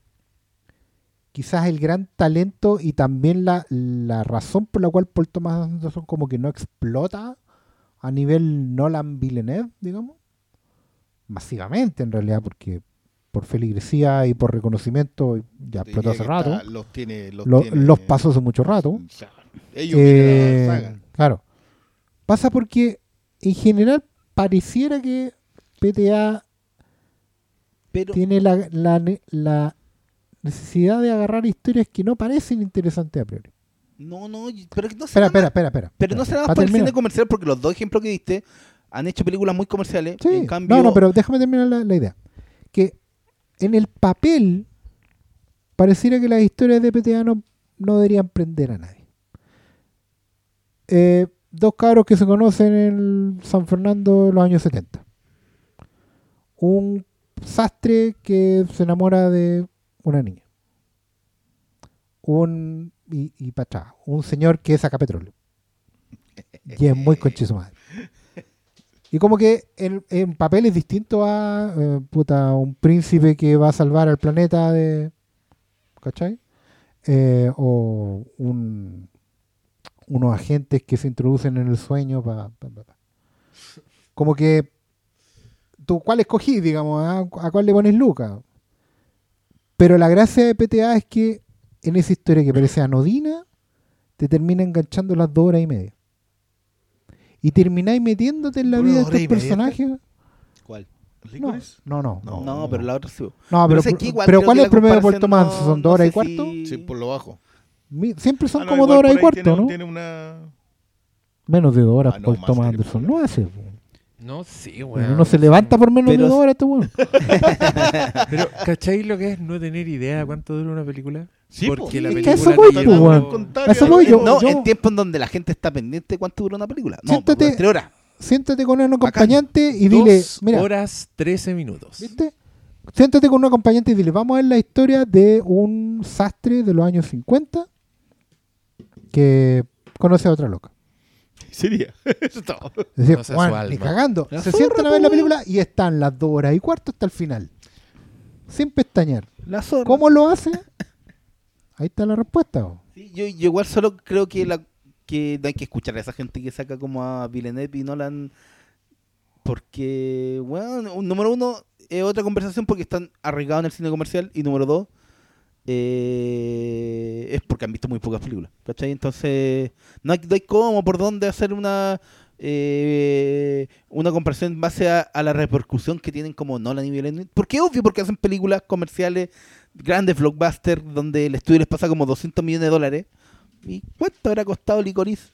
quizás el gran talento y también la, la razón por la cual Paul Thomas Anderson como que no explota a nivel Nolan Villeneuve, digamos, masivamente en realidad, porque por feligresía y por reconocimiento ya explotó hace rato. está- los tiene, los, Lo- tiene- los pasó hace mucho rato. O sea, ellos Eh, la saga. claro. Pasa porque en general pareciera que PTA Pero tiene la, la ne- la necesidad de agarrar historias que no parecen interesantes a priori. no, no, pero no se Espera, espera, espera, espera. Pero no será más por el cine comercial porque los dos ejemplos que diste han hecho películas muy comerciales. Sí, En cambio, no, no, pero déjame terminar la, la idea. Que en el papel pareciera que las historias de PTA no, no deberían prender a nadie. Eh, dos cabros que se conocen en San Fernando en los años 70. Un sastre que se enamora de una niña. Un, y, y para atrás, un señor que saca petróleo. Y es muy conche su madre. Y como que en, en papel es distinto a eh, puta, un príncipe que va a salvar al planeta de. ¿Cachai? Eh, o un, unos agentes que se introducen en el sueño para. Como que. ¿Tú cuál escogí, digamos? ¿A, a cuál le pones Luca? Pero la gracia de PTA es que en esa historia que parece anodina, te termina enganchando las dos horas y media. Y termináis metiéndote en la ¿Una vida de estos personajes. ¿Cuál? No, no, no. No. No, pero la otra sí. No, Pero pero, igual ¿cuál es el promedio de comparación Puerto no- Manso? ¿Son dos horas sé y cuarto? si- Sí, por lo bajo. Mi- Siempre son Ah, no, como dos horas y por cuarto, tiene, ¿no? Tiene una... Menos de dos horas Ah, no, por Thomas Anderson. No hace. No Uno weón. no se levanta por menos Pero- de dos horas este weón. Pero, ¿cacháis lo que es no tener idea de cuánto dura una película? Sí, Porque po. la Es que película eso voy, te pues, lleva- weón. A eso voy yo. No, yo- en tiempos en donde la gente está pendiente de cuánto dura una película. No, Siéntate- tres horas. Siéntate con un acompañante y dile, Dos mira, horas 13 minutos. ¿viste? Siéntate con un acompañante y dile, vamos a ver la historia de un sastre de los años 50 que conoce a otra loca. Sería. Eso es todo. Es decir, Juan, ni cagando. La Se zorra, sientan a ver la película y están las dos horas y cuarto hasta el final. Sin pestañear. La zorra. ¿Cómo lo hace? Ahí está la respuesta. Sí, yo, yo igual solo creo que la que no hay que escuchar a esa gente que saca como a Villeneuve y Nolan porque, bueno, número uno, es otra conversación porque están arriesgados en el cine comercial y número dos, eh, es porque han visto muy pocas películas, ¿cachai? Entonces, no hay, no cómo, por dónde hacer una eh, una comparación en base a, a la repercusión que tienen como Nolan y Villeneuve. Porque es obvio, porque hacen películas comerciales, grandes blockbusters, donde el estudio les pasa como 200 millones de dólares. ¿Y cuánto habrá costado Licorice?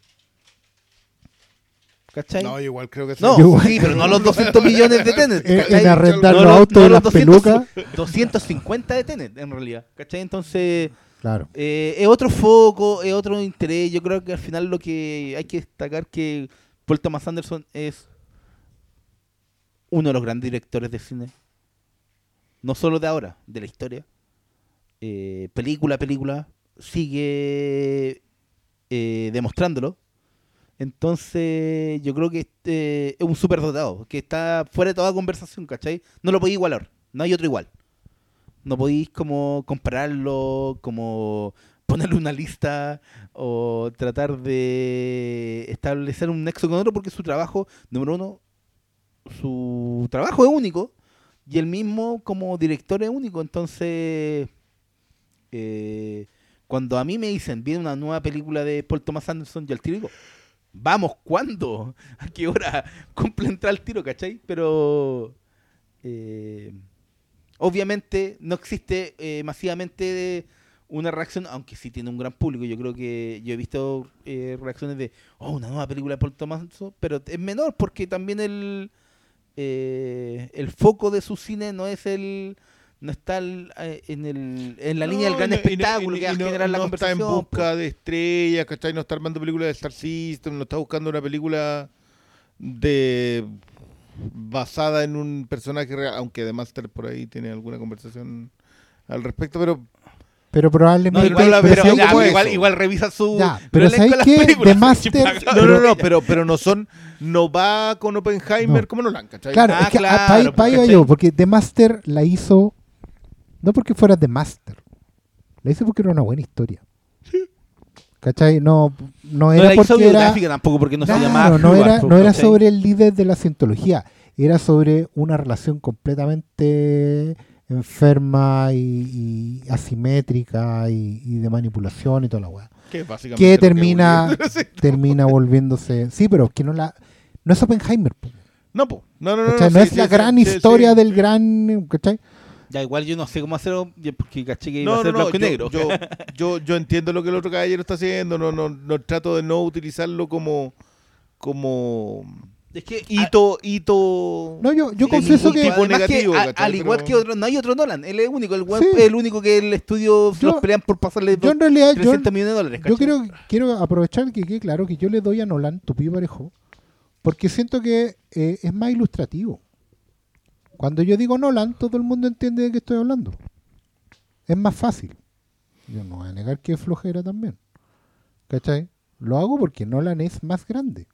¿Cachai? No, igual creo que sí. No, igual- sí, pero no los 200 millones de Tenet. En, ¿cachai? en arrendar los autos no y las 200, pelucas. 250 de Tenet, en realidad. ¿Cachai? Entonces, Claro. eh, es otro foco, es otro interés. Yo creo que al final lo que hay que destacar que Paul Thomas Anderson es uno de los grandes directores de cine. No solo de ahora, de la historia. Eh, película a película. Sigue eh, demostrándolo. Entonces, yo creo que este es un superdotado, que está fuera de toda conversación, ¿cachai? No lo podéis igualar, no hay otro igual. No podéis como compararlo, como ponerle una lista o tratar de establecer un nexo con otro porque su trabajo, número uno, su trabajo es único y el mismo como director es único. Entonces, eh, cuando a mí me dicen, viene una nueva película de Paul Thomas Anderson, yo al tiro vamos, ¿cuándo? ¿A qué hora? Cumple entrar al tiro, ¿cachai? Pero... eh, obviamente no existe eh, masivamente una reacción, aunque sí tiene un gran público. Yo creo que yo he visto eh, reacciones de, oh, una nueva película de Paul Thomas pero es menor porque también el, eh, el foco de su cine no es el no está el, eh, en, el, en la línea del gran No, y no- y no- espectáculo y que va a no- generar la no está en conversación. busca de estrellas, ¿cachai? No está armando películas de Star System, no está buscando una película de basada en un personaje real, aunque de Master por ahí tiene alguna conversación al respecto, pero Pero No, probablemente. igual, la pero igual, igual revisa su Ya, pero ¿sabes de qué? Master- paga. no, no, no, pero, pero no son, no va con Oppenheimer No. como Nolan, ¿cachai? Claro, Ah, es que claro, para ahí, pa' ahí iba ¿cachai? yo, porque The Master la hizo no porque fuera The Master, la hizo porque era una buena historia. ¿Cachai? No, no No era era porque era, tampoco porque no Claro, se llamaba no era, no era ¿cachai? sobre el líder de la cientología, era sobre una relación completamente enferma y, y asimétrica y, y de manipulación y toda la weá. Que Que termina, libro. termina volviéndose. Sí, pero que no la. No es Oppenheimer. po, No, po. no, no, no, no, No es sí, la sí, gran sí, historia del gran. ¿cachai? Ya, igual yo no sé cómo hacerlo porque caché que iba No, a ser no, no, blanco y negro. Yo, yo, yo entiendo lo que el otro caballero está haciendo, no, no, no trato de no utilizarlo como como es que hito, hito No, yo, yo confieso que. tipo Además que, negativo, a- ¿cachai? al igual Pero- que otro, no hay otro Nolan, él es único, el, Sí. es el único que el estudio Yo- los pelean por pasarle Yo dos, en realidad. Yo, 300 millones de dólares. yo quiero, quiero aprovechar que quede claro que yo le doy a Nolan tupido y parejo. Porque siento que eh, es más ilustrativo. Cuando yo digo Nolan, todo el mundo entiende de qué estoy hablando. Es más fácil. Yo no voy a negar que es flojera también. ¿Cachai? Lo hago porque Nolan es más grande.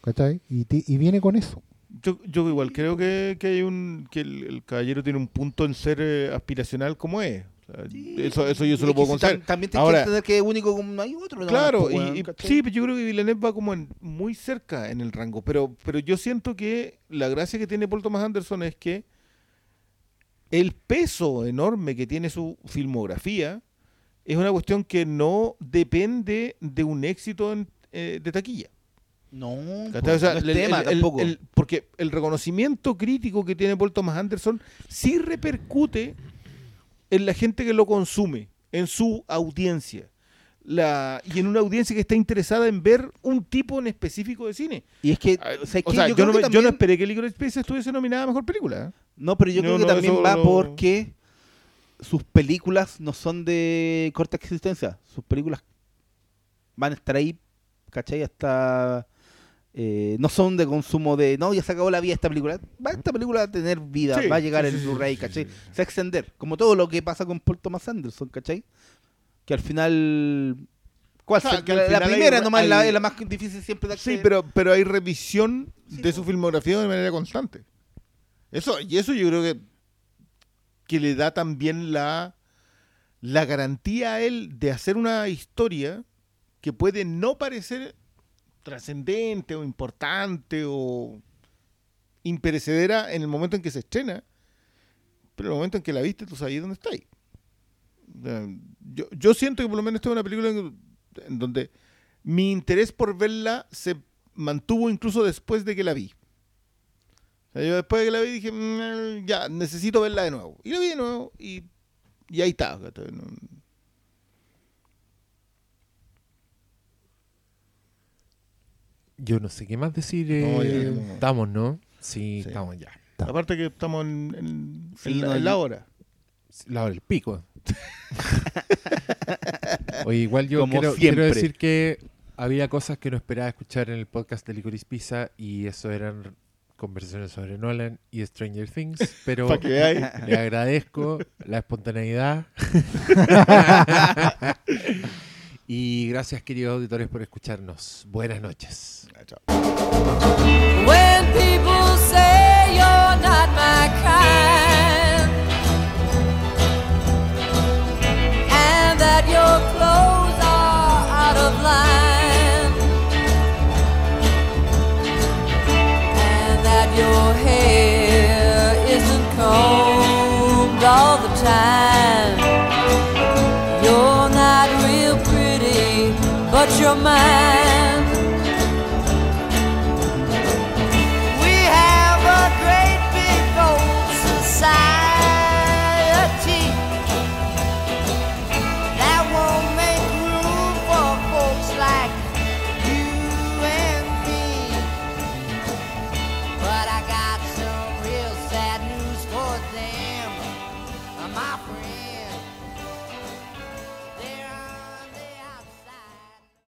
¿Cachai? Y, ti- y viene con eso. Yo, yo igual creo que, que hay un que el, el caballero tiene un punto en ser eh, aspiracional como es. Sea, eso, eso yo se lo puedo tam- También tienes Ahora- entender que es único como no hay otro. Claro, po, y, sí, pero yo creo que Villeneuve va como en- muy cerca en el rango, pero, pero yo siento que la gracia que tiene Paul Thomas Anderson es que el peso enorme que tiene su filmografía es una cuestión que no depende de un éxito en- eh, de taquilla. No, ¿cachai? po, O sea, no es el- tema el- tampoco. el- porque el reconocimiento crítico que tiene Paul Thomas Anderson sí repercute en la gente que lo consume, en su audiencia. La, y en una audiencia que está interesada en ver un tipo en específico de cine. y es que, Ah, o sea, o sea, yo, no, que yo no esperé que Licorice Pizza estuviese nominada a Mejor Película. ¿eh? No, pero yo No, creo que no, también va porque sus películas no son de corta existencia. Sus películas van a estar ahí, ¿cachai? Hasta... eh, no son de consumo de, no, ya se acabó la vida esta película. Va esta película a tener vida, Sí, va a llegar sí, el sí, sí, Blu-ray, sí, ¿cachai? sí, sí. Se va a extender, como todo lo que pasa con Paul Thomas Anderson, ¿cachai? Que al final... ¿Cuál? O sea, se- que la, hay primera re- nomás es la, hay- más difícil siempre de Sí, acceder. pero, pero hay revisión Sí, de su filmografía de manera constante. Eso, y eso yo creo que, que le da también la, la garantía a él de hacer una historia que puede no parecer trascendente o importante o imperecedera en el momento en que se estrena, pero en el momento en que la viste tú sabes dónde está ahí. Yo, yo siento que por lo menos esta es una película en, donde mi interés por verla se mantuvo incluso después de que la vi. O sea, yo después de que la vi dije, "Mm, ya, necesito verla de nuevo. Y la vi de nuevo y, y ahí está. Yo no sé qué más decir. No, eh, ya, no. Estamos, ¿no? Sí, Sí. estamos ya. Aparte que estamos en, en- Sí, en la, no, en la yo- hora. La hora del pico. Oye, igual yo quiero, quiero decir que había cosas que no esperaba escuchar en el podcast de Licorice Pizza y eso eran conversaciones sobre Nolan y Stranger Things, pero le agradezco la espontaneidad. y gracias queridos auditores por escucharnos. Buenas noches. Chao. your mind.